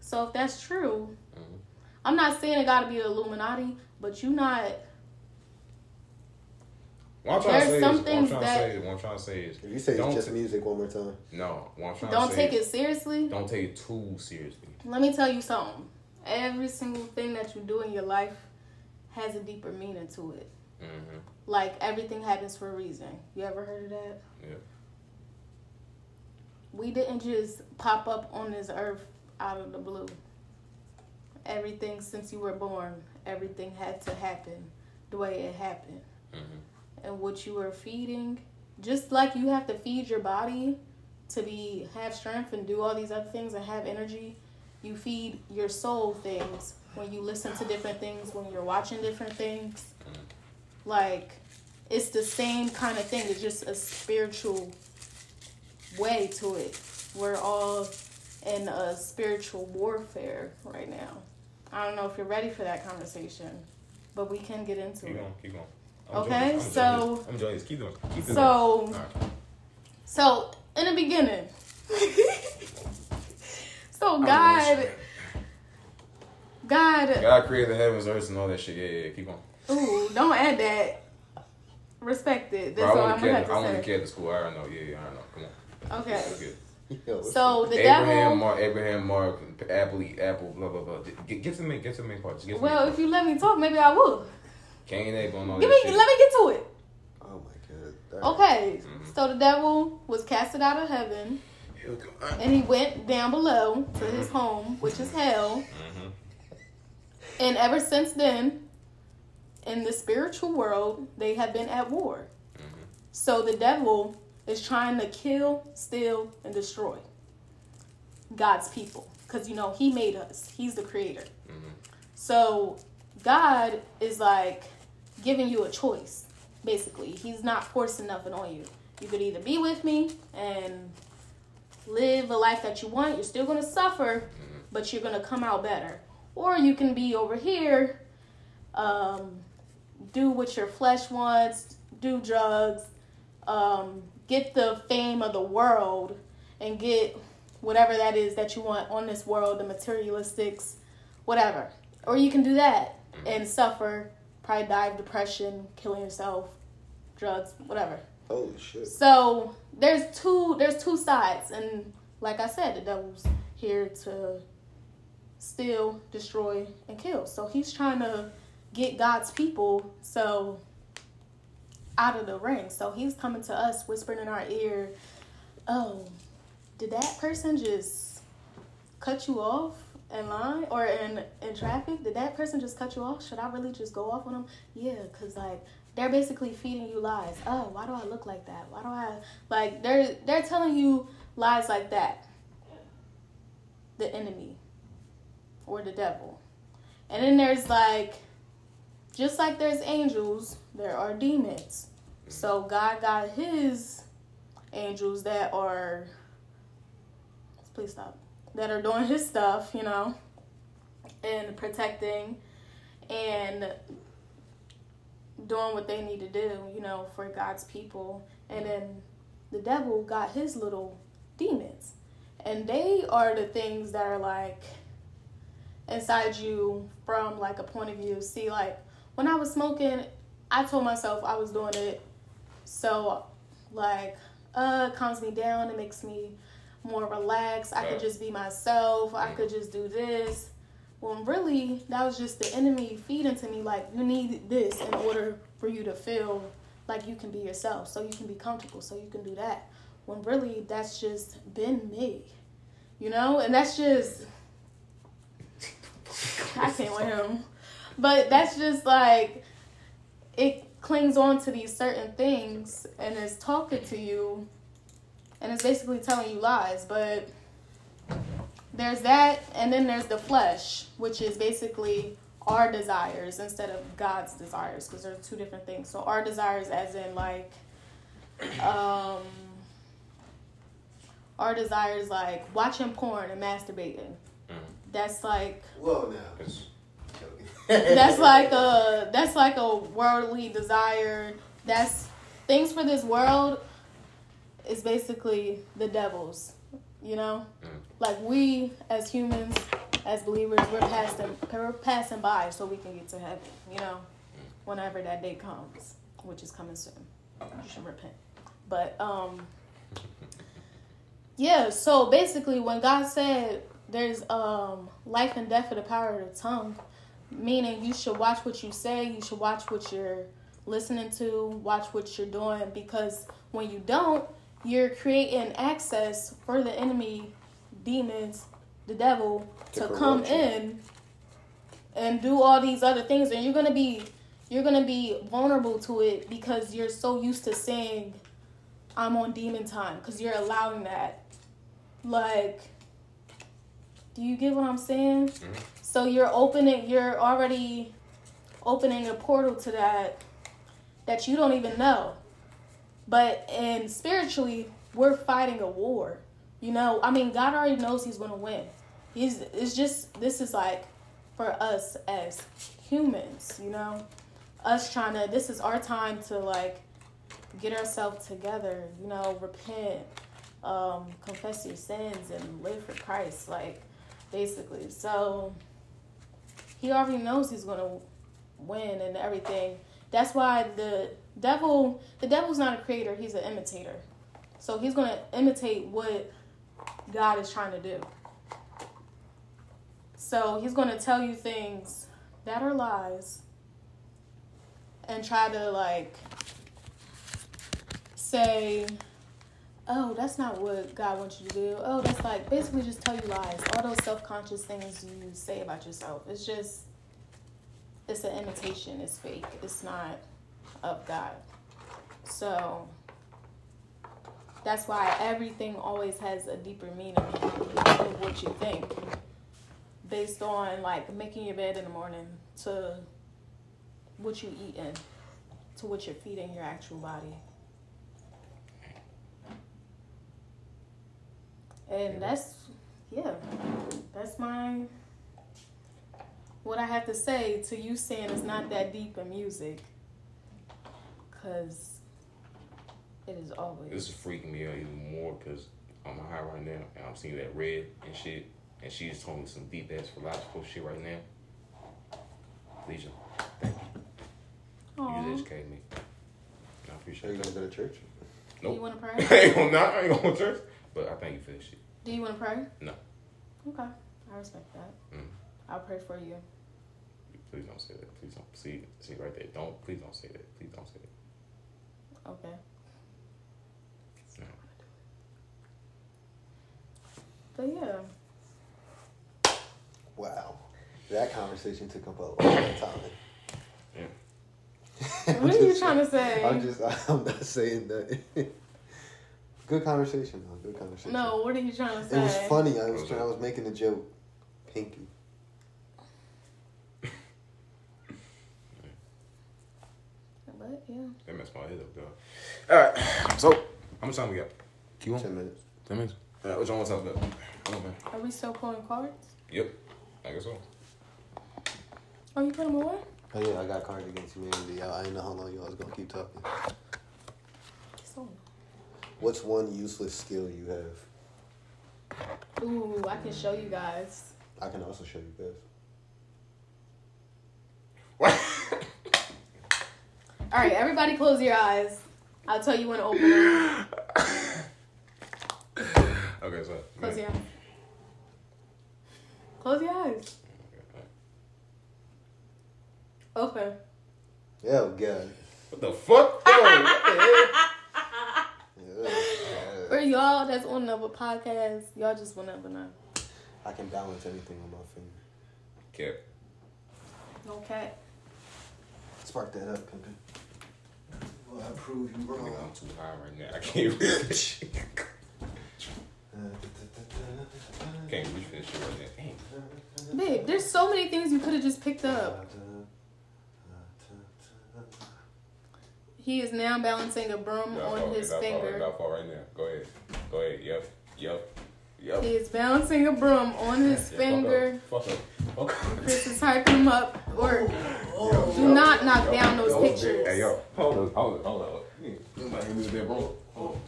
So if that's true, Mhm. I'm not saying it got to be the Illuminati, but you not. What I'm trying There's to say some is, what I'm trying that- to say is, what I'm trying to say is, If you say it's just t- music one more time. no. What I'm trying Don't to say take is, it seriously. Don't take it too seriously. Let me tell you something. Every single thing that you do in your life has a deeper meaning to it. Mm-hmm. Like everything happens for a reason. You ever heard of that? Yeah. We didn't just pop up on this earth out of the blue. Everything since you were born, everything had to happen the way it happened. Mm-hmm. And what you were feeding, just like you have to feed your body to be have strength and do all these other things and have energy, you feed your soul things when you listen to different things, when you're watching different things. Like it's the same kind of thing. It's just a spiritual way to it. We're all in a spiritual warfare right now. I don't know if you're ready for that conversation, but we can get into Keep it. going. Keep going. I'm Okay. So- I'm enjoying this. Keep doing. Keep doing. So- right. So in the beginning, (laughs) so God, God. God created the heavens, earth, and all that shit. Yeah, yeah. yeah. Keep going. Ooh, don't add that. Respect it. That's I all I'm want to gonna kid. I have want to to say. kid at school. I don't know. Yeah, yeah. I don't know. Come on. Okay. That's good. (laughs) Yo, So the Abraham, devil. Mark, Abraham, Mark, Apple, eat Apple, blah blah blah. Get, get to the main, get to the main part. Just get to Well, main if part. you let me talk, maybe I will. Cain, Abel, and all Give that me, shit. let me get to it. Oh my god. All right. Okay. Mhm. So the devil was casted out of heaven, Here we go. and he went down below to his home, which is hell. Mhm. And ever since then, in the spiritual world, they have been at war. Mhm. So the devil is trying to kill, steal, and destroy God's people. Because, you know, he made us, he's the creator. Mhm. So God is like giving you a choice, basically. He's not forcing nothing on you. You could either be with me and live a life that you want, you're still going to suffer, but you're going to come out better. Or you can be over here, um, do what your flesh wants, do drugs, um, get the fame of the world, and get whatever that is that you want on this world, the materialistics, whatever. Or you can do that and suffer, probably die of depression, killing yourself, drugs, whatever. Holy shit. So there's two there's two sides, and like I said, the devil's here to steal, destroy, and kill. So he's trying to get God's people so out of the ring. So he's coming to us, whispering in our ear, "Oh, did that person just cut you off in line or in in traffic? Did that person just cut you off? Should I really just go off on them? Yeah, cause like." They're basically feeding you lies. Oh, why do I look like that? Why do I like they're they're telling you lies like that. The enemy or the devil. And then there's like just like there's angels, there are demons. So God got his angels that are please stop. That are doing his stuff, you know, and protecting and doing what they need to do, you know, for God's people. And then the devil got his little demons. And they are the things that are like inside you from like a point of view. See, like when I was smoking, I told myself I was doing it so like uh it calms me down, it makes me more relaxed. I could just be myself. I could just do this. When really that was just the enemy feeding to me like you need this in order for you to feel like you can be yourself, so you can be comfortable, so you can do that. When really that's just been me. You know? And that's just I can't with him. But that's just like it clings on to these certain things and is talking to you and it's basically telling you lies. But there's that and then there's the flesh, which is basically our desires instead of God's desires, because there's two different things. So our desires as in like um our desires like watching porn and masturbating. That's like well now. That's like a that's like a worldly desire. That's things for this world is basically the devil's. You know, Mm. like we as humans, as believers, we're passing we're passing by so we can get to heaven. You know, whenever that day comes, which is coming soon. You should repent. But um, (laughs) yeah. So basically, when God said there's um life and death of the power of the tongue meaning you should watch what you say you should watch what you're listening to watch what you're doing because when you don't you're creating access for the enemy demons the devil To to, come in and do all these other things and you're gonna be you're gonna be vulnerable to it because you're so used to saying i'm on demon time because you're allowing that. Like do you get what i'm saying mm-hmm. So you're opening, you're already opening a portal to that that you don't even know. But and spiritually, we're fighting a war. You know, I mean, God already knows He's gonna win. He's it's just this is like for us as humans. You know, us trying to. This is our time to like get ourselves together. You know, repent, um, confess your sins, and live for Christ. Like basically, so he already knows he's gonna win and everything. That's why the devil, the devil's not a creator; he's an imitator. So he's gonna imitate what God is trying to do. So he's gonna tell you things that are lies and try to like say, "Oh, that's not what God wants you to do." Oh, that's like basically just tell you lies. All those self-conscious things you say about yourself. It's just it's an imitation. It's fake. It's not of God. So that's why everything always has a deeper meaning than what you think. Based on like making your bed in the morning to what you eat in, to what you're feeding your actual body. And that's yeah, that's my what I have to say to you saying it's not that deep in music. Cause it is always This is freaking me out even more because I'm high right now and I'm seeing that red and shit. And she just told me some deep ass philosophical shit right now. Alicia, thank you. You Aw. just educated me. I Are appreciate you it. gonna go to church? Do Nope. you want to I pray? (laughs) ain't gonna, nah, I ain't going to church, but I thank you for this shit. Do you want to pray? No. Okay, I respect that. Mm. I'll pray for you. Please don't say that. Please don't. See, see right there. Don't. Please don't say that. Please don't say that. Okay. No. But yeah. Wow. That conversation took up a lot of time. Yeah. (laughs) What are you trying to say? I'm just, (laughs) I'm not saying that. Good conversation, though. Good conversation. No, what are you trying to say? It was funny. I was, trying, I was making a joke. Pinky. (laughs) But yeah. That messed my head up, though. All right. So, how much time we got? Keep on. Ten minutes. Ten minutes. All right. What y'all want to talk about? Come on, man. Are we still pulling cards? Yep. I guess so. Oh, you put them away? Oh yeah, I got Cards Against Humanity. I, I didn't know how long y'all was gonna keep talking. So. What's one useless skill you have? Ooh, I can show you guys. I can also show you guys. All right, everybody, close your eyes. I'll tell you when to open them. Okay, so. Close your eyes. Close your eyes. Okay. Oh god. What the fuck? Yo, what the hell? Yeah. (laughs) For y'all that's on another podcast, y'all just will never know. I can balance anything on my finger. Cap. Okay. Spark that up, Pimpin. Well, I prove you wrong. I'm too high right now. I can't reach this shit. (laughs) Can't reach this shit right now. Damn. Babe, there's so many things you could have just picked up. He is now balancing a broom Y'all on fall- his finger. y'all fall right now. Go ahead. Go ahead. Yep. Yep. Yep. He is balancing a broom on his Yeah, finger. Fuck up. Fuck up. Chris is hyping him up. Or Yo, oh, oh, do yo, not knock yo, down those pictures. Hey, yo. Hold on. Hold on. Hold on. You might hit me that, bro. Hold.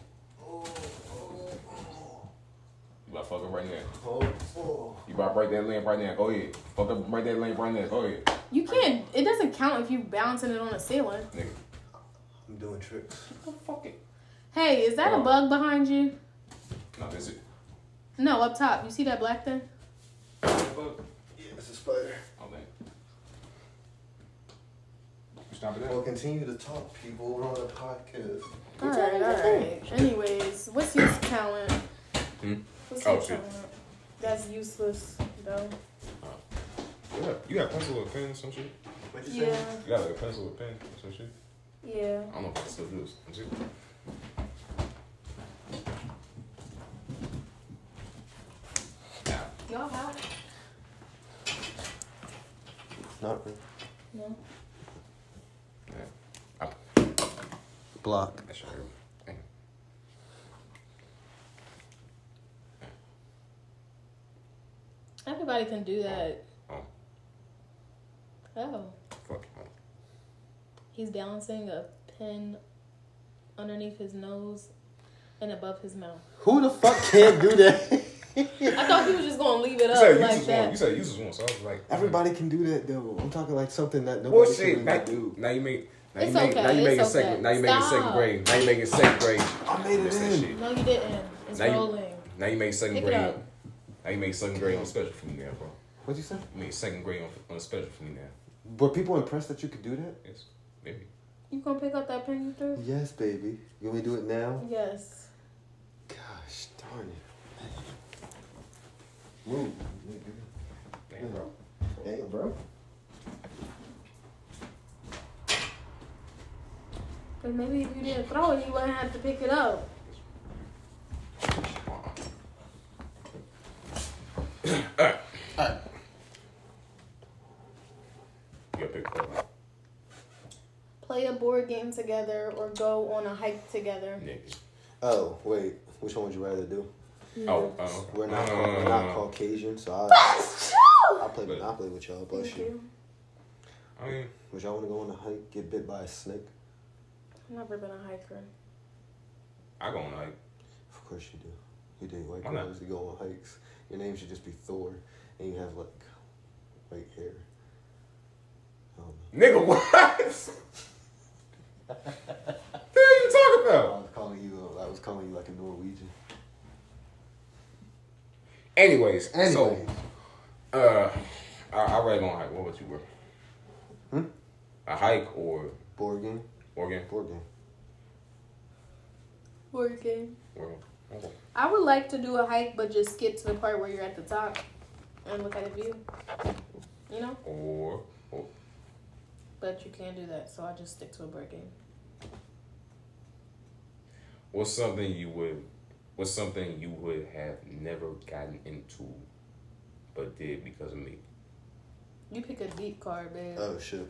You about to fuck up right now. You about to break that lamp right now. Go ahead. Fuck up. Break that lamp right now. Go ahead. You can't. It doesn't count if you balancing it on a ceiling. Nigga. I'm doing tricks. (laughs) Fuck it. Hey, is that a Oh. bug behind you? No, this is. No, up top. You see that black thing? Fuck. Yeah, it's a spider. Oh, man. You stop it? Well, continue to talk, people. We're on a podcast. All right, all right. Anyways, what's your talent? Hmm? What's Oh, your shit. talent? That's useless, though. Yeah. You got a pencil or a pen or some shit? What'd Yeah, You got like a pencil or a pen or some shit? Yeah. I don't know if I still do this. Let. Y'all hot? Not really. No. Block. That's your Everybody can do that. Oh. Oh. He's balancing a pen underneath his nose and above his mouth. Who the fuck can't do that? I thought he was just gonna leave it You up said like useless one. You that. said useless one, so I was like, mm. Everybody can do that though. I'm talking like something that Well, nobody shit. can Now, really do. now you make. Now It's you make. okay, Now you make it's it second. Now you make it second grade. Now you make it second grade. I made it That's that in. No, you didn't. It's Now you- rolling. Now you make second Pick it grade. up. Now you make second grade on special for me now, bro. What'd you say? You made second grade on, on special for me now. Were people impressed that you could do that? Yes, maybe. You gonna pick up that pen you threw? Yes, baby. You want me to do it now? Yes. Gosh darn it. Move. Damn, bro. Damn, bro. Cause maybe if you didn't throw it, you wouldn't have to pick it up. You gotta pick up. Play a board game together or go on a hike together. Nigga. Oh, wait. Which one would you rather do? Oh, oh. We're not, no, no, we're not no. Caucasian, so I, I'll play But- Monopoly with y'all. Bless Thank you. you. I mean, Would y'all want to go on a hike, get bit by a snake? I've never been a hiker. I go on a hike. Of course you do. You date white Why not? girls, you go on hikes. Your name should just be Thor, and you have like white hair. Nigga, (laughs) what? What the hell you talking about? I was calling you. I was calling you like a Norwegian. Anyways, Anyways, so uh, I, I read on hike. What about you, bro? Hmm? A hike or board game. organ? Board game. Working. Or, okay. I would like to do a hike, but just skip to the part where you're at the top and look at the view. You know, Or, or but you can't do that, so I just stick to a board game. what's something you would what's something you would have never gotten into but did because of me? You pick a deep card, babe. Oh shit.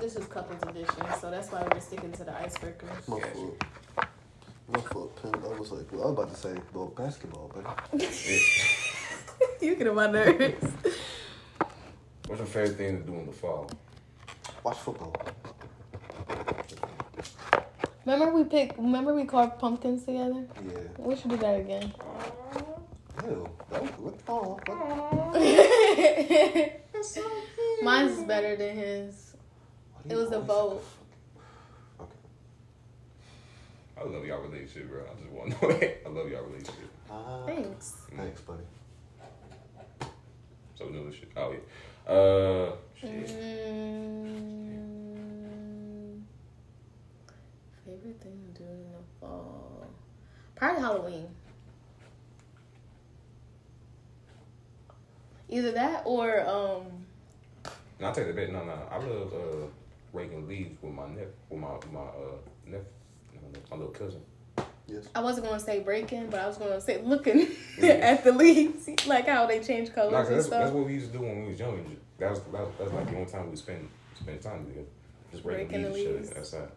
This is couples edition, so that's why we're sticking to the icebreaker. My Gotcha. fault. My fault, Pimp. I was like, well, I was about to say, well, basketball, but (laughs) (laughs) you get on my nerves. What's your favorite thing to do in the fall? Watch football. Remember we picked. Remember we carved pumpkins together. Yeah. We should do that again. Ew. That was, what? Oh, what? (laughs) Mine's is better than his. It was a always- vote. Okay. I love y'all relationship, bro. I just want to know that. I love y'all relationship. Ah, Thanks. Thanks, buddy. So we know this shit. Oh yeah. Uh, shit. Mm, favorite thing to do in the fall? Probably Halloween. Either that or um. No, I take the bet. No, no. I love uh, raking leaves with my nep, with my my uh nep, my little cousin. Yes. I wasn't gonna say breaking, but I was gonna say looking (laughs) at the leaves, like how they change colors Nah, 'cause and that's, stuff. that's what we used to do when we was young. That was that was, that was like the only time we spend spend time together. Just raking Raking the leaves, and leaves. shit outside.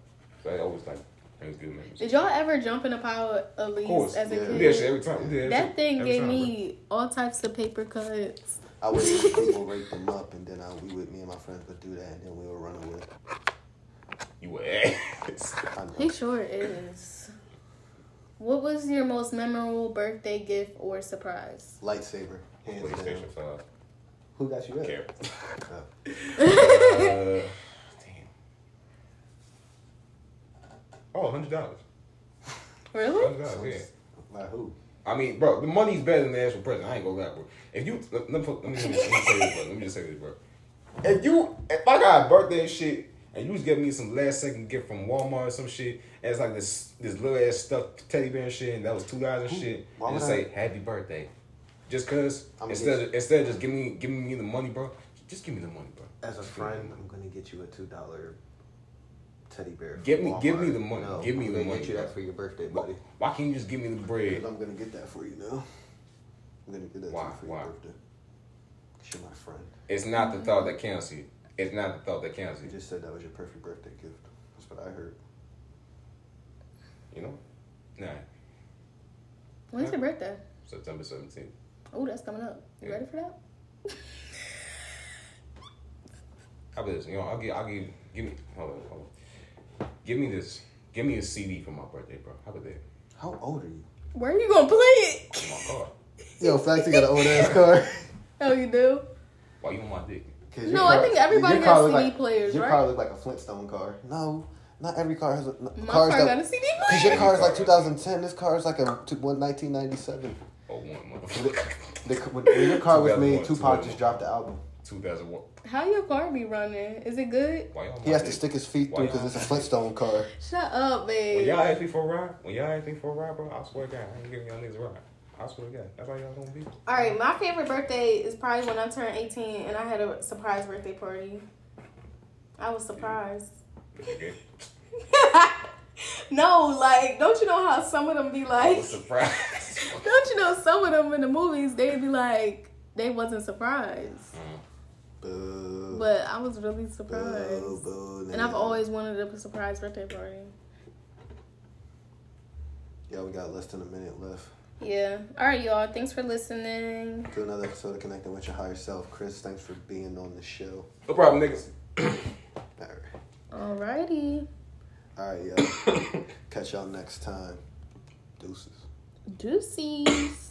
So that always like brings good memories. Did y'all ever jump in a pile of leaves course, as a yeah. kid? We that every time. We did That shit thing every gave time, bro. me all types of paper cuts. I would see (laughs) people rake them up, and then I, we would, me and my friends would do that, and then we would run away. You were ass. He sure is. What was your most memorable birthday gift or surprise? Lightsaber, hands down. PlayStation Five. Who got you that? Care. Oh. (laughs) Uh, damn. Oh, hundred dollars. Really? Hundred dollars. Yeah. By who? I mean, bro, the money's better than the actual present. I ain't gonna lie, bro. If you let, let, me, let, me, let, me, let me say this, bro. Let me just say this, bro. If you, if I got a birthday shit, and you was giving me some last second gift from Walmart or some shit, and it's like this this little ass stuffed teddy bear and shit, and that was two dollars and shit, Why and just say happy birthday, just cause instead of, instead of just giving me giving me the money, bro, just give me the money, bro. As a friend, I'm gonna get you a two dollar teddy bear. Give me- give me the money. No, Give me I'm the money, Get you bro. that for your birthday, buddy. why can't you just give me the bread? Because I'm gonna get that for you now. I'm gonna get that Why? to you for Why? your birthday. Cause you're my friend. It's not the thought that counts you. It's not the thought that counts You you. just said that was your perfect birthday gift. That's what I heard. You know? Nah. When's your birthday? September 17th. Oh, that's coming up. You Yeah. ready for that? How about this? You know, I'll give, I'll give, give me, hold on, hold on. Give me this, give me a CD for my birthday, bro. How about that? How old are you? Where are you gonna play it? On my car. Yo, Flax, you got an old ass car. (laughs) Oh, you do? Why you on my dick? 'Cause your No, I think everybody your car has CD like, players, Your right? car look like a Flintstone car. No, not every car has a. No, My cars car that, got a CD (laughs) player. Cause your car is like 2010. This car is like a one 1997. Oh, one motherfucker. The, when, when your car was made, 2001, Tupac just dropped the album. 2001. How your car be running? Is it good? Why y'all He my has to stick his feet Why through because it's a Flintstone car. Shut up, babe. When y'all ask me for a ride, when y'all ask me for a ride, bro, I swear to God, I ain't giving y'all niggas a ride. I swear to God. That's how y'all gonna be. All right, my favorite birthday is probably when I turned 18 and I had a surprise birthday party. I was surprised. (laughs) No, like, don't you know how some of them be I like, was surprised. (laughs) don't you know some of them in the movies, they be like, they wasn't surprised. Boo. But I was really surprised. boo, And I've always wanted a surprise birthday party. Yeah, we got less than a minute left. Yeah. All right, y'all. Thanks for listening. To another episode of Connecting with Your Higher Self. Chris, thanks for being on the show. no problem, niggas. All right. Alrighty. All right, y'all. (coughs) Catch y'all next time. Deuces. Deuces.